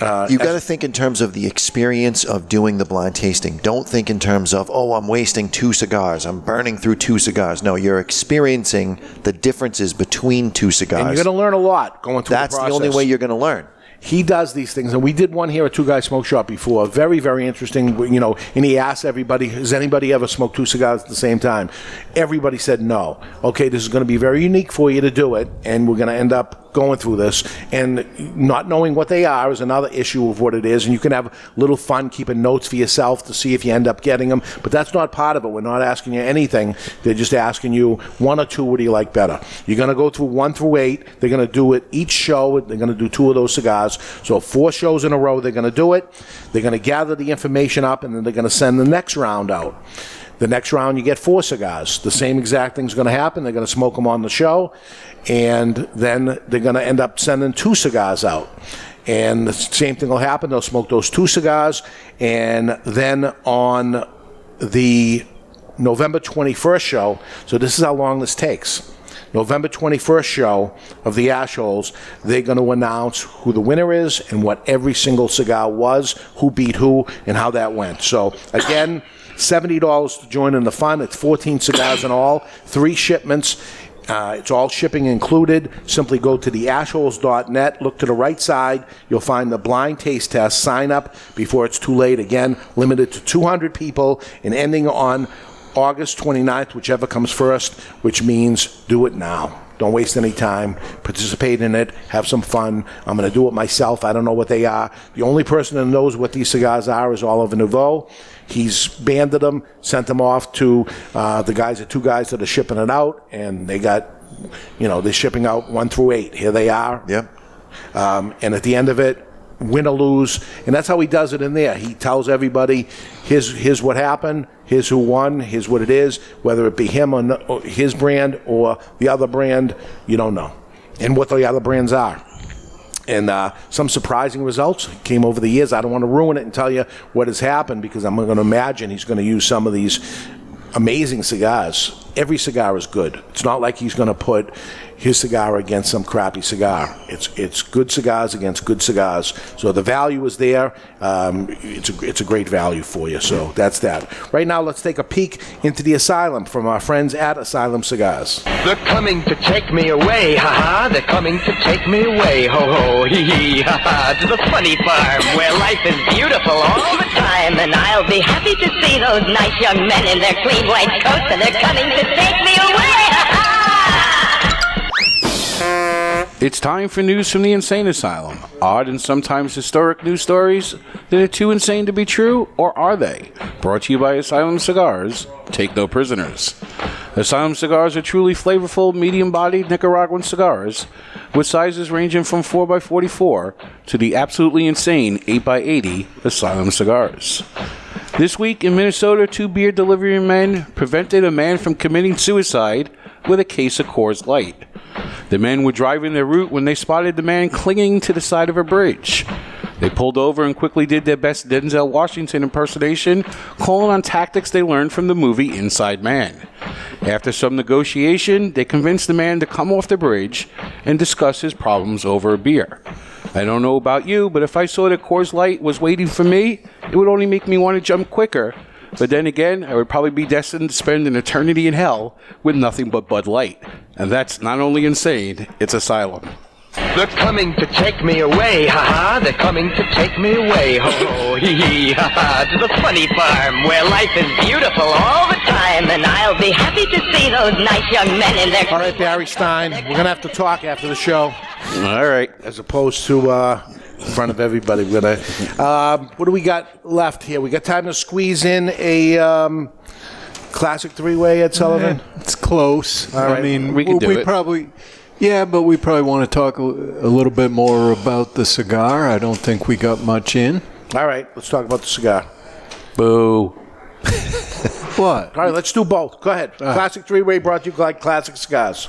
Uh, you got to think in terms of the experience of doing the blind tasting. Don't think in terms of, oh, I'm wasting two cigars. I'm burning through two cigars. No, you're experiencing the differences between two cigars. and you're going to learn a lot going through That's the the, only way you're going to learn. he does these things, and we did one here at Two Guys Smoke Shop before. Very, very interesting. You know, and he asked everybody, "Has anybody ever smoked two cigars at the same time?" Everybody said no. Okay, this is going to be very unique for you to do it, and we're going to end up going through this. And not knowing what they are is another issue of what it is. And you can have a little fun keeping notes for yourself to see if you end up getting them. But that's not part of it. We're not asking you anything. They're just asking you one or two. What do you like better? You're going to go through one through eight. They're going to do it each show. They're going to do two of those cigars. So four shows in a row. They're going to do it. They're going to gather the information up, and then they're going to send the next round out. The next round, you get four cigars. The same exact thing's going to happen. They're going to smoke them on the show, and then they're going to end up sending two cigars out. And the same thing will happen. They'll smoke those two cigars, and then on the November 21st show, so this is how long this takes. November 21st show of the Ash Holes, they're going to announce who the winner is and what every single cigar was, who beat who, and how that went. So, again, $70 to join in the fun. It's 14 cigars in all, three shipments. Uh, it's all shipping included. Simply go to the ashholes.net, look to the right side. You'll find the blind taste test. Sign up before it's too late. Again, limited to 200 people and ending on August 29th, whichever comes first, which means do it now. Don't waste any time. Participate in it. Have some fun. I'm going to do it myself. I don't know what they are. The only person that knows what these cigars are is Oliver Nouveau. He's banded them, sent them off to uh, the guys, the two guys that are shipping it out, and they got, you know, they're shipping out one through eight. Here they are. Yep. Um, and at the end of it, win or lose, and that's how he does it in there. He tells everybody, "Here's here's what happened. Here's who won. Here's what it is. Whether it be him or, no, or his brand or the other brand, you don't know, and what the other brands are." And uh, some surprising results came over the years. I don't want to ruin it and tell you what has happened because I'm going to imagine he's going to use some of these amazing cigars. Every cigar is good. It's not like he's going to put his cigar against some crappy cigar. It's it's good cigars against good cigars. So the value is there. Um, it's a it's a great value for you. So that's that. Right now, let's take a peek into the asylum from our friends at Asylum Cigars. They're coming to take me away, ha ha. They're coming to take me away, ho ho, hee hee, ha ha. To the funny farm where life is beautiful all the time. And I'll be happy to see those nice young men in their clean white coats, and they're coming to take me away. It's time for news from the Insane Asylum. Odd and sometimes historic news stories that are too insane to be true, or are they? Brought to you by Asylum Cigars. Take no prisoners. Asylum cigars are truly flavorful, medium bodied Nicaraguan cigars with sizes ranging from 4x44 to the absolutely insane 8x80 Asylum cigars. This week in Minnesota, two beer delivery men prevented a man from committing suicide with a case of Coors Light. The men were driving their route when they spotted the man clinging to the side of a bridge. They pulled over and quickly did their best Denzel Washington impersonation, calling on tactics they learned from the movie Inside Man. After some negotiation, they convinced the man to come off the bridge and discuss his problems over a beer. I don't know about you, but if I saw that Coors Light was waiting for me, it would only make me want to jump quicker. But then again, I would probably be destined to spend an eternity in hell with nothing but Bud Light. And that's not only insane, it's asylum. They're coming to take me away, ha ha. They're coming to take me away, ho ho, hee hee, ha ha. To the funny farm where life is beautiful all the time. And I'll be happy to see those nice young men in their. All right, Barry Stein, we're going to have to talk after the show. All right. As opposed to uh, in front of everybody. We're going to. Um, what do we got left here? We got time to squeeze in a. Um, Classic three-way at Sullivan. It's close. All right. I mean, We can do it. probably, yeah, but we probably want to talk a, a little bit more about the cigar. I don't think we got much in. All right, let's talk about the cigar. Boo. what? All right, let's do both. Go ahead. Classic three-way brought to you like classic cigars.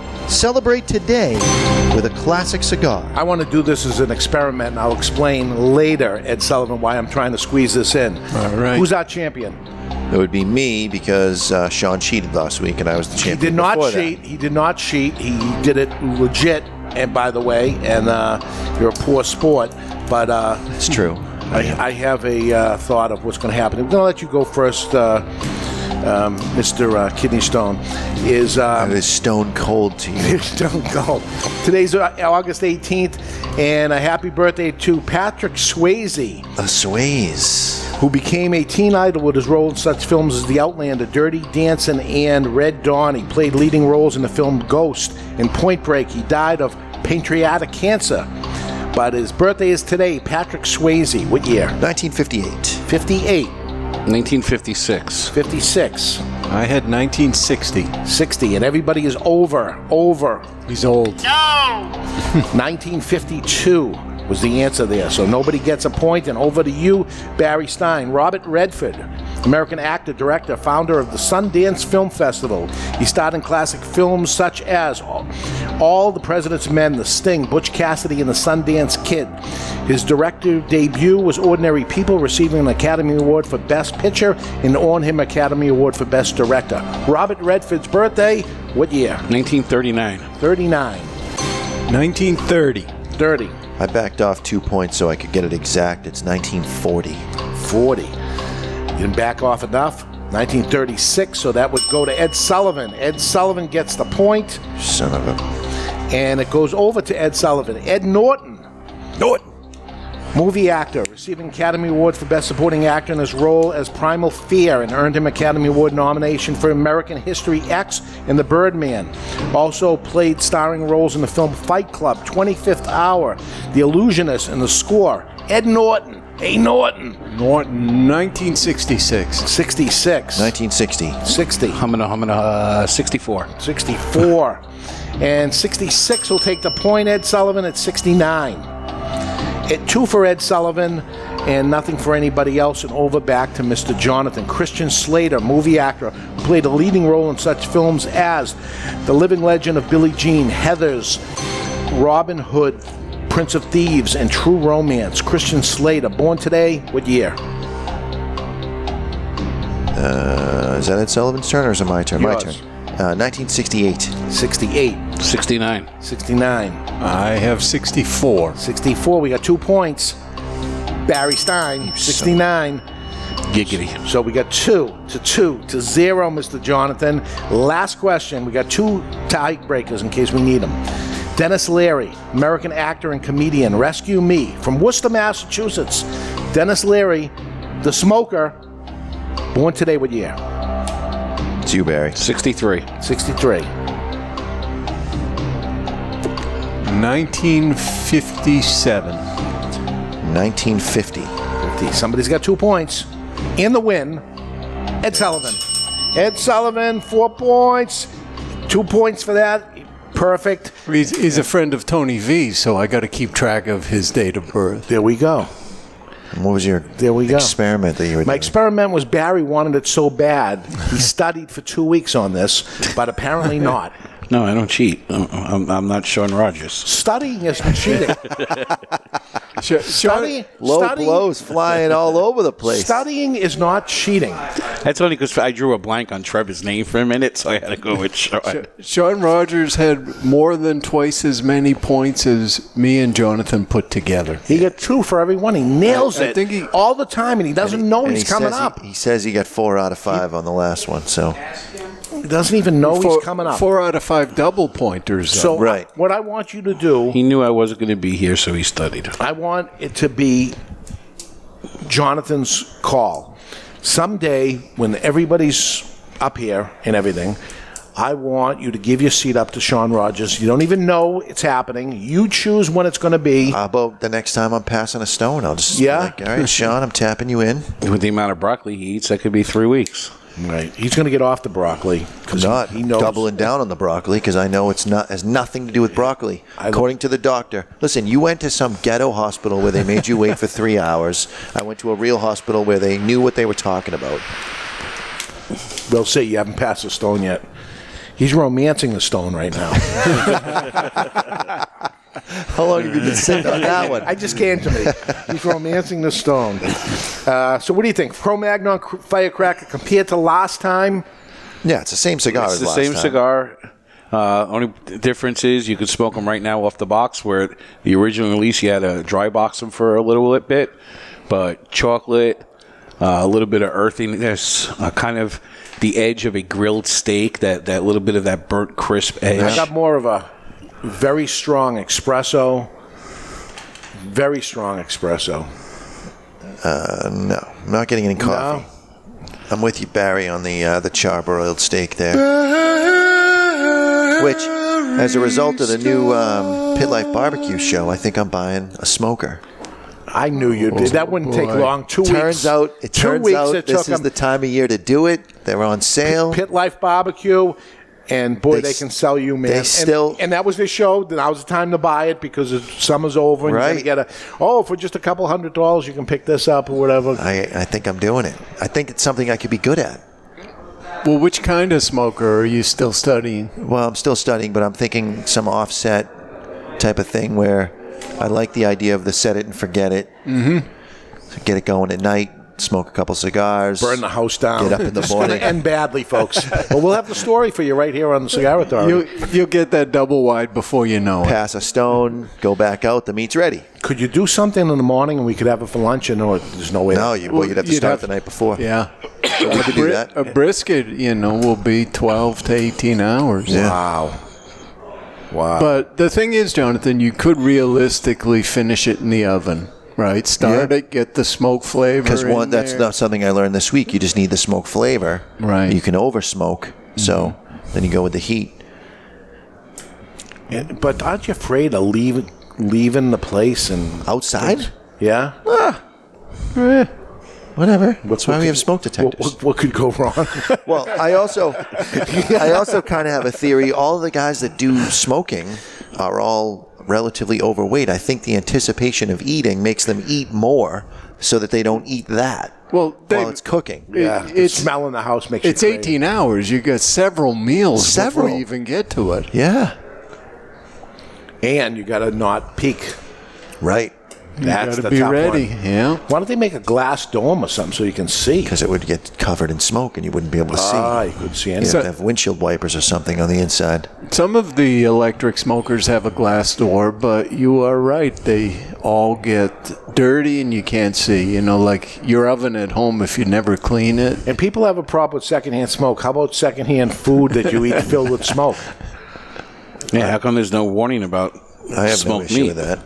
Celebrate today with a classic cigar. I want to do this as an experiment, and I'll explain later, Ed Sullivan, why I'm trying to squeeze this in. All right. Who's our champion? It would be me because uh, Sean cheated last week and I was the champion. He did not before that. cheat. He did not cheat. He did it legit. And by the way, and uh, you're a poor sport, but uh, it's true. I, I have a uh, thought of what's going to happen. I'm going to let you go first, uh, um, Mr. Uh, Kidney Stone. Is um, is stone cold to you? stone cold. Today's uh, August 18th, and a happy birthday to Patrick Swayze. A Swayze. Who became a teen idol with his role in such films as The Outlander, Dirty Dancing, and Red Dawn. He played leading roles in the film Ghost and Point Break. He died of pancreatic cancer. But his birthday is today. Patrick Swayze. What year? 1958. 58. 1956. 56. I had 1960. 60. And everybody is over. Over. He's old. No! 1952 was the answer there. So nobody gets a point. And over to you, Barry Stein. Robert Redford, American actor, director, founder of the Sundance Film Festival. He starred in classic films such as All the President's Men, The Sting, Butch Cassidy, and The Sundance Kid. His director debut was Ordinary People, receiving an Academy Award for Best Picture and earned him Academy Award for Best Director. Robert Redford's birthday, what year? 1939. 39. 1930. 30. I backed off two points so I could get it exact. It's 1940. 40. You didn't back off enough. 1936, so that would go to Ed Sullivan. Ed Sullivan gets the point. Son of a. And it goes over to Ed Sullivan. Ed Norton. Norton. Movie actor, receiving Academy Award for Best Supporting Actor in his role as Primal Fear and earned him Academy Award nomination for American History X and The Birdman. Also played starring roles in the film Fight Club, 25th Hour, The Illusionist, and The Score. Ed Norton. Hey, Norton. Norton, 1966. 66. 1960. 60. Humana, humana, uh, 64. 64. and 66 will take the point, Ed Sullivan, at 69. At two for Ed Sullivan and nothing for anybody else, and over back to Mr. Jonathan. Christian Slater, movie actor, who played a leading role in such films as The Living Legend of Billie Jean, Heathers, Robin Hood, Prince of Thieves, and True Romance. Christian Slater, born today, what year? Uh, is that Ed Sullivan's turn or is it my turn? Yours. My turn. Uh, 1968. 68. 69. 69. I have 64. 64. We got two points. Barry Stein, 69. Giggity. So we got two to two to zero, Mr. Jonathan. Last question. We got two tie breakers in case we need them. Denis Leary, American actor and comedian, Rescue Me from Worcester, Massachusetts. Denis Leary, the smoker, born today, what year? It's you, Barry. 63. 63. 1957. 1950. 50. Somebody's got two points. In the win, Ed Sullivan. Ed Sullivan, four points. Two points for that. Perfect. He's, he's a friend of Tony V, so I got to keep track of his date of birth. There we go. What was your there we go. experiment that you were My doing? experiment was Barry wanted it so bad, he studied for two weeks on this, but apparently not. No, I don't cheat. I'm, I'm, I'm not Sean Rogers. Studying isn't cheating. Study, Low study- blows flying all over the place. Studying is not cheating. That's only because I drew a blank on Trevor's name for a minute, so I had to go with Sean. Sean Rogers had more than twice as many points as me and Jonathan put together. He got two for every one. He nails I- I it think he- all the time, and he doesn't know And he's he coming says he- up. He, says he got four out of five on the last one. So He doesn't even know four, he's coming up. Four out of five double pointers. So. Right. what I want you to do, He knew I wasn't going to be here, so he studied. I want it to be Jonathan's call. Someday, when everybody's up here and everything, I want you to give your seat up to Sean Rogers. You don't even know it's happening. You choose when it's going to be. how about the next time I'm passing a stone? I'll just Yeah? be like, all right, Sean, I'm tapping you in. With the amount of broccoli he eats, that could be three weeks. Right. He's going to get off the broccoli because Not he knows. doubling down on the broccoli because I know it's not has nothing to do with broccoli. According to the doctor, listen, you went to some ghetto hospital where they made you wait for three hours. I went to a real hospital where they knew what they were talking about. We'll see. You haven't passed the stone yet. He's romancing the stone right now. How long have you been sitting on that one? I just came to me. He's romancing the stone. Uh, so, what do you think? Cro-Magnon firecracker compared to last time? Yeah, it's the same cigar It's as the last same time. cigar. Uh, only difference is you could smoke them right now off the box. Where the original release, you had to dry box them for a little bit, but chocolate, uh, a little bit of earthiness, uh, kind of the edge of a grilled steak. That that little bit of that burnt crisp edge. I got more of a very strong espresso. Very strong espresso. Uh, no, I'm not getting any coffee. I'm with you, Barry, on the uh, the charbroiled steak there. Which, as a result of the new um, Pit Life Barbecue show, I think I'm buying a smoker. I knew you'd. did. That wouldn't take long. Two turns weeks. out it two turns weeks out it this took is 'em. the time of year to do it. They're on sale. Pit Life Barbecue, and boy, They they, can sell you, man. they And- still- and, that was their show. That was the time to buy it because it- summer's over, and you're Right. gonna get a oh for just a couple hundred dollars you can pick this up or whatever. I, I think I'm doing it. I think it's something I could be good at. Well, which kind of smoker are you still studying? Well, I'm still studying, but I'm thinking some offset type of thing where I like the idea of the set it and forget it. Mm-hmm. Get it going at night, smoke a couple cigars, Burn the house down. Get up in the morning. end badly, folks. but we'll have the story for you right here on the Cigar Authority. You, you'll get that double wide before you know it. pass a stone, go back out. The meat's ready. Could you do something in the morning and we could have it for lunch? And or there's no way. No, you, well, you'd have to You'd start have- the night before. Yeah. But we could do Bri- that. A brisket, you know, will be 12 to 18 hours. Wow. Wow. But the thing is, Jonathan, you could realistically finish it in the oven, right? Start Yeah. it, get the smoke flavor. Because in one, that's there. not something I learned this week. You just need the smoke flavor. Right. You can over smoke, so then you go with the heat. Yeah, but aren't you afraid of leaving leaving the place and outside? Yeah. Eh, whatever. That's why we have smoke detectors. What, what, what could go wrong? Well, I also, I also kind of have a theory. All the guys that do smoking are all relatively overweight. I think the anticipation of eating makes them eat more, so that they don't eat that Well, while it's cooking. yeah. It- the it's- smell in the house makes It's you 18 hours. You got several meals Several. before you even get to it. Yeah. and you got to not peak. Right. You That's gotta the be tough ready. one. Yeah. Why don't they make a glass dome or something so you can see? Because it would get covered in smoke and you wouldn't be able to see. Ah, you couldn't see You anything. have to have windshield wipers or something on the inside. Some of the electric smokers have a glass door, but you are right. They all get dirty and you can't see. You know, like your oven at home, if you never clean it. And people have a problem with secondhand smoke. How about secondhand food that you eat filled with smoke? Yeah, how come there's no warning about I have no smoked issue meat? with that.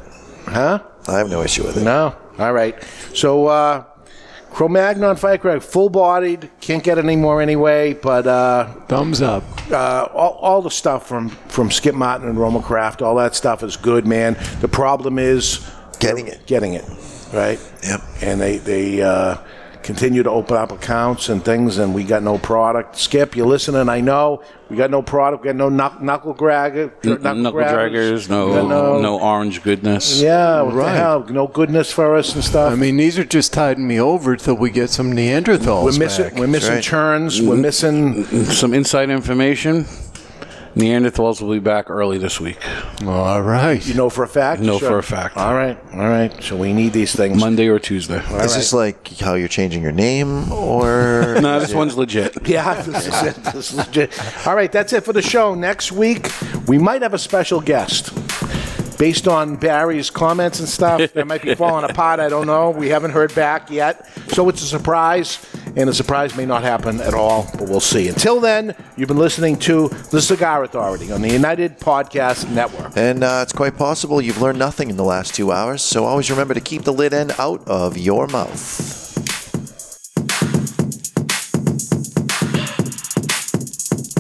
Huh? I have no issue with it. No. All right. So, uh, Cro-Magnon Firecracker, full-bodied. Can't get any more anyway. But uh, thumbs up. Uh, all, all the stuff from from Skip Martin and RoMaCraft, all that stuff is good, man. The problem is getting it, getting it, right? Yep. And they they uh, continue to open up accounts and things, and we got no product. Skip, you listening? I know we got no product. We got no knuck, knuckle dragger, N- Knuckle draggers, no, We got no, orange goodness. Yeah, what Right. the hell? No goodness for us and stuff. I mean, these are just tiding me over till we get some Neanderthals. We're missing- back. we're missing churns. We're missing some inside information. Neanderthals will be back early this week. All right. You know for a fact? No, Sure. for a fact. All right, all right. So we need these things. Monday or Tuesday. is this like how you're changing your name or? no, this it- one's legit. Yeah, this is it. This is legit. All right, that's it for the show. Next week, we might have a special guest. Based on Barry's comments and stuff, that might be falling apart. I don't know. We haven't heard back yet. So it's a surprise, and the surprise may not happen at all, but we'll see. Until then, you've been listening to The Cigar Authority on the United Podcast Network. And uh, it's quite possible you've learned nothing in the last two hours, so always remember to keep the lid end out of your mouth.